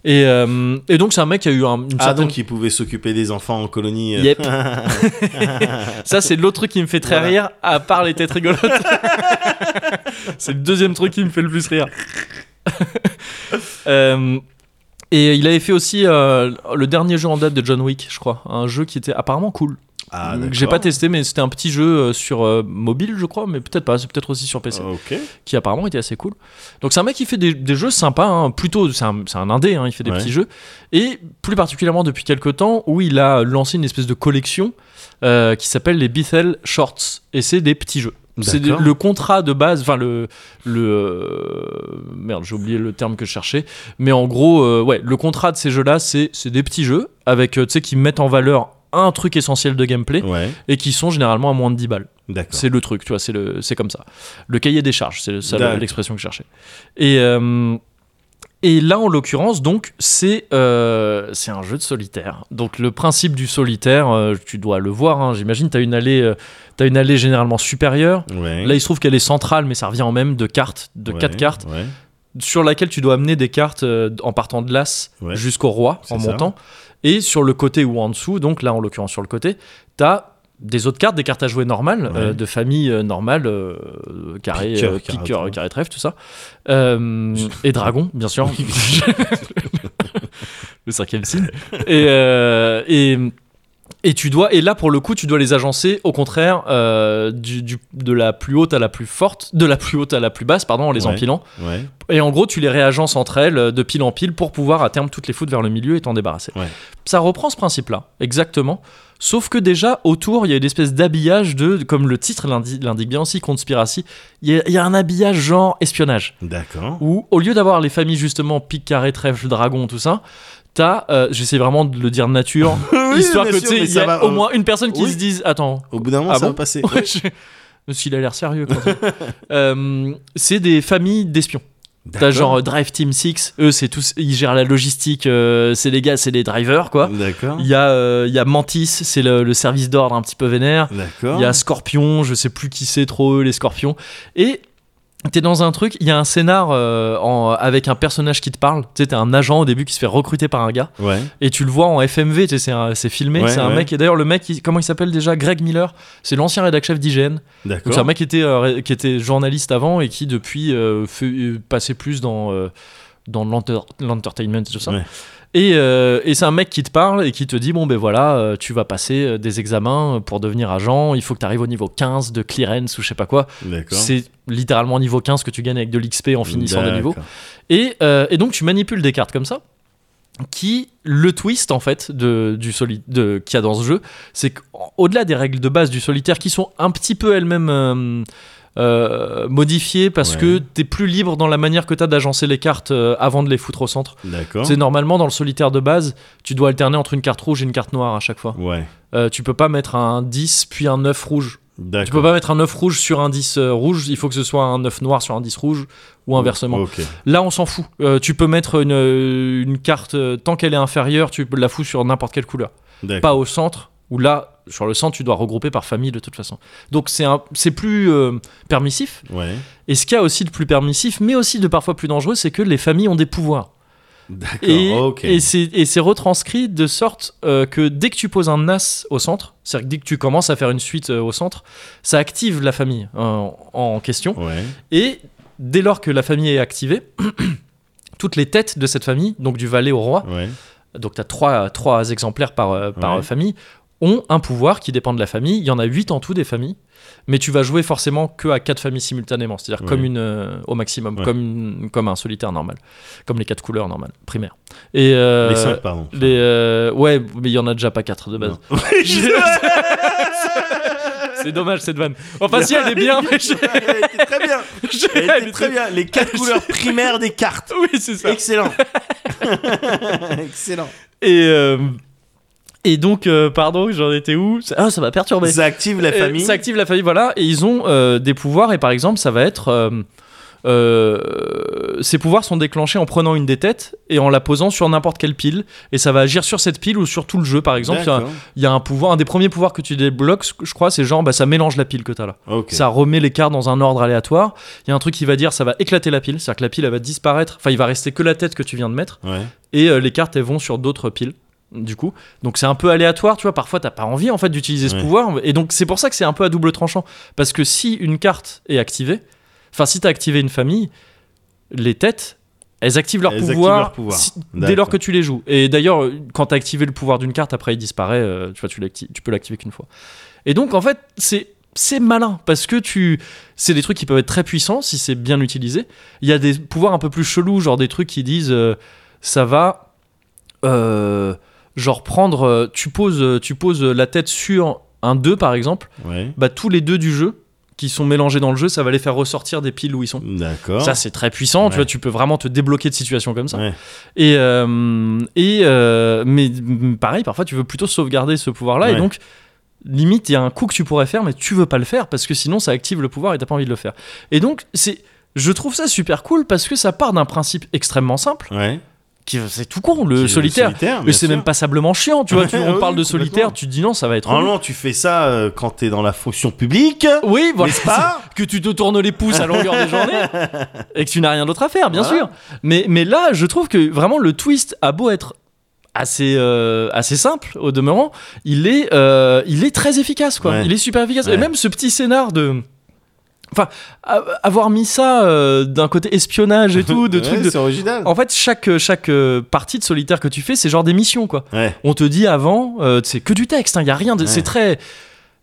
et, euh, et donc c'est un mec qui a eu un, une Ah, certaine donc il pouvait s'occuper des enfants en colonie. euh. Yep. ça c'est l'autre truc qui me fait très Voilà. rire à part les têtes rigolotes c'est le deuxième truc qui me fait le plus rire Euh, et il avait fait aussi euh, le dernier jeu en date de John Wick je crois un jeu qui était apparemment cool Ah, que d'accord. j'ai pas testé, mais c'était un petit jeu euh, sur euh, mobile, je crois, mais peut-être pas, c'est peut-être aussi sur PC, Ok. qui apparemment était assez cool. Donc c'est un mec qui fait des, des jeux sympas, hein, plutôt, c'est un, un indé, hein, il fait des Ouais. petits jeux, et plus particulièrement depuis quelques temps, où il a lancé une espèce de collection euh, qui s'appelle les Bethel Shorts, et c'est des petits jeux. C'est le contrat de base, enfin le le euh, merde, j'ai oublié le terme que je cherchais, mais en gros, euh, ouais, le contrat de ces jeux-là, c'est c'est des petits jeux avec, tu sais, qui mettent en valeur un truc essentiel de gameplay Ouais, et qui sont généralement à moins de 10 balles. C'est le truc, tu vois, c'est le, c'est comme ça. Le cahier des charges, c'est ça l'expression que je cherchais. Et euh, et là, en l'occurrence, donc, c'est euh, c'est un jeu de solitaire. Donc, le principe du solitaire, euh, tu dois le voir. hein, J'imagine, tu as une allée, t'as une allée généralement supérieure. Ouais. Là, il se trouve qu'elle est centrale, mais ça revient en même de cartes, de Ouais, quatre cartes, sur laquelle tu dois amener des cartes euh, en partant de l'as Ouais. jusqu'au roi, en ça. Et sur le côté ou en dessous, donc là, en l'occurrence sur le côté, tu as des autres cartes, des cartes à jouer normales, Ouais. euh, de famille euh, normale, euh, carré, Piqueur, euh, carré, piqueur, trèfle. carré trèfle, tout ça. Et dragon, bien sûr. le cinquième signe. Et, euh, et, et tu dois, et là pour le coup, tu dois les agencer au contraire euh, du, du- de la plus haute à la plus forte, de la plus haute à la plus basse, pardon, en les Ouais. empilant. Ouais. Et en gros, tu les réagences entre elles euh, de pile en pile pour pouvoir à terme toutes les foutre vers le milieu et t'en débarrasser. Ouais. Ça reprend ce principe-là, exactement. Sauf que déjà, autour, il y a une espèce d'habillage de, comme le titre l'indi- l'indique bien aussi, Conspiracy, il y, y a un habillage genre espionnage. D'accord. Où, au lieu d'avoir les familles justement pique, carré, trèfle, dragon, tout ça, t'as, euh, j'essaie vraiment de le dire nature, Oui, histoire que tu sais, il y a va, au euh, moins une personne qui oui. se dise, attends, Au bout d'un moment, Ah ça bon va passer. Ouais, je- s'il a l'air sérieux. Euh, c'est des familles d'espions. T'as genre euh, Drive Team 6, eux c'est tous, ils gèrent la logistique, euh, c'est les gars, c'est les drivers quoi. D'accord. Il y a, euh, il y a Mantis, c'est le, le service d'ordre un petit peu vénère. D'accord. Il y a Scorpion, je sais plus qui c'est trop eux, les Scorpions. Et t'es dans un truc, il y a un scénar euh, en- avec un personnage qui te parle. Tu sais, t'es un agent au début qui se fait recruter par un gars. Ouais. Et tu le vois en FMV, c'est filmé. Ouais, c'est un ouais. mec, et d'ailleurs le mec, il- comment il s'appelle déjà? Greg Miller. C'est l'ancien rédac chef d'IGN. C'est un mec qui était, euh, qui était journaliste avant et qui depuis euh, fait, passait plus dans, dans l'enter- l'entertainment et tout ça. Et, euh, et c'est un mec qui te parle et qui te dit bon ben voilà, euh, tu vas passer euh, des examens pour devenir agent, il faut que tu arrives au niveau 15 de clearance ou je sais pas quoi. C'est littéralement niveau 15 que tu gagnes avec de l'XP en finissant des niveaux. Et, euh, et donc tu manipules des cartes comme ça qui le twist en fait de, du soli- de qu'il y a dans ce jeu c'est qu'au-delà des règles de base du solitaire qui sont un petit peu elles-mêmes euh, modifiées parce Ouais. que t'es plus libre dans la manière que t'as d'agencer les cartes euh, avant de les foutre au centre D'accord. c'est normalement dans le solitaire de base tu dois alterner entre une carte rouge et une carte noire à chaque fois Ouais. Euh, tu peux pas mettre un 10 puis un 9 rouge tu peux pas mettre un 9 rouge sur un 10 euh, rouge il faut que ce soit un 9 noir sur un 10 rouge ou inversement. Là, on s'en fout. Tu peux mettre une, une carte, tant qu'elle est inférieure, tu peux la foutre sur n'importe quelle couleur. Pas au centre, où là, sur le centre, tu dois regrouper par famille de toute façon. Donc, c'est un- c'est plus euh, permissif. Ouais. Et ce qu'il y a aussi de plus permissif, mais aussi de parfois plus dangereux, c'est que les familles ont des pouvoirs. D'accord. Et, ok. et c'est et c'est retranscrit de sorte euh, que dès que tu poses un as au centre, c'est-à-dire que dès que tu commences à faire une suite euh, au centre, ça active la famille en question. Ouais. Et dès lors que la famille est activée, toutes les têtes de cette famille, donc du valet au roi, Ouais. donc tu as trois, trois exemplaires par, par Ouais. famille, ont un pouvoir qui dépend de la famille. Il y en a huit en tout des familles, mais tu vas jouer forcément que à quatre familles simultanément, c'est-à-dire comme une euh, au maximum, Ouais. comme, une- comme un solitaire normal, comme les quatre couleurs normales, primaires. Et euh, Les cinq, pardon. les, euh, ouais, mais il y en a déjà pas quatre de base. C'est dommage cette vanne. Enfin si elle est bien, mais je- Elle était très bien. Elle était très bien. Les quatre couleurs primaires des cartes. Oui, c'est ça. Excellent. Excellent. Et, euh, Et donc, euh, pardon, j'en étais où Ah, ça m'a perturbé. Ça active la Euh, famille. ça active la famille, voilà. Et ils ont euh, des pouvoirs, et par exemple, ça va être. euh, euh, ces pouvoirs sont déclenchés en prenant une des têtes et en la posant sur n'importe quelle pile. Et ça va agir sur cette pile ou sur tout le jeu, par exemple. Il y a- D'accord. il y, a un pouvoir, un des premiers pouvoirs que tu débloques, je crois, c'est genre, bah, ça mélange la pile que t'as là. Ok. Ça remet les cartes dans un ordre aléatoire. Il y a un truc qui va dire, ça va éclater la pile. C'est-à-dire que la pile, elle va disparaître. Enfin, il va rester que la tête que tu viens de mettre. Ouais. Et euh, les cartes, elles vont sur d'autres piles. Du coup, donc c'est un peu aléatoire, tu vois. Parfois, t'as pas envie en fait d'utiliser ce Ouais. pouvoir, et donc c'est pour ça que c'est un peu à double tranchant. Parce que si une carte est activée, enfin si t'as activé une famille, les têtes, elles activent leur Elles activent pouvoir, leur pouvoir. si- D'accord. dès lors que tu les joues. Et d'ailleurs, quand t'as activé le pouvoir d'une carte, après il disparaît. euh, tu vois, tu, tu peux l'activer qu'une fois. Et donc en fait, c'est c'est malin parce que tu c'est des trucs qui peuvent être très puissants si c'est bien utilisé. Il y a des pouvoirs un peu plus chelous, genre des trucs qui disent euh, ça va euh, genre prendre euh, tu poses euh, tu poses la tête sur un 2 par exemple, Ouais. bah tous les deux du jeu qui sont mélangés dans le jeu, ça va les faire ressortir des piles où ils sont. D'accord. Ça c'est très puissant, tu vois, tu peux vraiment te débloquer de situations comme ça. Ouais. Et, euh, et euh, mais pareil, parfois tu veux plutôt sauvegarder ce pouvoir-là, et donc limite il y a un coup que tu pourrais faire, mais tu veux pas le faire parce que sinon ça active le pouvoir et t'as pas envie de le faire. Et donc c'est, je trouve ça super cool parce que ça part d'un principe extrêmement simple, Ouais. C'est tout con, le solitaire. solitaire, Mais c'est même passablement chiant, tu vois. tu- on oui, parle de solitaire, tu te dis non, ça va être. relou. Normalement, tu fais ça euh, quand t'es dans la fonction publique. Oui, voilà. Pas que tu te tournes les pouces à longueur de journée et que tu n'as rien d'autre à faire, bien Voilà. sûr. Mais, mais là, je trouve que vraiment le twist a beau être assez, euh, assez simple au demeurant, il est, euh, il est très efficace, quoi. Ouais. Il est super efficace. Ouais. Et même ce petit scénar de. Enfin, avoir mis ça euh, d'un côté espionnage et tout, de Ouais, trucs de. C'est original. En fait, chaque, chaque euh, partie de solitaire que tu fais, c'est genre des missions, quoi. Ouais. On te dit avant, euh, c'est que du texte, il y a rien. De, Ouais. C'est très.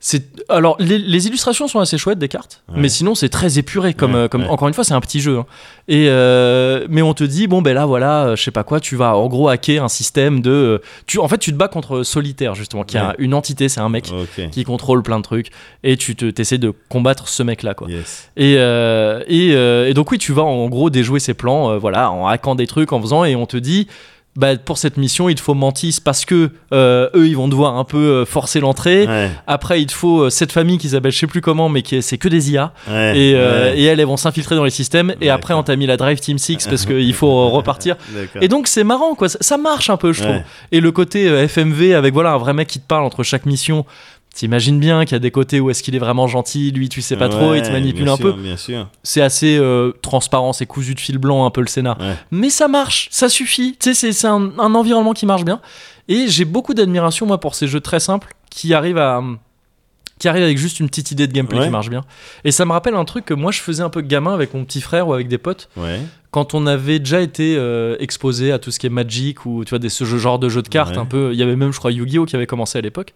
C'est alors les, les illustrations sont assez chouettes des cartes, Ouais. mais sinon c'est très épuré comme Ouais, euh, comme ouais. encore une fois c'est un petit jeu. hein. Et euh, mais on te dit bon ben là voilà euh, je sais pas quoi tu vas en gros hacker un système de euh, tu en fait tu te bats contre solitaire justement qui a une entité c'est un mec qui contrôle plein de trucs et tu te t'essaies de combattre ce mec là quoi. Yes. Et, et, et donc oui, tu vas en gros déjouer ses plans, voilà, en hackant des trucs, en faisant, et on te dit, bah, pour cette mission, il te faut Mantis parce que euh, eux, ils vont devoir un peu euh, forcer l'entrée. Ouais. Après, il te faut euh, cette famille qui s'appelle je sais plus comment, mais qui est- c'est que des IA. Ouais. Et, Ouais. et elles, elles vont s'infiltrer dans les systèmes. Et après, on t'a mis la Drive Team 6 parce qu'il faut repartir. Et donc, c'est marrant, quoi. Ça, ça marche un peu, je trouve. Et le côté FMV avec voilà un vrai mec qui te parle entre chaque mission. T'imagines bien qu'il y a des côtés où est-ce qu'il est vraiment gentil, lui tu sais pas trop, il te manipule un sûr, peu c'est assez euh, transparent, c'est cousu de fil blanc un peu le. Ouais. Mais ça marche, ça suffit. Tu sais, c'est- c'est un, un environnement qui marche bien. Et j'ai beaucoup d'admiration, moi, pour ces jeux très simples qui arrivent à. qui arrivent avec juste une petite idée de gameplay Ouais. qui marche bien. Et ça me rappelle un truc que moi je faisais un peu gamin avec mon petit frère ou avec des potes quand on avait déjà été euh, exposé à tout ce qui est Magic ou tu vois des ce genre de jeux de cartes un peu il y avait même je crois Yu-Gi-Oh qui avait commencé à l'époque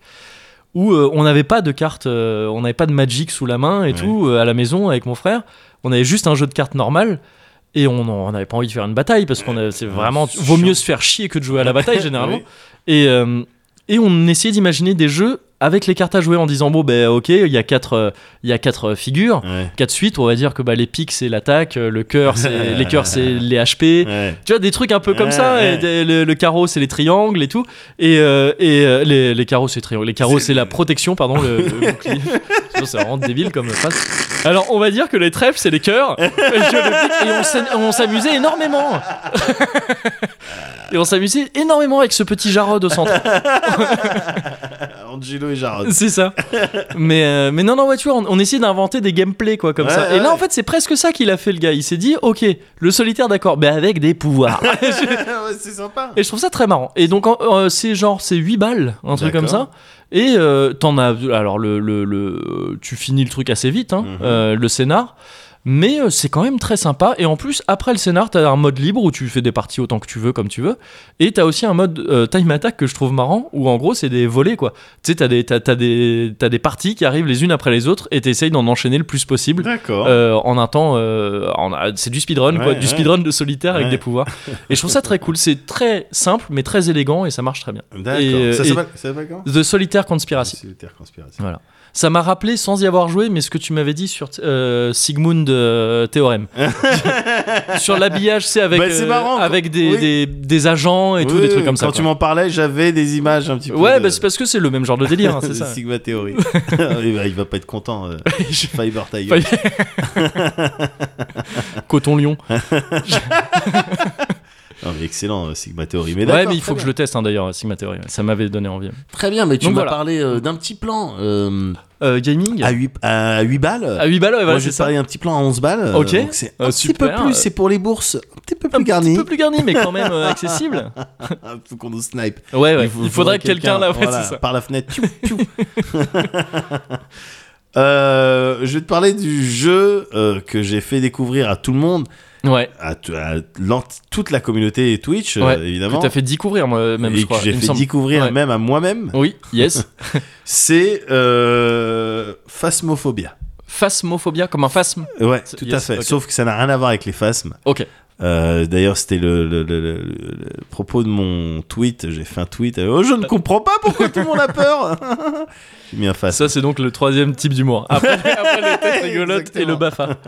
où euh, on n'avait pas de cartes euh, on n'avait pas de Magic sous la main et Ouais. tout euh, à la maison avec mon frère on avait juste un jeu de cartes normal et on n'avait pas envie de faire une bataille parce qu'on c'est vraiment c'est vaut mieux se faire chier que de jouer à la bataille généralement Oui. et et on essayait d'imaginer des jeux avec les cartes à jouer en disant bon ben ok il y a quatre euh, il y a quatre euh, figures. Ouais. quatre suites on va dire que bah, les pics c'est l'attaque euh, le cœur c'est les cœurs c'est les HP Ouais. tu vois des trucs un peu comme Ouais, ça et le, le carreau c'est les triangles et tout. Et, euh, et les, les carreaux c'est les carreaux C'est- la protection pardon le, le bouclier. Sinon, c'est vraiment débile comme phrase alors on va dire que les trèfles c'est les cœurs. Et, on s'amusait énormément. Et on s'amusait énormément avec ce petit Jarod au centre. Angelo et Jarod. c'est ça. mais, euh, mais non, non, ouais, tu vois, on, on essayait d'inventer des gameplays, quoi, comme Ouais, ça. Et là, en fait, c'est presque ça qu'il a fait, le gars. Il s'est dit, ok, le solitaire, d'accord, mais avec des pouvoirs. C'est sympa. Et je trouve ça très marrant. Et donc, euh, c'est genre, c'est 8 balles, un truc comme ça. Et euh, t'en as. Alors, le, le, le- tu finis le truc assez vite, hein, Mhm. euh, le scénar. Mais euh, c'est quand même très sympa. Et en plus, après le scénar, t'as un mode libre où tu fais des parties autant que tu veux, comme tu veux. Et t'as aussi un mode euh, time attack que je trouve marrant, où en gros, c'est des volets, quoi. Tu sais, t'as des, t'as, t'as des, t'as des parties qui arrivent les unes après les autres et t'essayes d'en enchaîner le plus possible. D'accord. Euh, en un temps, en- c'est du speedrun, quoi, du ouais. speedrun de solitaire avec des pouvoirs. Et je trouve ça très cool. C'est très simple, mais très élégant et ça marche très bien. D'accord. et, ça s'appelle The Solitaire Conspiracy. Solitaire conspiration. Voilà. Ça m'a rappelé, sans y avoir joué, mais ce que tu m'avais dit sur Sigmund euh, théorème. Sur l'habillage, c'est avec, Bah, euh, marrant, avec des, oui. des, des agents et tout, Oui, des trucs comme ça. Quand tu m'en parlais, j'avais des images un petit peu. Ouais, de- bah, c'est parce que c'est le même genre de délire, hein, c'est ça. Sigma Theory. il, va, il va pas être content. euh, Fiber Tiger. Coton Lion. Non, mais excellent, euh, Sigma Theory. Mais Ouais, mais il faut que je le teste hein, d'ailleurs, Sigma Theory. Ça m'avait donné envie. Très bien, mais tu m'as voilà. parlé euh, d'un petit plan euh, Euh, gaming à 8, à 8 balles. À 8 balles, ouais, Moi, voilà, je c'est vais te ça. parler un petit plan à 11 balles. Ok. c'est un petit peu plus, c'est pour les bourses. Un petit peu plus Un garni. petit peu plus garni, mais quand même accessible. faut qu'on nous snipe. Ouais, ouais. faut- Il faudrait que quelqu'un là, ouais, voilà, ça. par la fenêtre. Piou, piou. Je vais te parler du jeu que j'ai fait découvrir à tout le monde, Ouais, à, à toute la communauté Twitch, euh, évidemment. Que t'as fait découvrir, moi, même, et je crois. que j'ai fait découvrir Ouais. même à moi-même, Oui, yes. c'est euh, Phasmophobia. Phasmophobia, comme un phasme. Ouais, tout à fait. Sauf que ça n'a rien à voir avec les phasmes. Ok. Euh, D'ailleurs, c'était le, le- le- le- le propos de mon tweet. J'ai fait un tweet. euh, Oh, je ne comprends pas pourquoi tout le monde a peur. J'ai mis un phasme. Ça, c'est donc le troisième type d'humour. Après, après les têtes rigolotes et le. BAFA.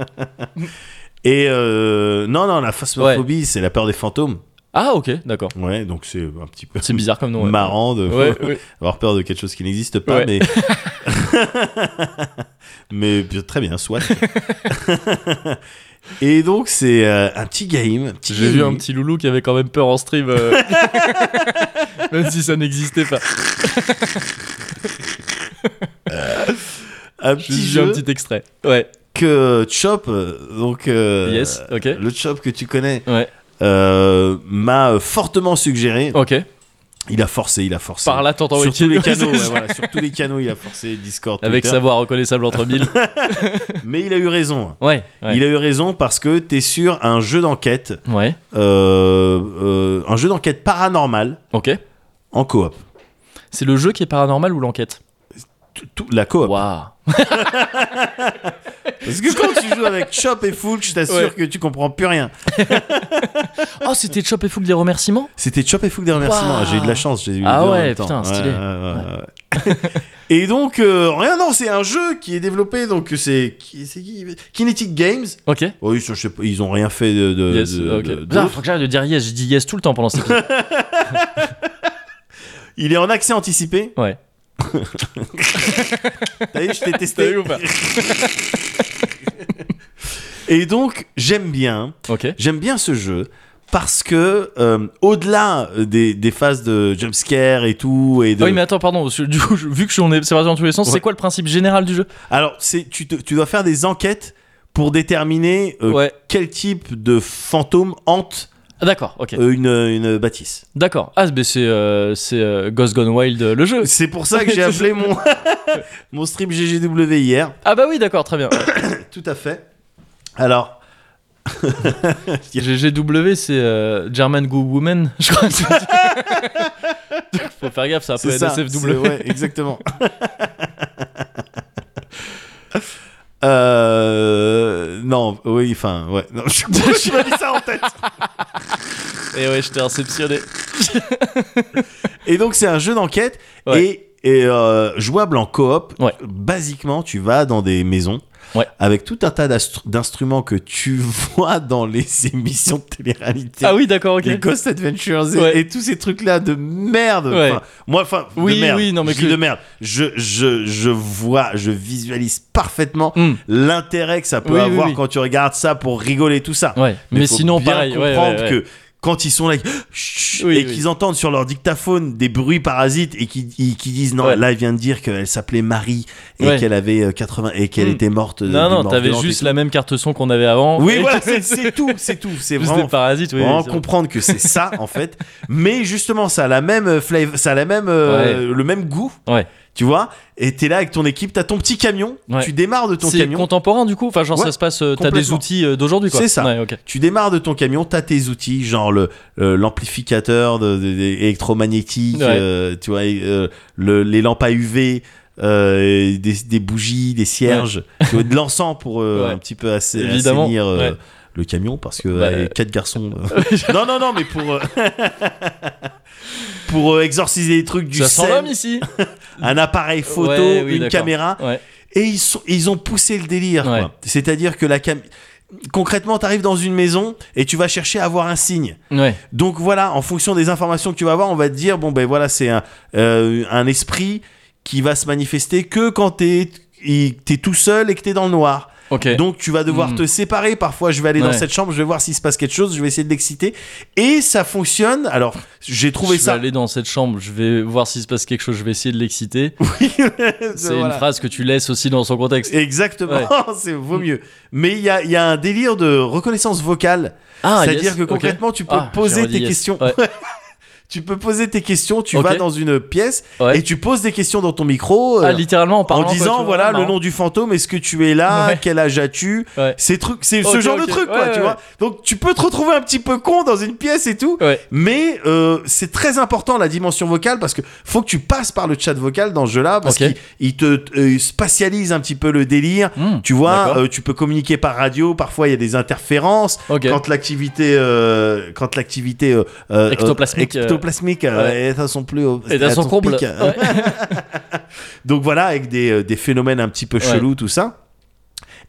Et euh, non, non, la phasmophobie, c'est la peur des fantômes. Ah, ok, d'accord. Ouais, donc c'est un petit peu C'est bizarre comme nom. ouais. marrant de Ouais, avoir peur de quelque chose qui n'existe pas, mais mais très bien, soit. Et donc c'est euh, un petit game, J'ai vu un petit loulou qui avait quand même peur en stream. euh, même si ça n'existait pas. un petit jeu un petit extrait. Ouais. Que Chop, euh, donc euh, Yes, le Chop que tu connais, Ouais. euh, m'a fortement suggéré. Ok. Il a forcé, il a forcé. Par là, t'entends sur tous les canaux, ouais, voilà, sur tous les canaux, il a forcé Discord, Avec sa voix reconnaissable entre mille. Mais il a eu raison. Ouais. Ouais. Il a eu raison parce que t'es sur un jeu d'enquête, Ouais. euh, un jeu d'enquête paranormal Ok. en coop. C'est le jeu qui est paranormal ou l'enquête? Tout- tout- la coop. Waouh. Parce que quand tu joues avec Chop et Foulk, je t'assure Ouais. que tu comprends plus rien. Oh, c'était Chop et Fouk des remerciements C'était Chop et Foulk des remerciements. J'ai eu de la chance. J'ai eu Ah en ouais, temps. putain, stylé. Ouais, ouais, et donc, euh, rien, non, c'est un jeu qui est développé. Donc, c'est qui, Kinetic Games. Ok. Oui, je sais pas, ils ont rien fait de. de- Yes, de- de- faut que j'arrête de dire yes. Je dis yes tout le temps pendant cet épisode. Il est en accès anticipé. Ouais. T'as vu, je t'ai T'as testé. vu ou pas Et donc, j'aime bien. Ok. J'aime bien ce jeu parce que euh, au-delà des, des phases de jumpscare et tout et de Ah oui, mais attends, pardon. parce que Du coup, je- vu que je suis en c'est parti dans tous les sens, Ouais. c'est quoi le principe général du jeu? Alors c'est tu, te- tu dois faire des enquêtes pour déterminer euh, Ouais. quel type de fantôme hante Ah, D'accord. Ok. euh, une, une bâtisse. D'accord. Ah, mais c'est euh, c'est euh, Ghost Gone Wild euh, le jeu. C'est pour ça que j'ai appelé mon mon stream GGW hier. Ah bah oui, d'accord, très bien. Tout à fait. Alors GGW, c'est euh, German Goo Woman, je crois. Faut faire gaffe, c'est un peu c'est ça. c'est- NSFW. Ouais, exactement. Euh, non, oui, enfin, ouais. Non, je je m'as mis ça en tête. Et ouais, je t'ai réceptionné. Et donc c'est un jeu d'enquête Ouais. et, et, euh, jouable en coop. Ouais. Basiquement, tu vas dans des maisons Ouais. avec tout un tas d'instruments que tu vois dans les émissions de télé-réalité. Ah oui, d'accord, ok. Les Ghost Adventures et, Ouais. et tous ces trucs là de merde. Ouais. Enfin, moi, enfin, Oui, de merde. oui, non, mais je que- de merde. Je, je, je vois, je visualise parfaitement Hmm. l'intérêt que ça peut Oui, avoir quand tu regardes ça pour rigoler tout ça. Ouais, mais, faut sinon, bien pareil. ouais, comprendre que quand ils sont là Oui, et oui. qu'ils entendent sur leur dictaphone des bruits parasites et qui qui disent non Ouais. là il vient de dire qu'elle s'appelait Marie et Ouais. qu'elle avait euh, 80 et qu'elle Mm. était morte de- Non, non, t'avais juste la même carte son qu'on avait avant. oui voilà c'est tout c'est tout c'est vraiment des parasites, oui. vraiment vrai. comprendre que c'est ça en fait mais justement ça a la même flavor ça a la même euh, le même goût Ouais. Tu vois et t'es là avec ton équipe t'as ton petit camion Ouais. tu démarres de ton C'est camion contemporain du coup? Enfin, genre Ouais, ça se passe, euh, t'as des outils euh, d'aujourd'hui quoi. C'est ça. Ouais, tu démarres de ton camion, t'as tes outils, genre le l'amplificateur de, de- de- électromagnétique, euh, tu vois, euh, le, les lampes à UV, euh, des, des bougies, des cierges, tu vois, de l'encens pour un petit peu assez, assainir. Le camion parce que Bah, euh, euh, quatre garçons. euh, non non non, mais pour pour exorciser les trucs du sel, ici un appareil photo, Ouais, oui, une caméra Ouais. Et ils, sont, ils ont poussé le délire. Ouais. C'est-à-dire que la cam... concrètement, tu arrives dans une maison et tu vas chercher à avoir un signe. Ouais. Donc voilà, en fonction des informations que tu vas avoir, on va te dire bon ben voilà, c'est un, euh, un esprit qui va se manifester que quand t'es es tout seul et que t'es dans le noir. Donc tu vas devoir Hmm. te séparer. Parfois, je vais aller dans cette chambre, je vais voir s'il se passe quelque chose, je vais essayer de l'exciter. Et ça fonctionne. Alors, j'ai trouvé je ça. vais aller dans cette chambre, je vais voir s'il se passe quelque chose, je vais essayer de l'exciter. C'est Voilà. une phrase que tu laisses aussi dans son contexte. Exactement, Ouais. c'est vaut mieux. Mais il y a, il y a un délire de reconnaissance vocale. Ah, C'est-à-dire yes, que concrètement, tu peux Ah, poser tes yes. questions. Ouais. Tu peux poser tes questions, tu vas dans une pièce Ouais. et tu poses des questions dans ton micro. Ah, euh, littéralement en en parlant. quoi, disant vois, voilà le nom du fantôme est-ce que tu es là Ouais. quel âge as-tu Ouais. ces trucs c'est ce genre de truc quoi tu vois donc tu peux te retrouver un petit peu con dans une pièce et tout mais euh, c'est très important la dimension vocale parce que faut que tu passes par le chat vocal dans ce jeu là parce qu'il il te euh, spatialise un petit peu le délire Hmm, tu vois tu peux communiquer par radio parfois il y a des interférences quand l'activité quand l'activité Ectoplasmique, ectoplasmique euh, ouais. est à son plus haut Et à son son comble. Ouais. Donc voilà, avec des, euh, des phénomènes un petit peu chelous, tout ça.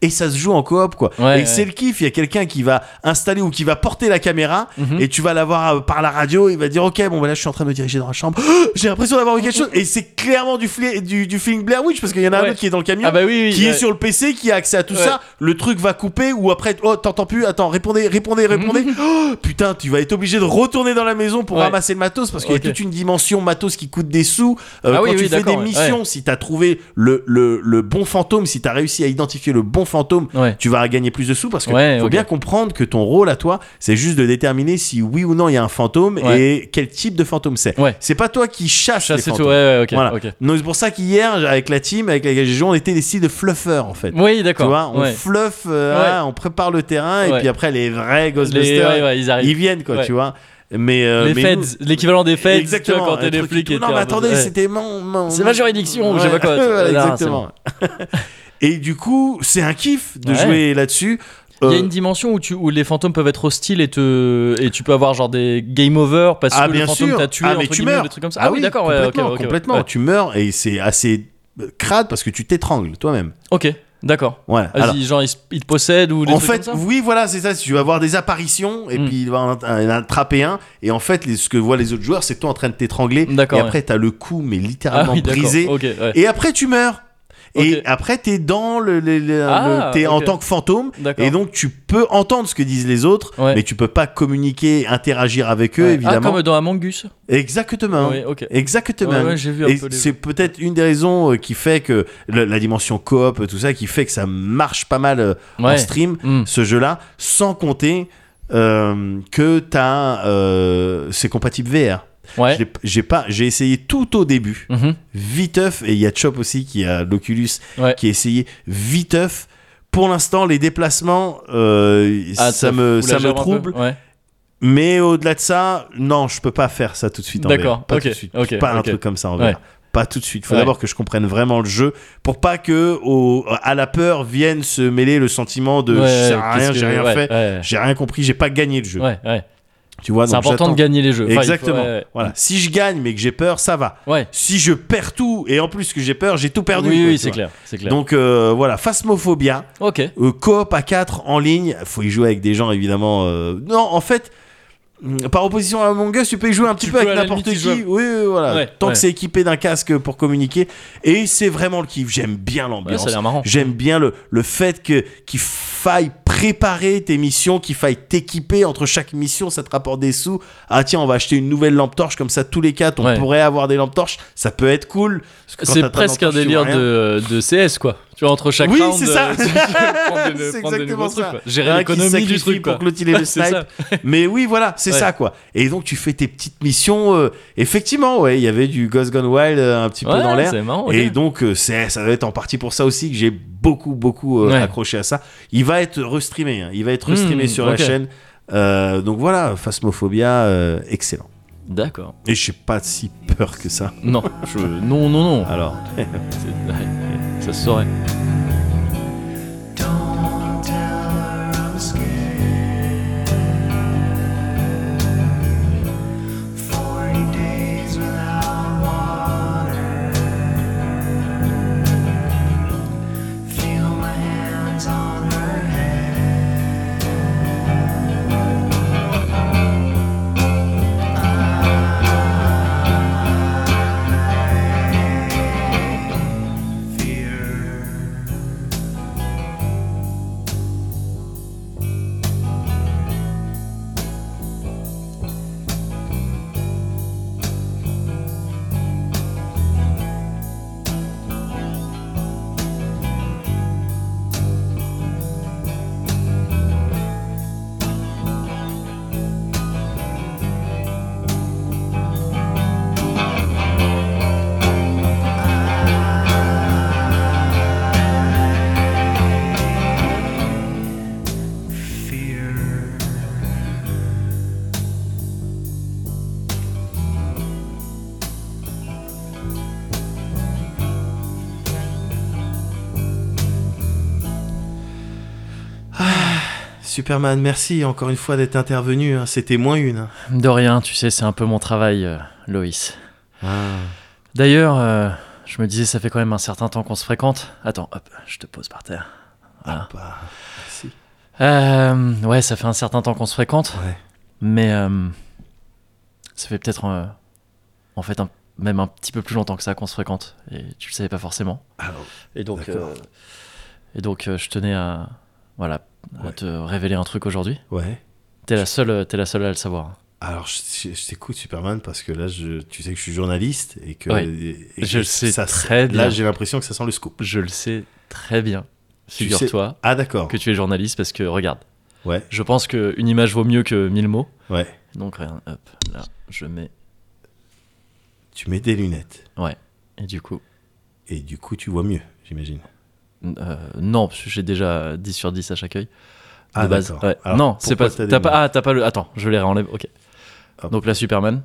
Et ça se joue en coop, quoi. Ouais, et c'est le kiff. Il y a quelqu'un qui va installer ou qui va porter la caméra Mhm. et tu vas l'avoir euh, par la radio. Il va dire Ok, bon, bah là, je suis en train de me diriger dans la chambre. J'ai l'impression d'avoir vu quelque chose. Et c'est clairement du, du, du feeling Blair Witch parce qu'il y en a un autre qui est dans le camion. Ah bah oui, oui. qui est sur le PC, qui a accès à tout ça, le truc va couper ou après, oh, t'entends plus, attends, répondez, répondez, répondez. Oh, putain, tu vas être obligé de retourner dans la maison pour ramasser le matos parce qu'il Ok. y a toute une dimension matos qui coûte des sous. Euh, Ah quand oui, tu fais des missions, si t'as trouvé le, le, le bon fantôme, si t'as réussi à identifier le bon fantôme, Ouais. tu vas gagner plus de sous parce que Ouais, faut bien comprendre que ton rôle à toi, c'est juste de déterminer si oui ou non il y a un fantôme Ouais. et quel type de fantôme c'est. Ouais. C'est pas toi qui chasse les fantômes. tout, ouais, ouais, ok. Voilà. ok. Donc c'est pour ça qu'hier, avec la team, avec j'ai joué, on était des styles de fluffeurs en fait. Oui, Tu d'accord. vois, on ouais. fluffe, euh, Ouais. on prépare le terrain et Ouais. puis après les vrais Les, Ghostbusters, ouais, ouais, ils ils viennent quoi, Ouais. tu vois. Mais, euh, les mais feds, l'équivalent des feds, exactement. vois, quand t'es des flics non, mais attendez, ouais. c'était mon, mon- C'est ma juridiction, je sais pas quoi. Voilà, exactement. et du coup, c'est un kiff de Ouais. jouer là-dessus. Il y a Euh, une dimension où, tu, où les fantômes peuvent être hostiles et, te, et tu peux avoir genre des game over parce Ah que bien le fantôme t'a tué ah entre tu meurs. des trucs comme ça. Ah, oui, d'accord, ouais, complètement, complètement. ouais. Tu meurs et c'est assez euh, crade parce que tu t'étrangles toi-même. Ok, d'accord. Ouais. alors- Vas-y, genre ils, te possèdent ou des en trucs fait, comme ça? oui, voilà, c'est ça. Tu vas avoir des apparitions et Mm. puis il va en, en attraper un. Et en fait, les- ce que voient les autres joueurs, c'est toi en train de t'étrangler. D'accord, Et après, t'as le cou, mais littéralement Ah oui, d'accord. brisé. Ok, ouais. Et après, tu meurs. Et après, t'es dans le, le- le- Ah, le- t'es en tant que fantôme. Et donc, tu peux entendre ce que disent les autres, Ouais. mais tu peux pas communiquer, interagir avec eux, Ouais. Ah, évidemment. comme dans Among Us. Exactement. Oui. Exactement. Ouais, vu un Et peu les- c'est peut-être une des raisons euh, qui fait que la dimension coop, tout ça, qui fait que ça marche pas mal euh, en stream, Mm. ce jeu-là, sans compter euh, que t'as, euh, c'est compatible VR. Ouais. J'ai pas, j'ai essayé tout au début, Mhm. viteuf, et il y a Chop aussi qui a l'Oculus, Ouais. qui a essayé viteuf. Pour l'instant, les déplacements, euh, Ah, ça me, ça me trouble. Ouais. Mais au-delà de ça, non, je peux pas faire ça tout de suite. D'accord. Pas tout de suite. pas un truc comme ça en VR. Pas tout de suite. Il faut Ouais. d'abord que je comprenne vraiment le jeu pour pas que au, à la peur vienne se mêler le sentiment de Ouais, qu'est-ce rien, j'ai rien ouais, fait, j'ai rien compris, j'ai pas gagné le jeu. Ouais, ouais. Tu vois, C'est important de gagner les jeux. Enfin, il faut- Exactement. ouais, ouais. Voilà. Si je gagne mais que j'ai peur, ça va. Ouais. Si je perds tout et en plus que j'ai peur, j'ai tout perdu. oui, oui, c'est clair, c'est clair. Donc euh, voilà, Phasmophobia, ok. euh, coop à 4 en ligne, faut y jouer avec des gens évidemment. euh, Non, en fait, mm, par opposition à Among Us, tu peux y jouer un petit peu avec n'importe qui. jouer. Oui, oui, voilà. Ouais, Tant ouais. que c'est équipé d'un casque pour communiquer. Et c'est vraiment le kiff. J'aime bien Ouais, l'ambiance. ça a l'air marrant. J'aime bien le, le fait que qu'il faille préparer tes missions, qu'il faille t'équiper entre chaque mission, ça te rapporte des sous. Ah tiens, on va acheter une nouvelle lampe torche comme ça tous les quatre, on Ouais. pourrait avoir des lampes torches, ça peut être cool. C'est presque un délire de CS quoi. Tu vois entre chaque Oui, round, c'est ça. euh, tu prendre C'est prendre exactement trucs, ça. Gérer l'économie du truc quoi. pour clôturer le snipe. Mais oui, voilà, c'est Ouais. ça quoi. Et donc tu fais tes petites missions. euh, effectivement, ouais, il y avait du Ghost Gone Wild euh, un petit peu dans l'air. C'est marrant. ok. Et donc euh, c'est, ça doit être en partie pour ça aussi que j'ai beaucoup beaucoup accroché à ça. Il va être restreamé, hein. il va être restreamé Hmm, sur la chaîne. Donc voilà, Phasmophobia, excellent. D'accord. Et j'ai pas si peur que ça. Non, je... non, non, non. Alors, C'est- ouais, Superman, merci encore une fois d'être intervenu. hein. C'était moins une. De rien, tu sais, c'est un peu mon travail, euh, Loïs. Ah. D'ailleurs, euh, je me disais, ça fait quand même un certain temps qu'on se fréquente. Attends, hop, je te pose par terre. Voilà. Bah, merci. Euh, ouais, ça fait un certain temps qu'on se fréquente, Ouais. mais euh, ça fait peut-être euh, en fait un- même un petit peu plus longtemps que ça qu'on se fréquente, et tu le savais pas forcément. Alors, Et donc, D'accord. euh, et donc euh, je tenais à, voilà, à Ouais. te révéler un truc aujourd'hui. ouais. T'es la seule, t'es la seule à le savoir. Alors, je, t'écoute, Superman, parce que là, je, tu sais que je suis journaliste et que. Ouais. et- Je le sais ça- très bien. Là, j'ai l'impression que ça sent le scoop. Je le sais très bien. Figure-toi Ah, d'accord. que tu es journaliste parce que regarde, Ouais, je pense qu'une image vaut mieux que mille mots. ouais. Donc regarde, hop, là, je mets, Tu mets des lunettes. et du coup, Et du coup, tu vois mieux, j'imagine. Euh, non, parce que j'ai déjà 10 sur 10 à chaque œil. Ah, de base. Ouais. Alors, non, c'est pas. t'as pas. Ah, t'as pas le. Attends, je les réenlève. Ok. Hop. Donc là, Superman.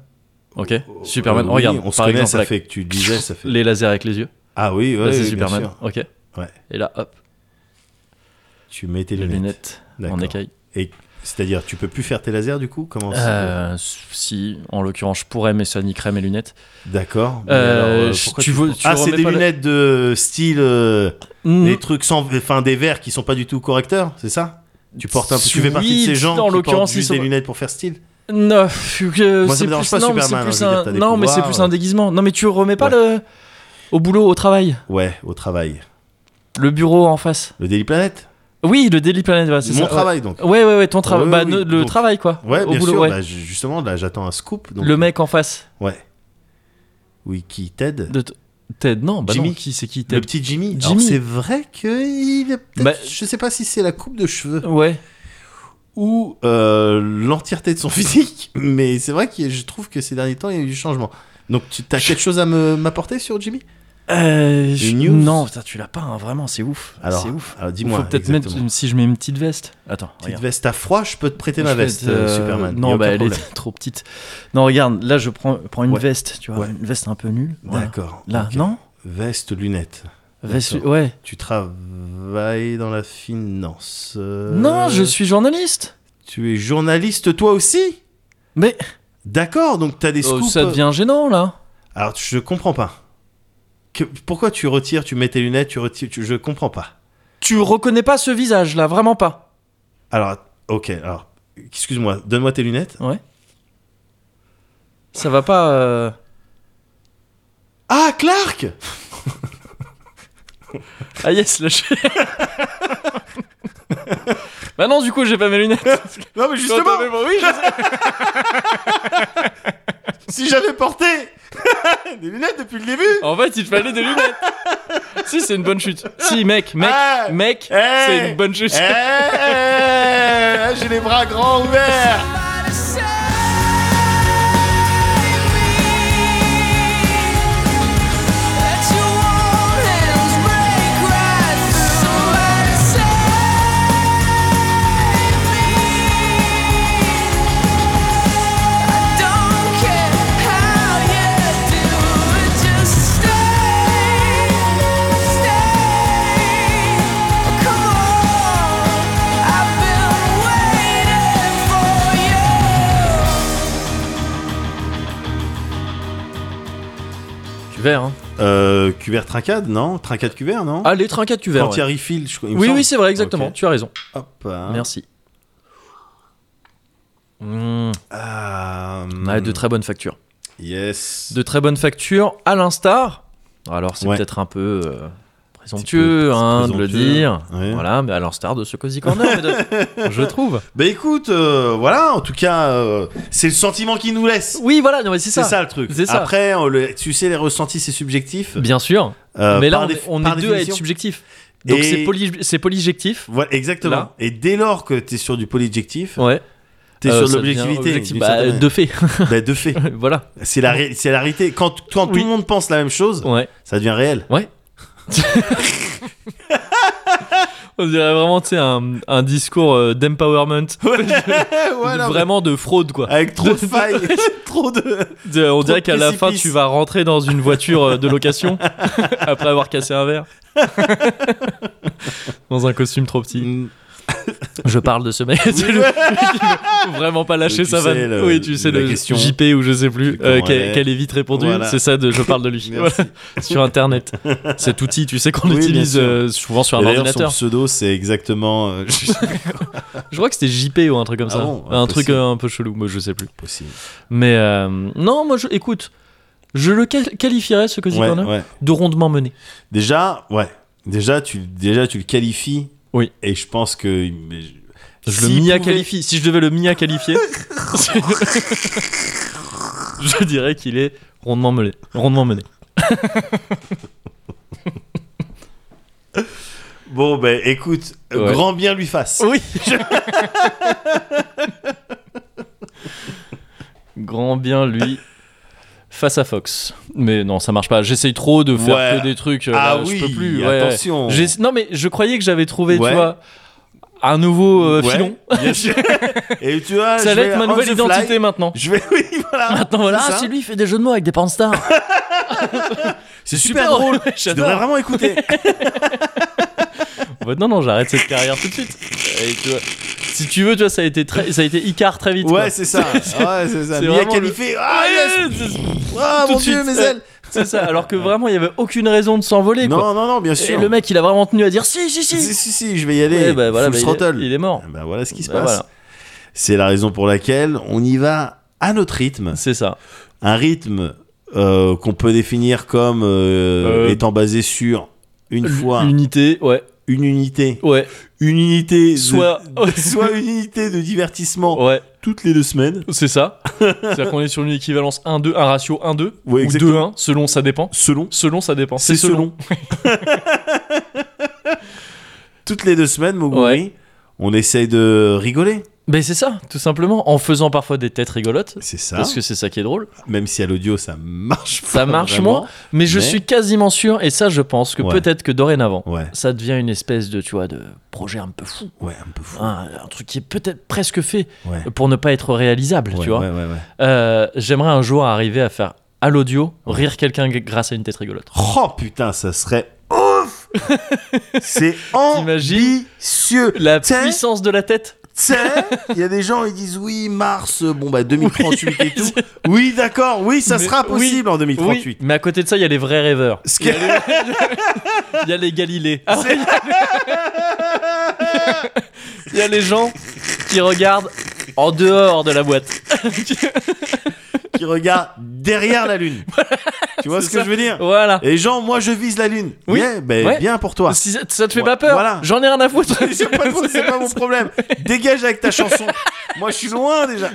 Ok. Euh, Superman. oui, regarde. On se par connaît, exemple, ça fait que tu disais, ça fait. les lasers avec les yeux. Ah oui, ouais, là, c'est oui, bien Superman. sûr. Ok. Ouais. Et là, hop, Tu mets tes les lunettes. lunettes en écaille. Et c'est-à-dire, tu peux plus faire tes lasers du coup Comment Euh, si, en l'occurrence, je pourrais, mais ça niquerait mes lunettes. D'accord. Euh, pourquoi tu veux- tu ah, c'est des le- lunettes de style. euh, Mm. des trucs sans. Enfin, des verres qui sont pas du tout correcteurs, c'est ça? Tu portes un peu. Tu fais partie de ces gens en qui portent juste sont- des lunettes pour faire style? Non, c'est plus, pas, non, Superman, plus dire, un, non, mais c'est plus euh. un déguisement. Non, mais tu remets pas Ouais. le au boulot, au travail, Ouais, au travail. le bureau en face. Le Daily Planet? Oui, le Daily Planet, voilà, c'est Mon ça. travail donc. Ouais, ouais, ouais, ton travail, Ouais, bah, oui, le donc- travail quoi. Ouais, au bien boulot, sûr. ouais. bah, ju- justement, là, j'attends un scoop. Donc, le mec en face Ouais. Oui, qui Ted de t- Ted, non, bah Jimmy. non, qui c'est qui Le Ted? petit Jimmy. Jimmy. Alors, c'est vrai que il est peut-être- Bah- je sais pas si c'est la coupe de cheveux Ouais. ou euh, l'entièreté de son physique, mais c'est vrai que je trouve que ces derniers temps il y a eu du changement. Donc tu as quelque chose à me m'apporter sur Jimmy? Euh, je- news Non, putain, tu l'as pas, hein, vraiment, c'est ouf. Alors, ouf. alors dis-moi. faut peut-être mettre si je mets une petite veste. Attends, Petite regarde. veste à froid, je peux te prêter ma Je veste, euh, euh, Superman. Non, bah elle problème. est trop petite. Non, regarde, là je prends, prends une Ouais. veste, tu vois, Ouais. une veste un peu nulle. D'accord. Là, non? Veste, lunettes. Veste, ouais. Tu travailles dans la finance. euh, Non, je suis journaliste. Tu es journaliste toi aussi? Mais D'accord, donc tu as des oh, scoops. ça devient gênant là. Alors je comprends pas. Que- pourquoi tu retires, tu mets tes lunettes, tu retires, tu- je comprends pas. Tu reconnais pas ce visage là, vraiment pas. Alors, ok, alors, excuse-moi, donne-moi tes lunettes. Ça va pas. euh, Ah, Clark Ah yes, là je. bah non, du coup, j'ai pas mes lunettes. Non, mais justement, oui, je sais. si j'avais porté des lunettes depuis le début. En fait, il te fallait des lunettes. si, c'est une bonne chute. Si, mec, mec, Ah, mec, c'est une bonne chute. J'ai les bras grands ouverts. Cuvert, hein. Euh, cuvert trincade, non? Trincade cuvert, non? Ah, les trincades cuvert. Quand il y ouais. a refill, je crois. il me Oui, semble. oui, c'est vrai, exactement. Ok. Tu as raison. Hop. hein. Merci. Mmh. Ah, Ouais, de très bonnes factures. Yes. De très bonnes factures, à l'instar. Alors, c'est Ouais. peut-être un peu euh, présomptueux peu hein, de le dire. Ouais. Voilà, mais à l'instar de ce Cozy Corner, je trouve. Bah écoute, euh, voilà, en tout cas, euh, c'est le sentiment qui nous laisse. Oui, voilà, non, mais c'est C'est ça. ça. le truc. C'est ça. Après, le- tu sais, les ressentis, c'est subjectif. Bien sûr. Euh, mais là, on, on est deux à être subjectifs. Donc, c'est poly, c'est polyjectif. Voilà, exactement. Là. Et dès lors que tu es sur du polyjectif, Ouais. tu es Euh, sur ça l'objectivité. Bah, certaine de fait. Bah, de fait. voilà. C'est la, ré- c'est la réalité. Quand, quand tout le monde pense la même chose, Ouais. ça devient réel. Ouais. On dirait vraiment, tu sais, un, un discours euh, d'empowerment. Voilà, vraiment de fraude, quoi. Avec trop de failles, trop de. De- on dirait qu'à la fin, tu vas rentrer dans une voiture euh, de location après avoir cassé un verre. dans un costume trop petit. Je parle de ce mec. Qui veut vraiment pas lâcher sa vanne. le- oui, tu sais, la le question. JP ou je sais plus, euh, elle qu'elle est. qu'elle ait vite répondu. Voilà. C'est ça de je parle de lui. Voilà. Sur internet. Cet outil, tu sais, qu'on Oui, utilise euh, souvent sur un D'ailleurs, son ordinateur. pseudo, c'est exactement. euh, je crois que c'était JP ou un truc comme Ah ça. bon un truc un peu chelou, moi je sais plus. possible. Mais non, moi je, écoute, je le qual- qualifierais ce Ouais, Corner ouais. de rondement mené. Déjà, ouais. Déjà, tu, déjà, tu le qualifies. Oui. Et je pense que. Je s'il le Mia pouvait- qualifie. Si je devais le Mia qualifier, je dirais qu'il est rondement mené. Rondement mené. Bon, ben écoute, Ouais. grand bien lui fasse. Oui. Grand bien lui face à Fox. Mais non, ça marche pas. J'essaye trop de faire Ouais. que des trucs. euh, Ah là, oui, je peux plus. ouais, attention. Non mais je croyais que j'avais trouvé, Ouais. tu vois, un nouveau euh, Ouais, filon. bien sûr. Et tu vois, Ça je va être ma nouvelle fly. identité maintenant. Je vais, oui, voilà. Maintenant voilà, C'est ah, c'est lui, il fait des jeux de mots avec des porn stars. C'est super drôle. Tu devrais vraiment écouter. En fait, non non, j'arrête cette carrière tout de suite. Et tu vois, si tu veux, tu vois, ça a été très, ça a été Icar très vite. ouais, c'est ça. Ouais, c'est ça. Mia. Ah, yes. Ah, mon dieu, mes ailes. C'est ça. Alors que vraiment, il y avait aucune raison de s'envoler. quoi. Non, non, non, bien Et sûr. le mec, il a vraiment tenu à dire si, si, si. Si, si, si, je vais y aller. Ouais, bah, voilà, bah, il est- throttle. il est mort. Bah, voilà ce qui se Bah, passe. voilà. C'est la raison pour laquelle on y va à notre rythme. C'est ça. Un rythme euh, qu'on peut définir comme euh, Euh, étant basé sur une fois Unité, ouais, une unité. ouais, Une unité. de- Soit- soit une unité de divertissement ouais. toutes les deux semaines. C'est ça. C'est-à-dire qu'on est sur une équivalence 1-2, un ratio 1-2 Ouais, ou exactement. 2-1, selon ça dépend. Selon. Selon ça dépend. C'est selon. toutes les deux semaines, Moguri, on essaye de rigoler. Ben c'est ça, tout simplement, en faisant parfois des têtes rigolotes. C'est ça. Parce que c'est ça qui est drôle. Même si à l'audio ça marche pas Ça marche vraiment. moins, mais je mais- suis quasiment sûr, et ça je pense que Ouais. peut-être que dorénavant, Ouais, ça devient une espèce de, tu vois, de projet un peu fou. ouais, un peu fou. Un, un truc qui est peut-être presque fait Ouais. pour ne pas être réalisable, tu vois. ouais, ouais, ouais. Euh, J'aimerais un jour arriver à faire à l'audio rire quelqu'un grâce à une tête rigolote. Oh putain, ça serait ouf C'est ambitieux La puissance de la tête? Sais, il y a des gens, ils disent oui, Mars, bon bah 2038 et tout. Oui, d'accord, oui, ça Mais- sera possible en 2038. Oui, mais à côté de ça, il y a les vrais rêveurs. Ce Il y, a les... il y a les Galilées. Ah, Il y a les gens qui regardent en dehors de la boîte. qui regarde derrière la Lune. tu vois ce que ça. je veux dire? Voilà. Et gens, moi je vise la Lune. Oui. Bien, ben, Ouais. bien pour toi. Si ça, ça te fait pas peur, voilà. j'en ai rien à foutre. C'est pas, mon problème. Dégage avec ta chanson. Moi, je suis loin déjà.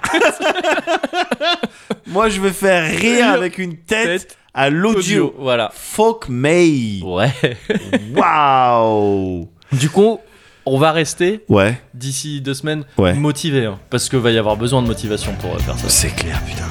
Moi, je veux faire rire avec une tête, Tête. à l'audio. Voilà. Folk May. Ouais. Waouh. Du coup, on va rester Ouais, d'ici deux semaines Ouais. motivé. hein, parce qu'il va y avoir besoin de motivation pour euh, faire ça. c'est clair, putain.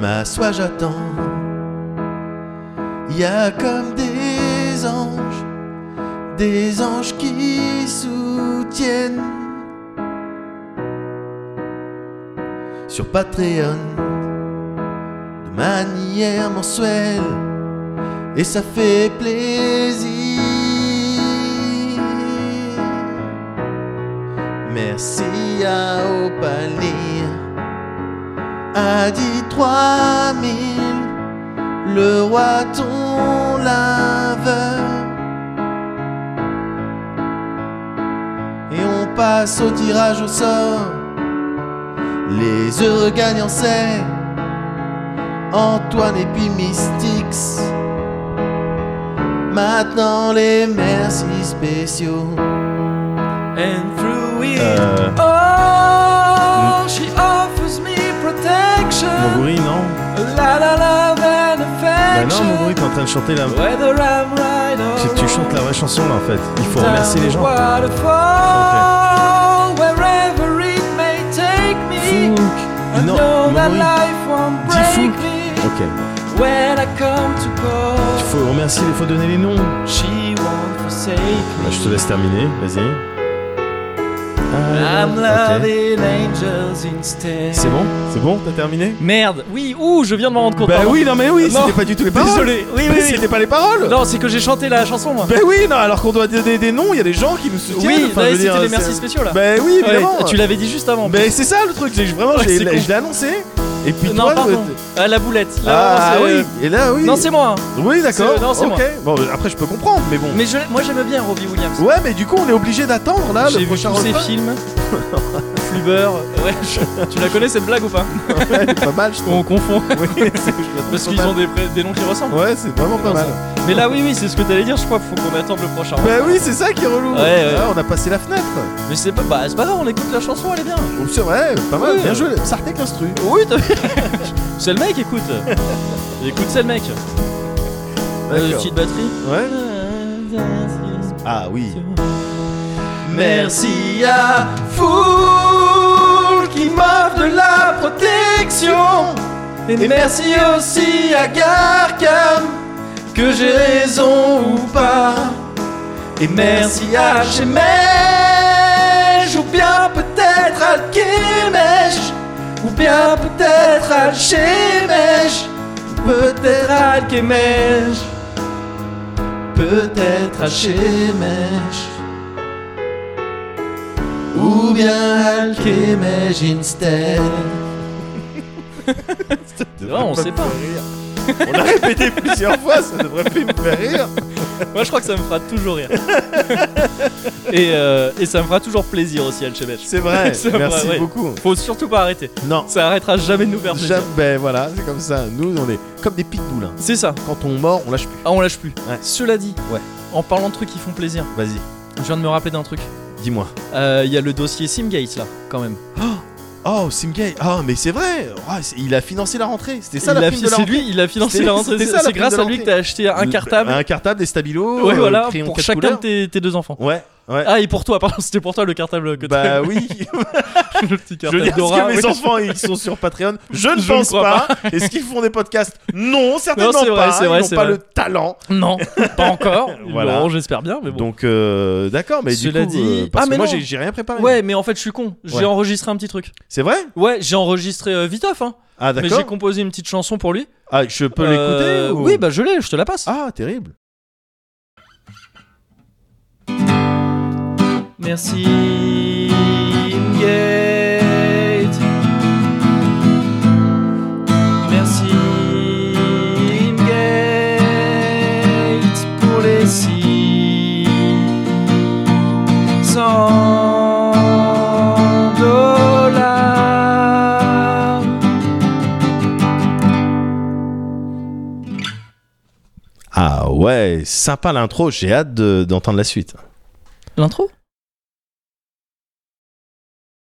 M'assois, j'attends. Il y a comme des anges, des anges qui soutiennent. Sur Patreon, de manière mensuelle, et ça fait plaisir. Merci à Opaline, a dit 3000, le roi ton laveur. Et on passe au tirage au sort. Les heureux gagnants c'est Antoine et puis Mystics. Maintenant les merci spéciaux. And through it Euh. Moguri, non La la love and Bah affection. non, Moguri, t'es en train de chanter la. Right que tu chantes la vraie chanson là en fait. Il faut remercier les gens. Non, know that Moguri. life won't Dis Fouk. me Ok. Il faut remercier, il faut donner les noms. She won't forsake Bah, je te laisse terminer, vas-y. Ah, I'm loving angels instead. C'est bon C'est bon T'as terminé Merde, oui, ouh, je viens de m'en rendre compte. Bah pardon. oui, non mais oui, c'était pas du tout les paroles. Désolé, oui, Mais oui, oui. C'était pas les paroles. Non, c'est que j'ai chanté la chanson, moi. Bah oui, non, alors qu'on doit donner des noms, il y a des gens qui nous soutiennent. oui, enfin, ouais, c'était les merci spéciaux là. Bah oui, Ouais, évidemment. tu l'avais dit juste avant. Mais c'est ça le truc, c'est que vraiment, Ouais, je l'ai annoncé. Et puis non, toi, pardon. euh, Ah, la boulette. Là, Ah oui, et là oui. Non, c'est moi. hein. Oui, d'accord. c'est- non, c'est moi. Bon, après je peux comprendre, mais bon. Mais je, moi, j'aime bien Robbie Williams. Ouais, mais du coup, on est obligé d'attendre là J'ai le vu prochain tous ses films. Flubber. Ouais, je- tu la connais cette blague ou pas? Ouais, pas mal, je trouve. On confond. Oui, Parce qu'ils ont des, noms qui ressemblent. Ouais, c'est vraiment pas mal. Mais là, oui, oui, c'est ce que t'allais dire. Je crois qu'il faut qu'on attende le prochain. Bah oui, c'est ça qui est relou. Ouais, ouais. Ah, on a passé la fenêtre. Mais c'est pas, bah, c'est pas grave, on écoute la chanson, elle est bien. Oh, c'est vrai, pas mal. Bien joué. Sartek l'instru. Oui, t'as- c'est le mec, écoute. écoute, c'est le mec. Euh, petite batterie. Ouais. Ah oui. Merci à Fool qui m'offre de la protection. Et merci aussi à Garcam que j'ai raison ou pas. Et merci à Chemège ou bien peut-être à Alchemège ou bien peut-être à Chemège peut-être à Alchemège peut-être à Chemège ou bien Alchemège instead. Non, on sait pas. On l'a répété plusieurs fois, ça devrait plus me faire rire. Moi, je crois que ça me fera toujours rire. et, euh, et ça me fera toujours plaisir aussi, Alchemège. C'est vrai, merci ouais. beaucoup. Faut surtout pas arrêter. Non, Ça arrêtera jamais de nous faire plaisir. jamais, ben voilà, c'est comme ça. Nous, on est comme des pitbulls. hein. C'est ça. Quand on mord, on lâche plus. Ah, on lâche plus. Ouais. Cela dit, Ouais. en parlant de trucs qui font plaisir, Vas-y, je viens de me rappeler d'un truc. dis-moi. Euh, Il y a le dossier Simgate là, quand même. Oh, Simgate. Ah, mais c'est vrai. Ah, il a financé la rentrée. C'était ça Il la prime de la C'est rentrée. lui, il a financé la rentrée. C'est grâce à lui que t'as acheté un cartable. Un cartable, des stabilos. Ouais, euh, voilà, pour chacun de tes, tes deux enfants. Ouais, ouais. Ah, et pour toi, pardon, c'était pour toi le cartable que bah oui. le petit Je veux cartable dire, Dora. que mes oui. enfants ils sont sur Patreon Je ne Je pense crois pas. Est-ce qu'ils font des podcasts Non, certainement Non, vrai, pas. vrai, ils n'ont pas vrai. le talent. Non, pas encore. Voilà. j'espère bien, mais bon. Donc euh, d'accord, mais Cela du coup, dit- euh, parce Ah, que mais moi non. j'ai rien préparé. Ouais, mais en fait, je suis con. J'ai Ouais. enregistré un petit truc. C'est vrai? Ouais, j'ai enregistré euh, viteuf, hein. Ah Mais d'accord. j'ai composé une petite chanson pour lui. Ah, je peux Euh, l'écouter ou- Oui, bah je l'ai, je te la passe. Ah, terrible. Merci Gate. Merci Gate pour les six cents dollars. Ah ouais, sympa l'intro. J'ai hâte de- d'entendre la suite. L'intro?